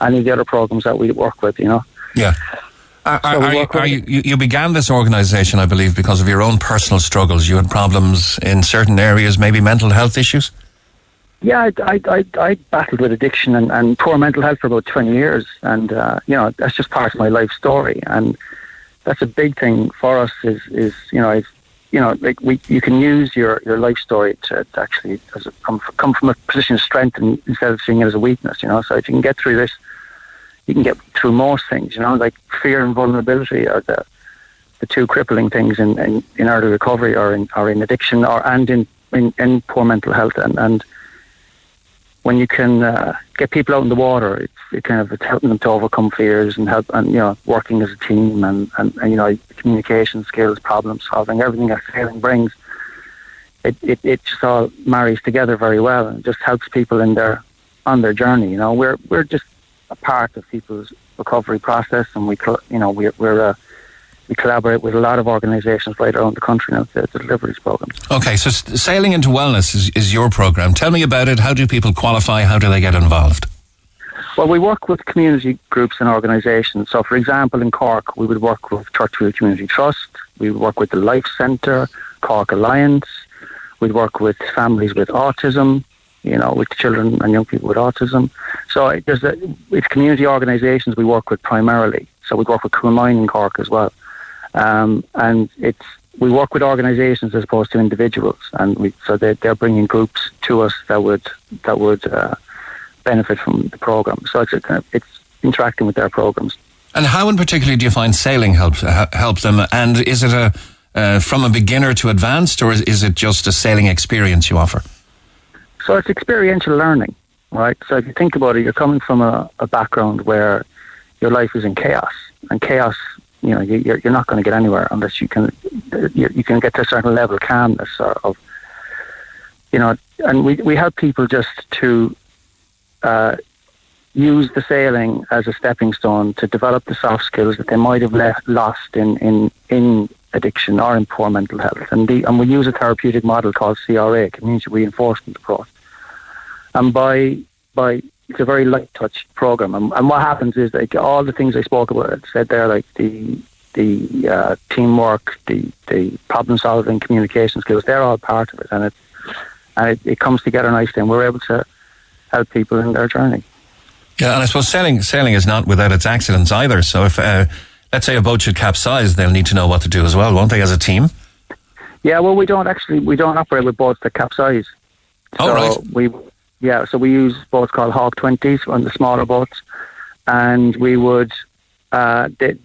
any of the other programs that we work with. You know. Yeah. Are, are, So are you, are you, you, began this organisation, I believe, because of your own personal struggles. You had problems in certain areas, maybe mental health issues. Yeah, I, I, I, I battled with addiction and, and poor mental health for about 20 years. And, uh, you know, that's just part of my life story. And that's a big thing for us is, is you know, it's, you know, like we, you can use your, your life story to, to actually a, come, f- come from a position of strength and, instead of seeing it as a weakness, you know. So if you can get through this, you can get through most things, you know, like fear and vulnerability are the, the two crippling things in, in, in early recovery or in, or in addiction or, and in, in, in poor mental health. And, and when you can uh, get people out in the water, it's it kind of it's helping them to overcome fears and help and you know working as a team and, and, and you know communication skills, problem solving, everything that sailing brings. It, it it just all marries together very well and just helps people in their on their journey. You know, we're we're just a part of people's recovery process, and we you know we're we're uh, we collaborate with a lot of organisations right around the country now to, to deliver these programs. Okay, so Sailing into Wellness is, is your program. Tell me about it. How do people qualify? How do they get involved? Well, we work with community groups and organisations. So, for example, in Cork, we would work with Churchfield Community Trust. We would work with the Life Centre, Cork Alliance. We'd work with families with autism, you know, with children and young people with autism. So it- there's a, it's community organisations we work with primarily. So we work with Coolmine in Cork as well. Um, and it's we work with organisations as opposed to individuals, and we, so they, they're bringing groups to us that would that would uh, benefit from the program. So it's a kind of, it's interacting with their programs. And how in particular do you find sailing helps uh, help them? And is it a uh, from a beginner to advanced, or is, is it just a sailing experience you offer? So it's experiential learning, right? So if you think about it, you're coming from a, a background where your life is in chaos, and chaos, you know, you, you're, you're not going to get anywhere unless you can you, you can get to a certain level of calmness of you know, and we we help people just to uh, use the sailing as a stepping stone to develop the soft skills that they might have lost in in in addiction or in poor mental health. And the, and we use a therapeutic model called CRA, community reinforcement approach. And by by it's a very light touch program. And, and what happens is like all the things I spoke about said there, like the the uh, teamwork, the the problem solving, communication skills, they're all part of it, and it and it, it comes together nicely, and we're able to help people in their journey. Yeah, and I suppose sailing sailing is not without its accidents either. So if uh, let's say a boat should capsize, they'll need to know what to do as well, won't they, as a team? Yeah, well, we don't actually we don't operate with boats that capsize. Oh, right. We yeah, so we use boats called Hawk Twenties on the smaller boats, and we would uh, they,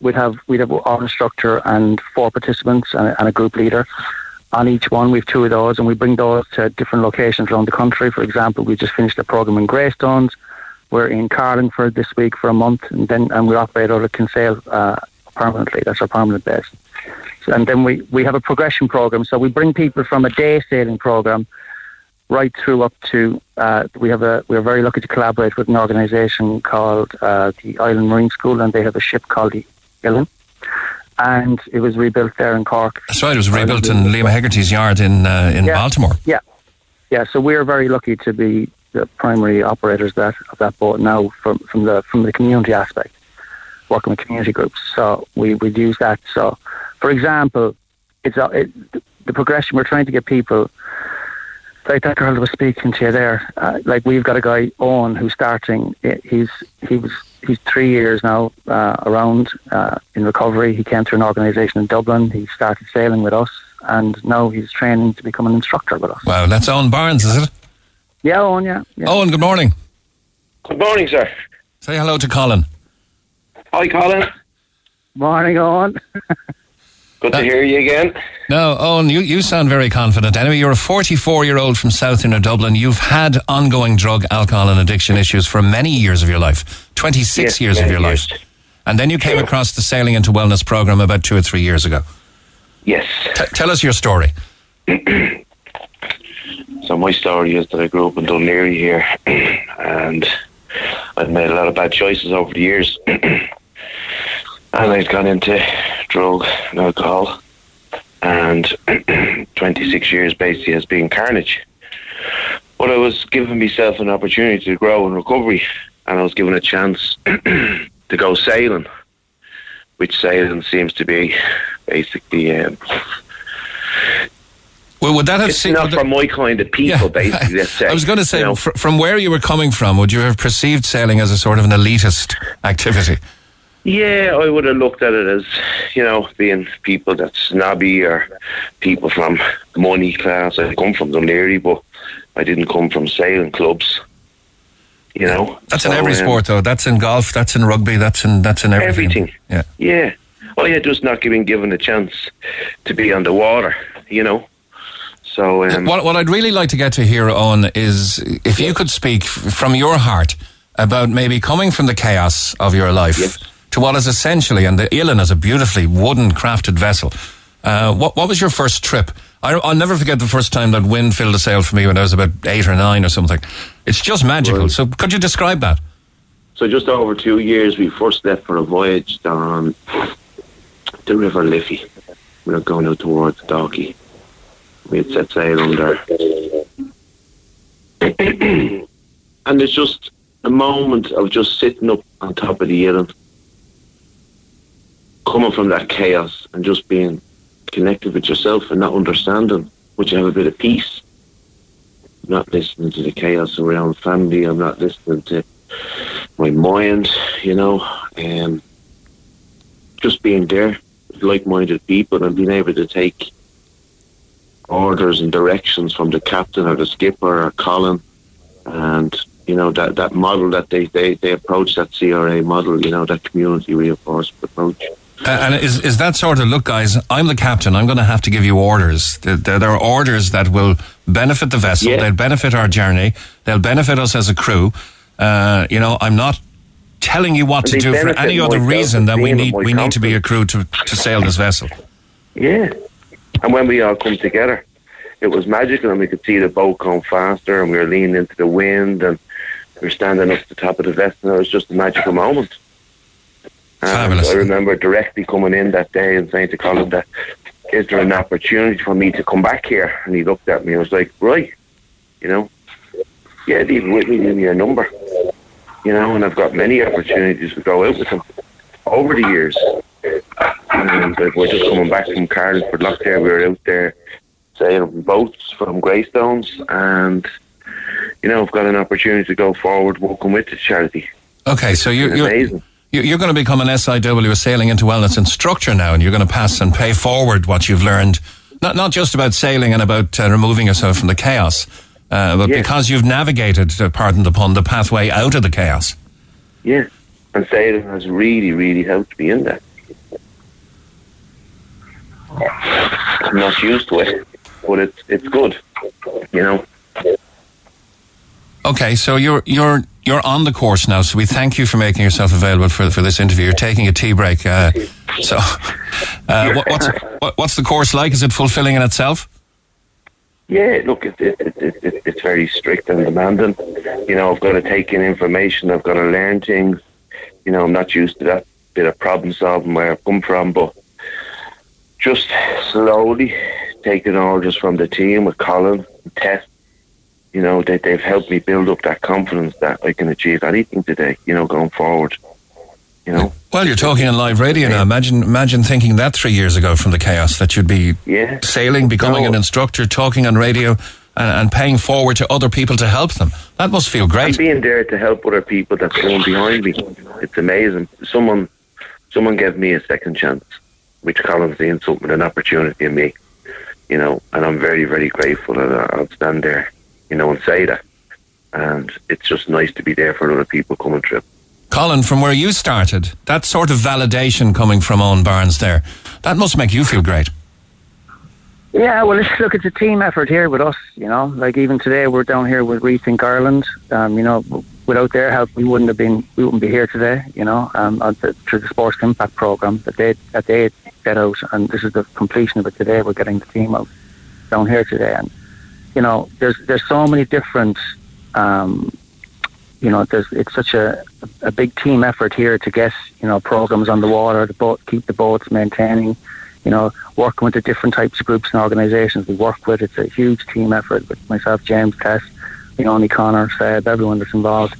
we'd have we'd have our instructor and four participants and a, and a group leader on each one. We've two of those, and we bring those to different locations around the country. For example, we just finished a program in Greystones. We're in Carlingford this week for a month, and then and we operate out of Kinsale uh, permanently. That's our permanent base. So, and then we, we have a progression program. So we bring people from a day sailing program right through up to uh, we have a we're very lucky to collaborate with an organisation called uh, the Ilen Marine School, and they have a ship called the Ilen, and it was rebuilt there in Cork. That's right. It was rebuilt in Liam Hegarty's yard in uh, in Yeah. Baltimore. Yeah, yeah. So we're very lucky to be the primary operators of that of that boat now from from the from the community aspect, working with community groups. So we would use that. So, for example, it's a, it, the progression. We're trying to get people. Like that girl that was speaking to you there, uh, like we've got a guy Owen who's starting. He's he was he's three years now uh, around uh, in recovery. He came through an organisation in Dublin. He started sailing with us, and now he's training to become an instructor with us. Wow, that's Owen Barnes, is it? Yeah, Owen, yeah. yeah. Owen, good morning. Good morning, sir. Say hello to Colin. Hi, Colin. Morning, Owen. Good to uh, hear you again. No, Owen, you, you sound very confident. Anyway, you're a 44 year old from South Inner Dublin. You've had ongoing drug, alcohol, and addiction issues for many years of your life 26 Yes, years of your life. And then you came across the Sailing into Wellness program about two or three years ago. Yes. T- tell us your story. So my story is that I grew up in Dún Laoghaire here, and I've made a lot of bad choices over the years, and I've gone into drug and alcohol, and 26 years basically has been carnage. But I was giving myself an opportunity to grow in recovery, and I was given a chance to go sailing, which sailing seems to be basically. Um, Well, would that have it's seen- not for my kind of people, basically. Let's say. I was going to say, you know. fr- from where you were coming from, would you have perceived sailing as a sort of an elitist activity? Yeah, I would have looked at it as, you know, being people that snobby or people from money class. I come from Dún Laoghaire, but I didn't come from sailing clubs. You know, That's in every um, sport, though. That's in golf. That's in rugby. That's in that's in everything. Everything. Yeah. Yeah. Well, yeah, just not being given a chance to be on the water. You know. So um, what, what I'd really like to get to here, on is if you could speak from your heart about maybe coming from the chaos of your life to what is essentially, and the Ilen is a beautifully wooden crafted vessel. Uh, what, what was your first trip? I, I'll never forget the first time that wind filled a sail for me when I was about eight or nine or something. It's just magical. So could you describe that? So just over two years, we first left for a voyage down the River Liffey. We were going out towards Dalkey. We had set sail under. and it's just a moment of just sitting up on top of the Ilen, coming from that chaos and just being connected with yourself and not understanding, would you have a bit of peace. I'm not listening to the chaos around family. I'm not listening to my mind, you know, and just being there with like-minded people and being able to take orders and directions from the captain or the skipper or Colin, and you know that that model that they they they approach that CRA model, you know, that community reinforcement approach. Uh, and is, is that sort of, look, guys, I'm the captain. I'm going to have to give you orders. There, there, are orders that will benefit the vessel. They'll benefit our journey. They'll benefit us as a crew. Uh, you know, I'm not telling you what And to do for any other reason than we need, we need to be a crew to, to sail this vessel. Yeah. And when we all come together, it was magical, and we could see the boat come faster, and we were leaning into the wind, and we were standing up at the top of the vessel. and it was just a magical moment. And Fabulous. I remember directly coming in that day and saying to Colin that, is there an opportunity for me to come back here? And he looked at me and was like, right, you know, yeah, leave it with me, give me your number. You know, and I've got many opportunities to go out with him over the years. And uh, we're just coming back from Carlingford Lough there. We were out there sailing boats from Greystones and, you know, I've got an opportunity to go forward working with the charity. Okay, so you're amazing. you- you're going to become an SIW, a sailing into wellness instructor now, and you're going to pass and pay forward what you've learned, not not just about sailing and about uh, removing yourself from the chaos, uh, but because you've navigated, uh, pardon the pun, the pathway out of the chaos. Yeah. And sailing has really, really helped me in that. I'm not used to it, but it's it's good. You know. Okay, so you're you're you're on the course now. So we thank you for making yourself available for for this interview. You're taking a tea break. Uh, so, uh, what, what's what, what's the course like? Is it fulfilling in itself? Yeah, look, it, it, it, it, it, it's very strict and demanding. You know, I've got to take in information. I've got to learn things. You know, I'm not used to that bit of problem solving where I've come from, but just slowly taking orders from the team with Colin Tess. You know, they, they've helped me build up that confidence that I can achieve anything today, you know, going forward. You know? Well, you're talking on live radio now. Imagine imagine thinking that three years ago from the chaos that you'd be yeah. sailing, becoming No. an instructor, talking on radio, and, and paying forward to other people to help them. That must feel great. And being there to help other people that's going behind me, it's amazing. Someone, someone gave me a second chance, which Colin's seeing something, an opportunity in me, you know, and I'm very, very grateful that I- I'll stand there, you know, and say that. And it's just nice to be there for other people coming through. Colin, from where you started, that sort of validation coming from Owen Barnes there, that must make you feel great. Yeah, well, it's, look, it's a team effort here with us. You know, like even today we're down here with Rethink Ireland. Um, you know, without their help, we wouldn't have been we wouldn't be here today. You know, um, the, through the Sports Impact program that they that they set out, and this is the completion of it today. We're getting the team out down here today, and you know, there's there's so many different. Um, you know, there's it's such a a big team effort here to get you know programs on the water, the boat, keep the boats maintaining you know, working with the different types of groups and organisations we work with. It's a huge team effort with myself, James, Tess, you know, Connor, Seb, everyone that's involved.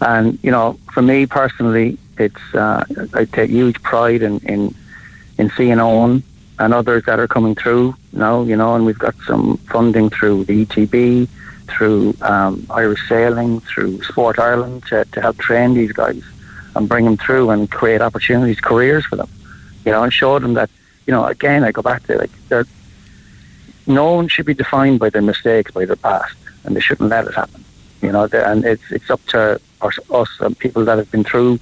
And, you know, for me personally, it's, uh, I take huge pride in, in, in seeing Owen and others that are coming through now, you know, and we've got some funding through the ETB, through um, Irish Sailing, through Sport Ireland to, to help train these guys and bring them through and create opportunities, careers for them, you know, and show them that you know, again, I go back to like, they're, no one should be defined by their mistakes, by their past, and they shouldn't let it happen. You know, and it's it's up to us, us and people that have been through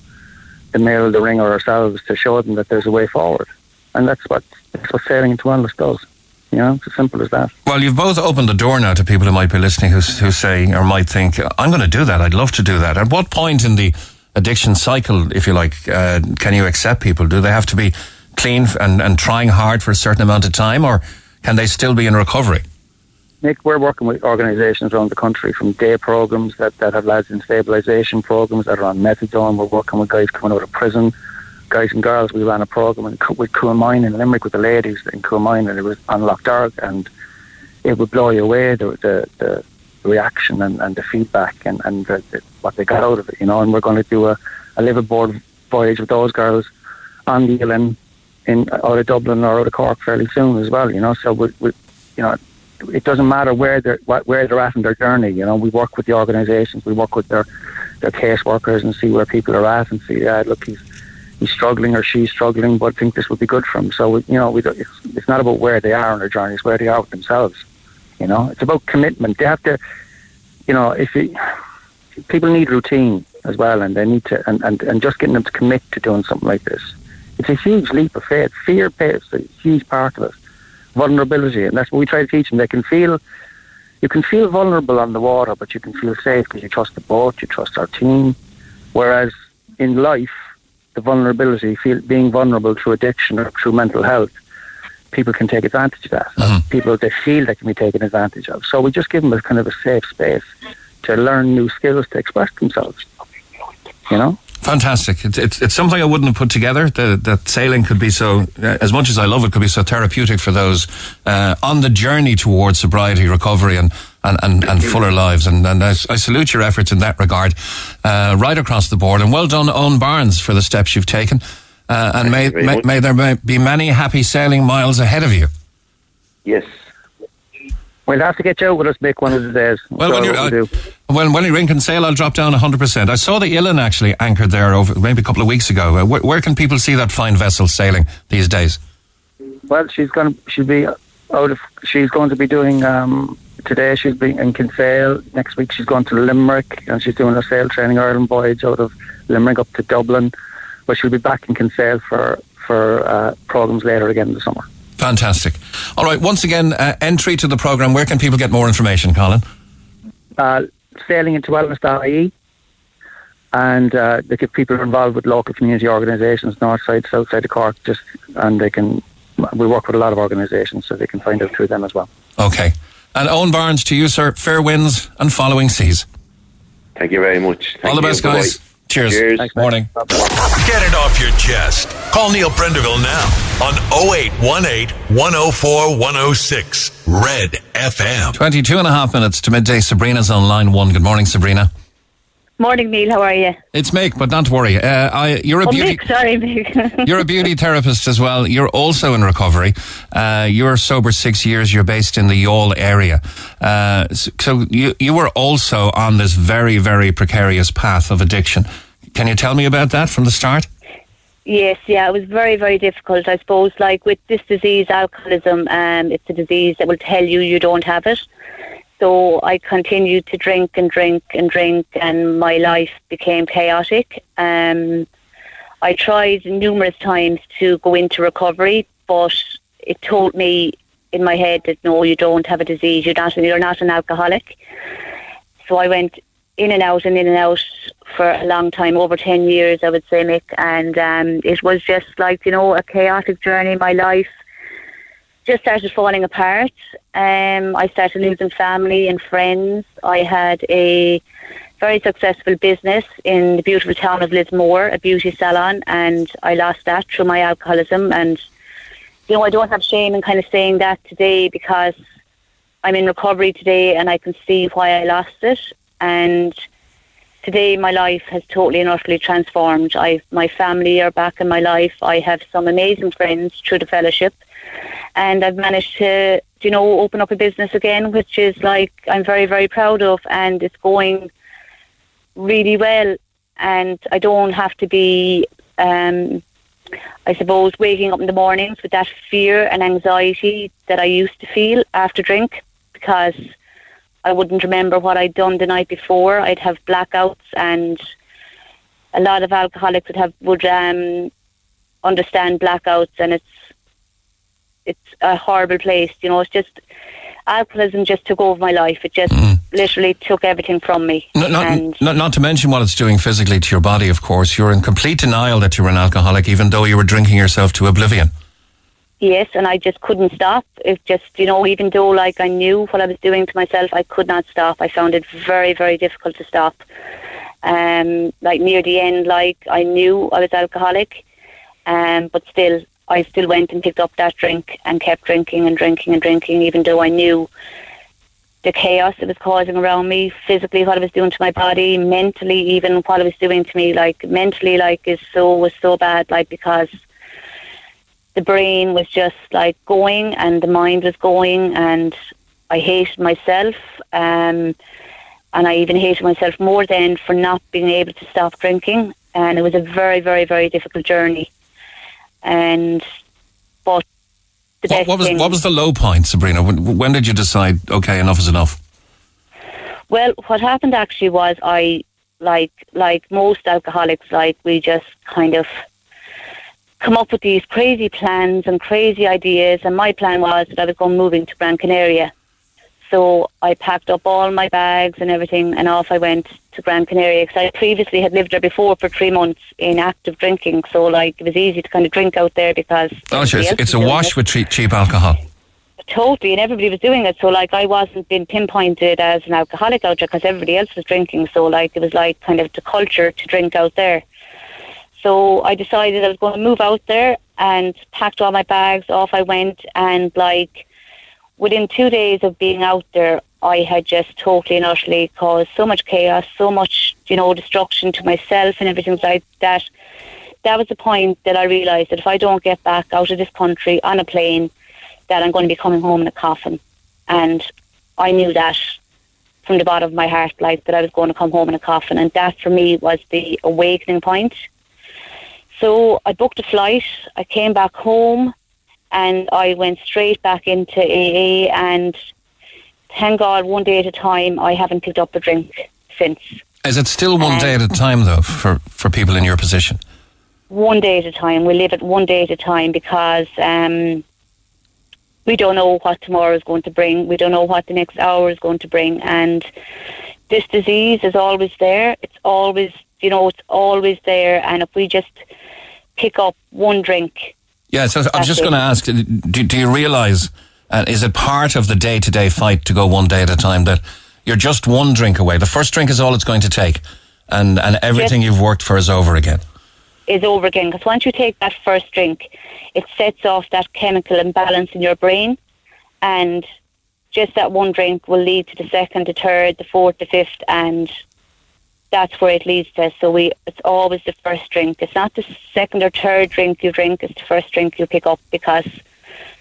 the mill, the ringer ourselves, to show them that there's a way forward, and that's what that's what sailing into wellness does. You know, it's as simple as that. Well, you've both opened the door now to people who might be listening who, who say or might think, I'm going to do that. I'd love to do that. At what point in the addiction cycle, if you like, uh, can you accept people? Do they have to be clean and, and trying hard for a certain amount of time or can they still be in recovery? Nick, we're working with organisations around the country from day programs that, that have lads in stabilisation programs that are on methadone. We're working with guys coming out of prison, guys and girls. We ran a program in, with Coolmine in Limerick with the ladies in Coolmine and it was on Lough Derg and it would blow you away the, the, the reaction and, and the feedback and, and the, the, what they got out of it, you know. And we're going to do a, a liveaboard voyage with those girls on the Ilen in out of Dublin or out of Cork fairly soon as well, you know. So we, we you know, it doesn't matter where they're where they're at in their journey. You know, we work with the organisations, we work with their their case workers and see where people are at and see, yeah, look, he's he's struggling or she's struggling, but I think this would be good for him. So you know, we it's it's not about where they are on their journey; it's where they are with themselves. You know, it's about commitment. They have to, you know, if people need routine as well, and they need to, and, and, and just getting them to commit to doing something like this. It's a huge leap of faith. Fear plays a huge part of it. Vulnerability, and that's what we try to teach them. They can feel, you can feel vulnerable on the water, but you can feel safe because you trust the boat, you trust our team. Whereas in life, the vulnerability, feel, being vulnerable through addiction or through mental health, people can take advantage of that. or People they feel they can be taken advantage of. So we just give them a kind of a safe space to learn new skills to express themselves. You know. Fantastic. It's, it's, it's something I wouldn't have put together. That, that sailing could be so, uh, as much as I love it, could be so therapeutic for those uh, on the journey towards sobriety, recovery, and and, and, and fuller lives. And, and I, I salute your efforts in that regard, uh, right across the board. And well done, Owen Barnes, for the steps you've taken. Uh, and may, may, may there be many happy sailing miles ahead of you. Yes. We'll have to get you out with us, Mick, one of the days. Well, So when you're we'll uh, when when you're in Kinsale, I'll drop down 100%. I saw the Ilen actually anchored there over maybe a couple of weeks ago. Uh, where, where can people see that fine vessel sailing these days? Well, she's going to she'll be out of. She's going to be doing um, today. She's being in Kinsale. Next week she's going to Limerick and she's doing a sail training Ireland voyage out of Limerick up to Dublin. But she'll be back in Kinsale for for uh, programs later again in the summer. Fantastic. All right. Once again, uh, entry to the program. Where can people get more information, Colin? Uh, sailing into wellness.ie. And uh, they get people involved with local community organisations, north side, south side of Cork, just and they can. We work with a lot of organisations, so they can find out through them as well. Okay. And Owen Barnes, to you, sir. Fair winds and following seas. Thank you very much. Thank All the you. best, guys. Bye-bye. Cheers. Cheers. Morning. Get it off your chest. Call Neil Prendeville now on 0818 104 106 Red FM. 22 and a half minutes to midday. Sabrina's on line one. Good morning, Sabrina. Morning, Neil. How are you? It's Mick, but don't to worry. Uh, I, you're a oh, beauty. Mick, sorry, Mick. You're a beauty therapist as well. You're also in recovery. Uh, you're sober six years. You're based in the Youghal area. Uh, so you, you were also on this very, very precarious path of addiction. Can you tell me about that from the start? Yes, yeah, it was very, very difficult. I suppose, like with this disease, alcoholism, um, it's a disease that will tell you you don't have it. So I continued to drink and drink and drink, and my life became chaotic. Um, I tried numerous times to go into recovery, but it told me in my head that no, you don't have a disease. You're not. You're not an alcoholic. So I went in and out and in and out for a long time, over 10 years, I would say, Mick. And um, it was just like, you know, a chaotic journey. My life just started falling apart. Um, I started losing family and friends. I had a very successful business in the beautiful town of Lismore, a beauty salon, and I lost that through my alcoholism. And, you know, I don't have shame in kind of saying that today because I'm in recovery today and I can see why I lost it. And today my life has totally and utterly transformed. I my family are back in my life. I have some amazing friends through the fellowship, and I've managed to you know open up a business again, which is like I'm very very proud of, and it's going really well. And I don't have to be. Um, I suppose waking up in the mornings with that fear and anxiety that I used to feel after drink because I wouldn't remember what I'd done the night before. I'd have blackouts, and a lot of alcoholics would have would um, understand blackouts, and it's it's a horrible place. You know, it's just alcoholism just took over my life. It just literally took everything from me. No, not, and not, not to mention what it's doing physically to your body, of course. You're in complete denial that you're an alcoholic, even though you were drinking yourself to oblivion. Yes, and I just couldn't stop. It just, you know, even though like I knew what I was doing to myself, I could not stop. I found it very, very difficult to stop. Um, like near the end, like I knew I was alcoholic, um, but still, I still went and picked up that drink and kept drinking and drinking and drinking, even though I knew the chaos it was causing around me, physically what it was doing to my body, mentally even what it was doing to me. Like mentally, like is so was so bad, like because the brain was just like going and the mind was going and I hated myself um, and I even hated myself more then for not being able to stop drinking and it was a very very very difficult journey and but the What, what was thing what was the low point, Sabrina? When, when did you decide, okay, enough is enough? Well, what happened actually was I, like like most alcoholics, like we just kind of come up with these crazy plans and crazy ideas. And my plan was that I was going moving to Gran Canaria. So I packed up all my bags and everything, and off I went to Gran Canaria because I previously had lived there before for three months in active drinking. So like it was easy to kind of drink out there because Oh, sure. It's, it's a wash it. with cheap, cheap alcohol. Totally, and everybody was doing it. So like I wasn't being pinpointed as an alcoholic out there because everybody else was drinking. So like it was like kind of the culture to drink out there. So I decided I was going to move out there and packed all my bags. Off I went, and like within two days of being out there, I had just totally and utterly caused so much chaos, so much you know destruction to myself and everything like that. That was the point that I realised that if I don't get back out of this country on a plane, that I'm going to be coming home in a coffin. And I knew that from the bottom of my heart, like that I was going to come home in a coffin. And that for me was the awakening point. So I booked a flight. I came back home and I went straight back into AA. And thank God, one day at a time, I haven't picked up a drink since. Is it still one day at a time, though, for, for people in your position? One day at a time. We live it one day at a time because um, we don't know what tomorrow is going to bring. We don't know what the next hour is going to bring. And this disease is always there. It's always, you know, it's always there. And if we just pick up one drink, Yeah, so I was just going to ask do, do you realise, uh, is it part of the day to day fight to go one day at a time that you're just one drink away? The first drink is all it's going to take, and, and everything you've worked for is over again. is over again. Because once you take that first drink, it sets off that chemical imbalance in your brain, and just that one drink will lead to the second, the third, the fourth, the fifth, and that's where it leads to. So we, it's always the first drink. It's not the second or third drink you drink; it's the first drink you pick up because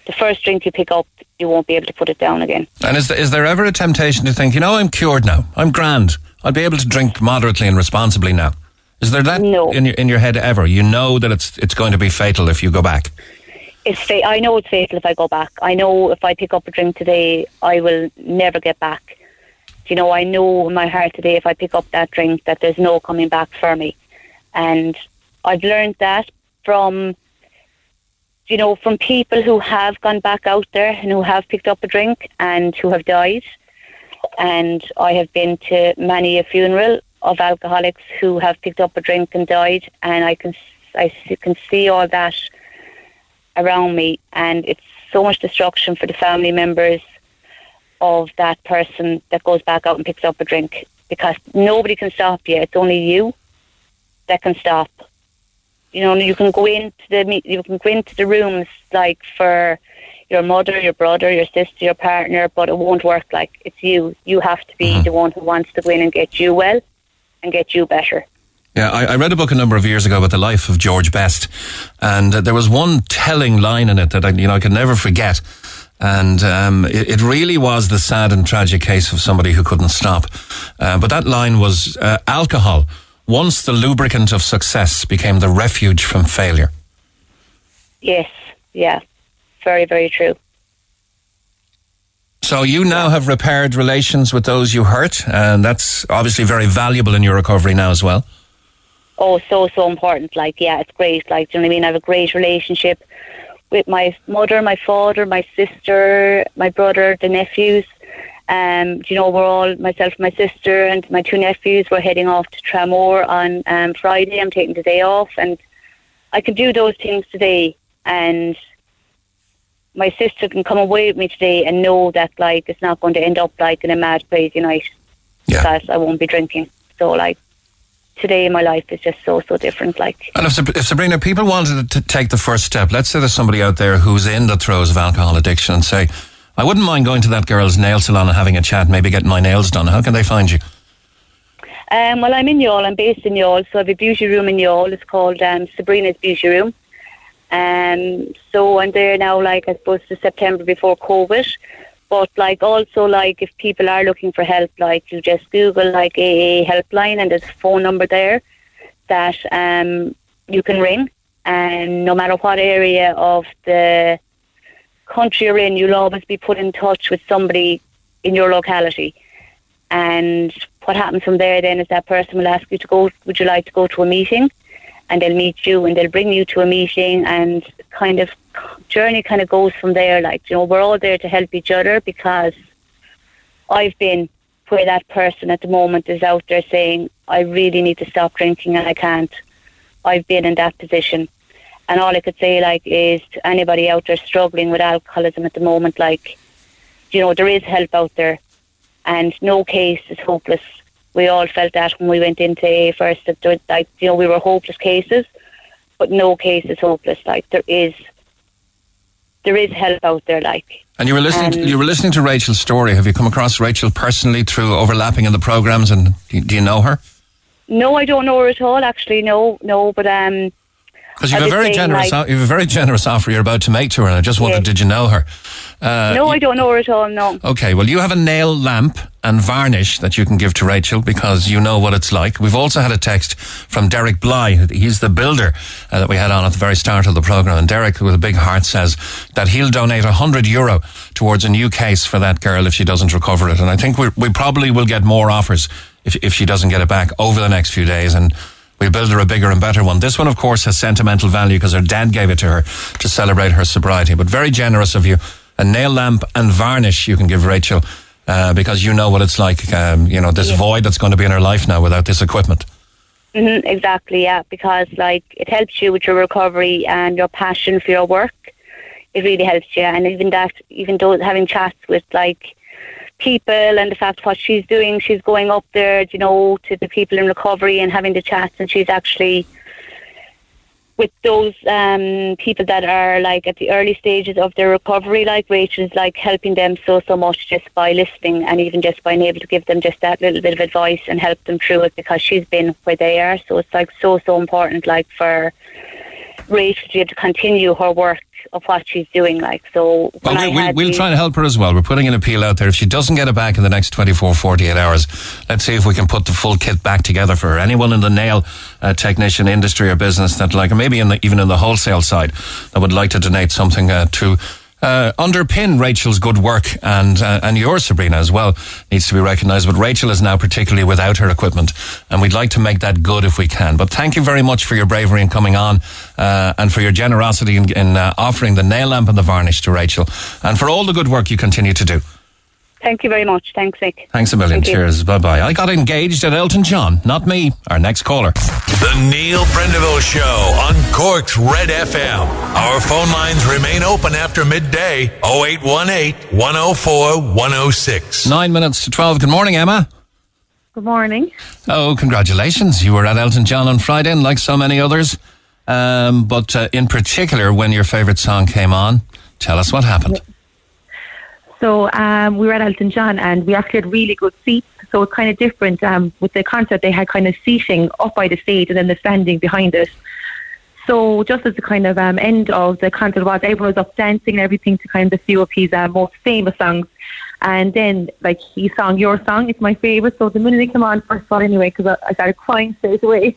the first drink you pick up, you won't be able to put it down again. And is there, is there ever a temptation to think, you know, I'm cured now, I'm grand, I'll be able to drink moderately and responsibly now? Is there that no. in, your, in your head ever? You know that it's it's going to be fatal if you go back. It's fa- I know it's fatal if I go back. I know if I pick up a drink today, I will never get back. You know, I know in my heart today, if I pick up that drink, that there's no coming back for me. And I've learned that from, you know, from people who have gone back out there and who have picked up a drink and who have died. And I have been to many a funeral of alcoholics who have picked up a drink and died, and I can I can see all that around me, and it's so much destruction for the family members of that person that goes back out and picks up a drink because nobody can stop you. It's only you that can stop. You know, you can go into the you can go into the rooms like for your mother, your brother, your sister, your partner, but it won't work. Like it's you. You have to be the one who wants to go in and get you well and get you better. Yeah, I, I read a book a number of years ago about the life of George Best, and uh, there was one telling line in it that I, you know I can never forget, and um, it, it really was the sad and tragic case of somebody who couldn't stop. Uh, but that line was uh, alcohol. Once the lubricant of success became the refuge from failure. Yes, yeah, very very true. So you now have repaired relations with those you hurt, and that's obviously very valuable in your recovery now as well. oh so so important like yeah it's great like do you know what i mean i have a great relationship with my mother my father my sister my brother the nephews. Um you know we're all myself my sister and my two nephews we're heading off to Tramore on um friday. I'm taking the day off and i can do those things today. And my sister can come away with me today and know that like it's not going to end up like in a mad crazy night. Because i won't be drinking. So like today my life is just so so different like And if, if Sabrina, people wanted to take the first step, let's say there's somebody out there who's in the throes of alcohol addiction and say, I wouldn't mind going to that girl's nail salon and having a chat, maybe getting my nails done. How can they find you? Um, well, I'm in Youghal. I'm based in Youghal, so I have a beauty room in Youghal. It's called um, Sabrina's Beauty Room. Um, so I'm there now, like I suppose, to September before COVID. But like also, like if people are looking for help, like you just Google like AA helpline, and there's a phone number there that um, you can ring. And no matter what area of the country you're in, you'll always be put in touch with somebody in your locality. And what happens from there then is that person will ask you to go, would you like to go to a meeting? And they'll meet you and they'll bring you to a meeting and kind of journey kind of goes from there. Like, you know, we're all there to help each other because I've been where that person at the moment is out there saying, I really need to stop drinking and I can't. I've been in that position. And all I could say, like, is to anybody out there struggling with alcoholism at the moment, like, you know, there is help out there and no case is hopeless. We all felt that when we went into AA first, that like, you know, we were hopeless cases, but no case is hopeless. Like, there is, there is help out there, like. And you were listening. to, you were listening to Rachel's story. Have you come across Rachel personally through overlapping in the programs? And do, do you know her? No, I don't know her at all. Actually, no, no. But um, Because you've a very generous, like- you have a very generous offer you're about to make to her, and I just wondered, Yes. did you know her? Uh, no, I don't know her at all. No. Okay, well, you have a nail lamp and varnish that you can give to Rachel because you know what it's like. We've also had a text from Derek Bly. He's the builder uh, that we had on at the very start of the program. And Derek, with a big heart, says that he'll donate 100 euro towards a new case for that girl if she doesn't recover it. And I think we, we probably will get more offers if, if she doesn't get it back over the next few days. And We'll build her a bigger and better one. This one, of course, has sentimental value because her dad gave it to her to celebrate her sobriety. But very generous of you. A nail lamp and varnish you can give Rachel uh, because you know what it's like. Um, you know this Yeah. void that's going to be in her life now without this equipment. hmm exactly, yeah, because like it helps you with your recovery and your passion for your work. It really helps you, and even that, even though having chats with like people and the fact what she's doing, she's going up there, you know, to the people in recovery and having the chats, and she's actually with those um, people that are like at the early stages of their recovery, like Rachel's like helping them so so much just by listening and even just by being able to give them just that little bit of advice and help them through it because she's been where they are. So it's like so so important like for Rachel to be able to continue her work of what she's doing. Like so Well, we, we'll, we'll try and help her as well. We're putting an appeal out there. If she doesn't get it back in the next 24, 48 hours, let's see if we can put the full kit back together for her. Anyone in the nail uh, technician industry or business that, like, maybe in the, even in the wholesale side, that would like to donate something uh, to uh, underpin Rachel's good work and uh, and yours, Sabrina, as well, needs to be recognised. But Rachel is now particularly without her equipment, and we'd like to make that good if we can. But thank you very much for your bravery in coming on uh, and for your generosity in, in uh, offering the nail lamp and the varnish to Rachel, and for all the good work you continue to do. Thank you very much. Thanks, Nick. Thanks a million. Thank. Cheers. Bye bye. I got engaged at Elton John, not me. Our next caller. The Neil Prendeville Show on Cork's Red FM. Our phone lines remain open after midday 0818 104 106. Nine minutes to 12. Good morning, Emma. Good morning. Oh, congratulations. You were at Elton John on Friday, and like so many others. Um, but uh, in particular, when your favourite song came on, tell us what happened. So um, we were at Elton John and we actually had really good seats. So it's kind of different. Um, with the concert, they had kind of seating up by the stage and then the standing behind it. So just as the kind of um, end of the concert was, everyone was up dancing and everything to kind of a few of his uh, most famous songs. And then, like, he sang Your Song. It's my favourite. So the minute they came on, first of all, anyway, because I, I started crying straight away.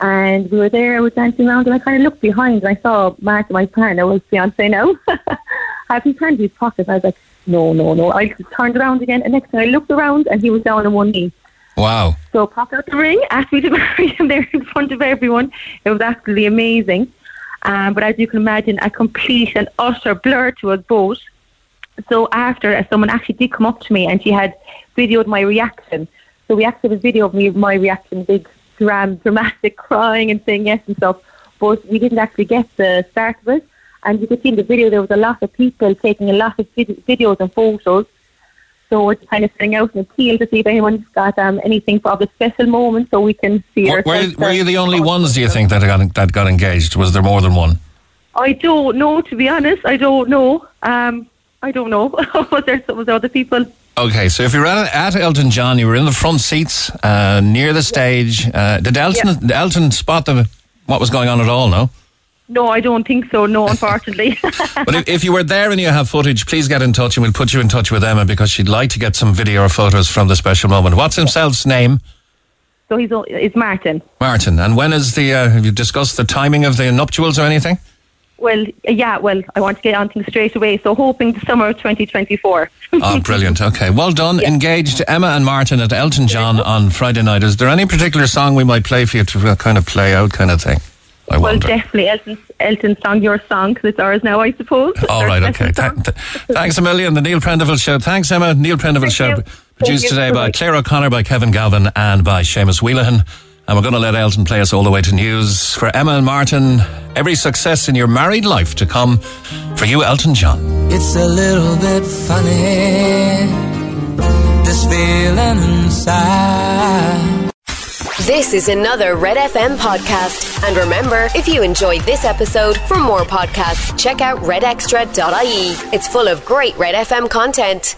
And we were there, I was dancing around, and I kind of looked behind, and I saw Mark, my partner, was fiance now, had his hand in his pocket. I was like, no, no, no. I turned around again, and next time I looked around, and he was down on one knee. Wow. So popped out the ring, asked me to marry him there in front of everyone. It was absolutely amazing. Um, but as you can imagine, a complete and utter blur to us both. So after, uh, someone actually did come up to me and she had videoed my reaction. So we actually have a video of me, my reaction, big dram, dramatic crying and saying yes and stuff. But we didn't actually get the start of it. And you could see in the video there was a lot of people taking a lot of vid- videos and photos. So we're kind of sending out an appeal to see if anyone's got um, anything for the special moment so we can see Were, were, were you the only ones, do you think, that got, that got engaged? Was there more than one? I don't know, to be honest. I don't know. Um, I don't know. was there was there other people? Okay, so if you were at, at Elton John, you were in the front seats, uh, near the stage. Uh, did Elton, did Elton spot the, what was going on at all, no? No, I don't think so. No, unfortunately. But if, if you were there and you have footage, please get in touch and we'll put you in touch with Emma because she'd like to get some video or photos from the special moment. What's himself's name? so he's it's Martin. Martin. And when is the, uh, have you discussed the timing of the nuptials or anything? Well, yeah. Well, I want to get on things straight away. So hoping the summer of 2024. Oh, brilliant. Okay. Well done. Engaged Emma and Martin at Elton John on Friday night. Is there any particular song we might play for you to uh, kind of play out kind of thing? I well, wonder. definitely Elton, Elton's song, your song, because it's ours now, I suppose. All right, okay. Th- th- thanks a million. The Neil Prendeville Show. Thanks, Emma. Neil Prendeville Show. Produced you. today by Bye-bye. Claire O'Connor, by Kevin Galvin, and by Seamus Wheelahan. And we're going to let Elton play us all the way to news. For Emma and Martin, every success in your married life to come. For you, Elton John. It's a little bit funny, this feeling inside. This is another Red FM podcast. And remember, if you enjoyed this episode, for more podcasts, check out redextra.ie. It's full of great Red FM content.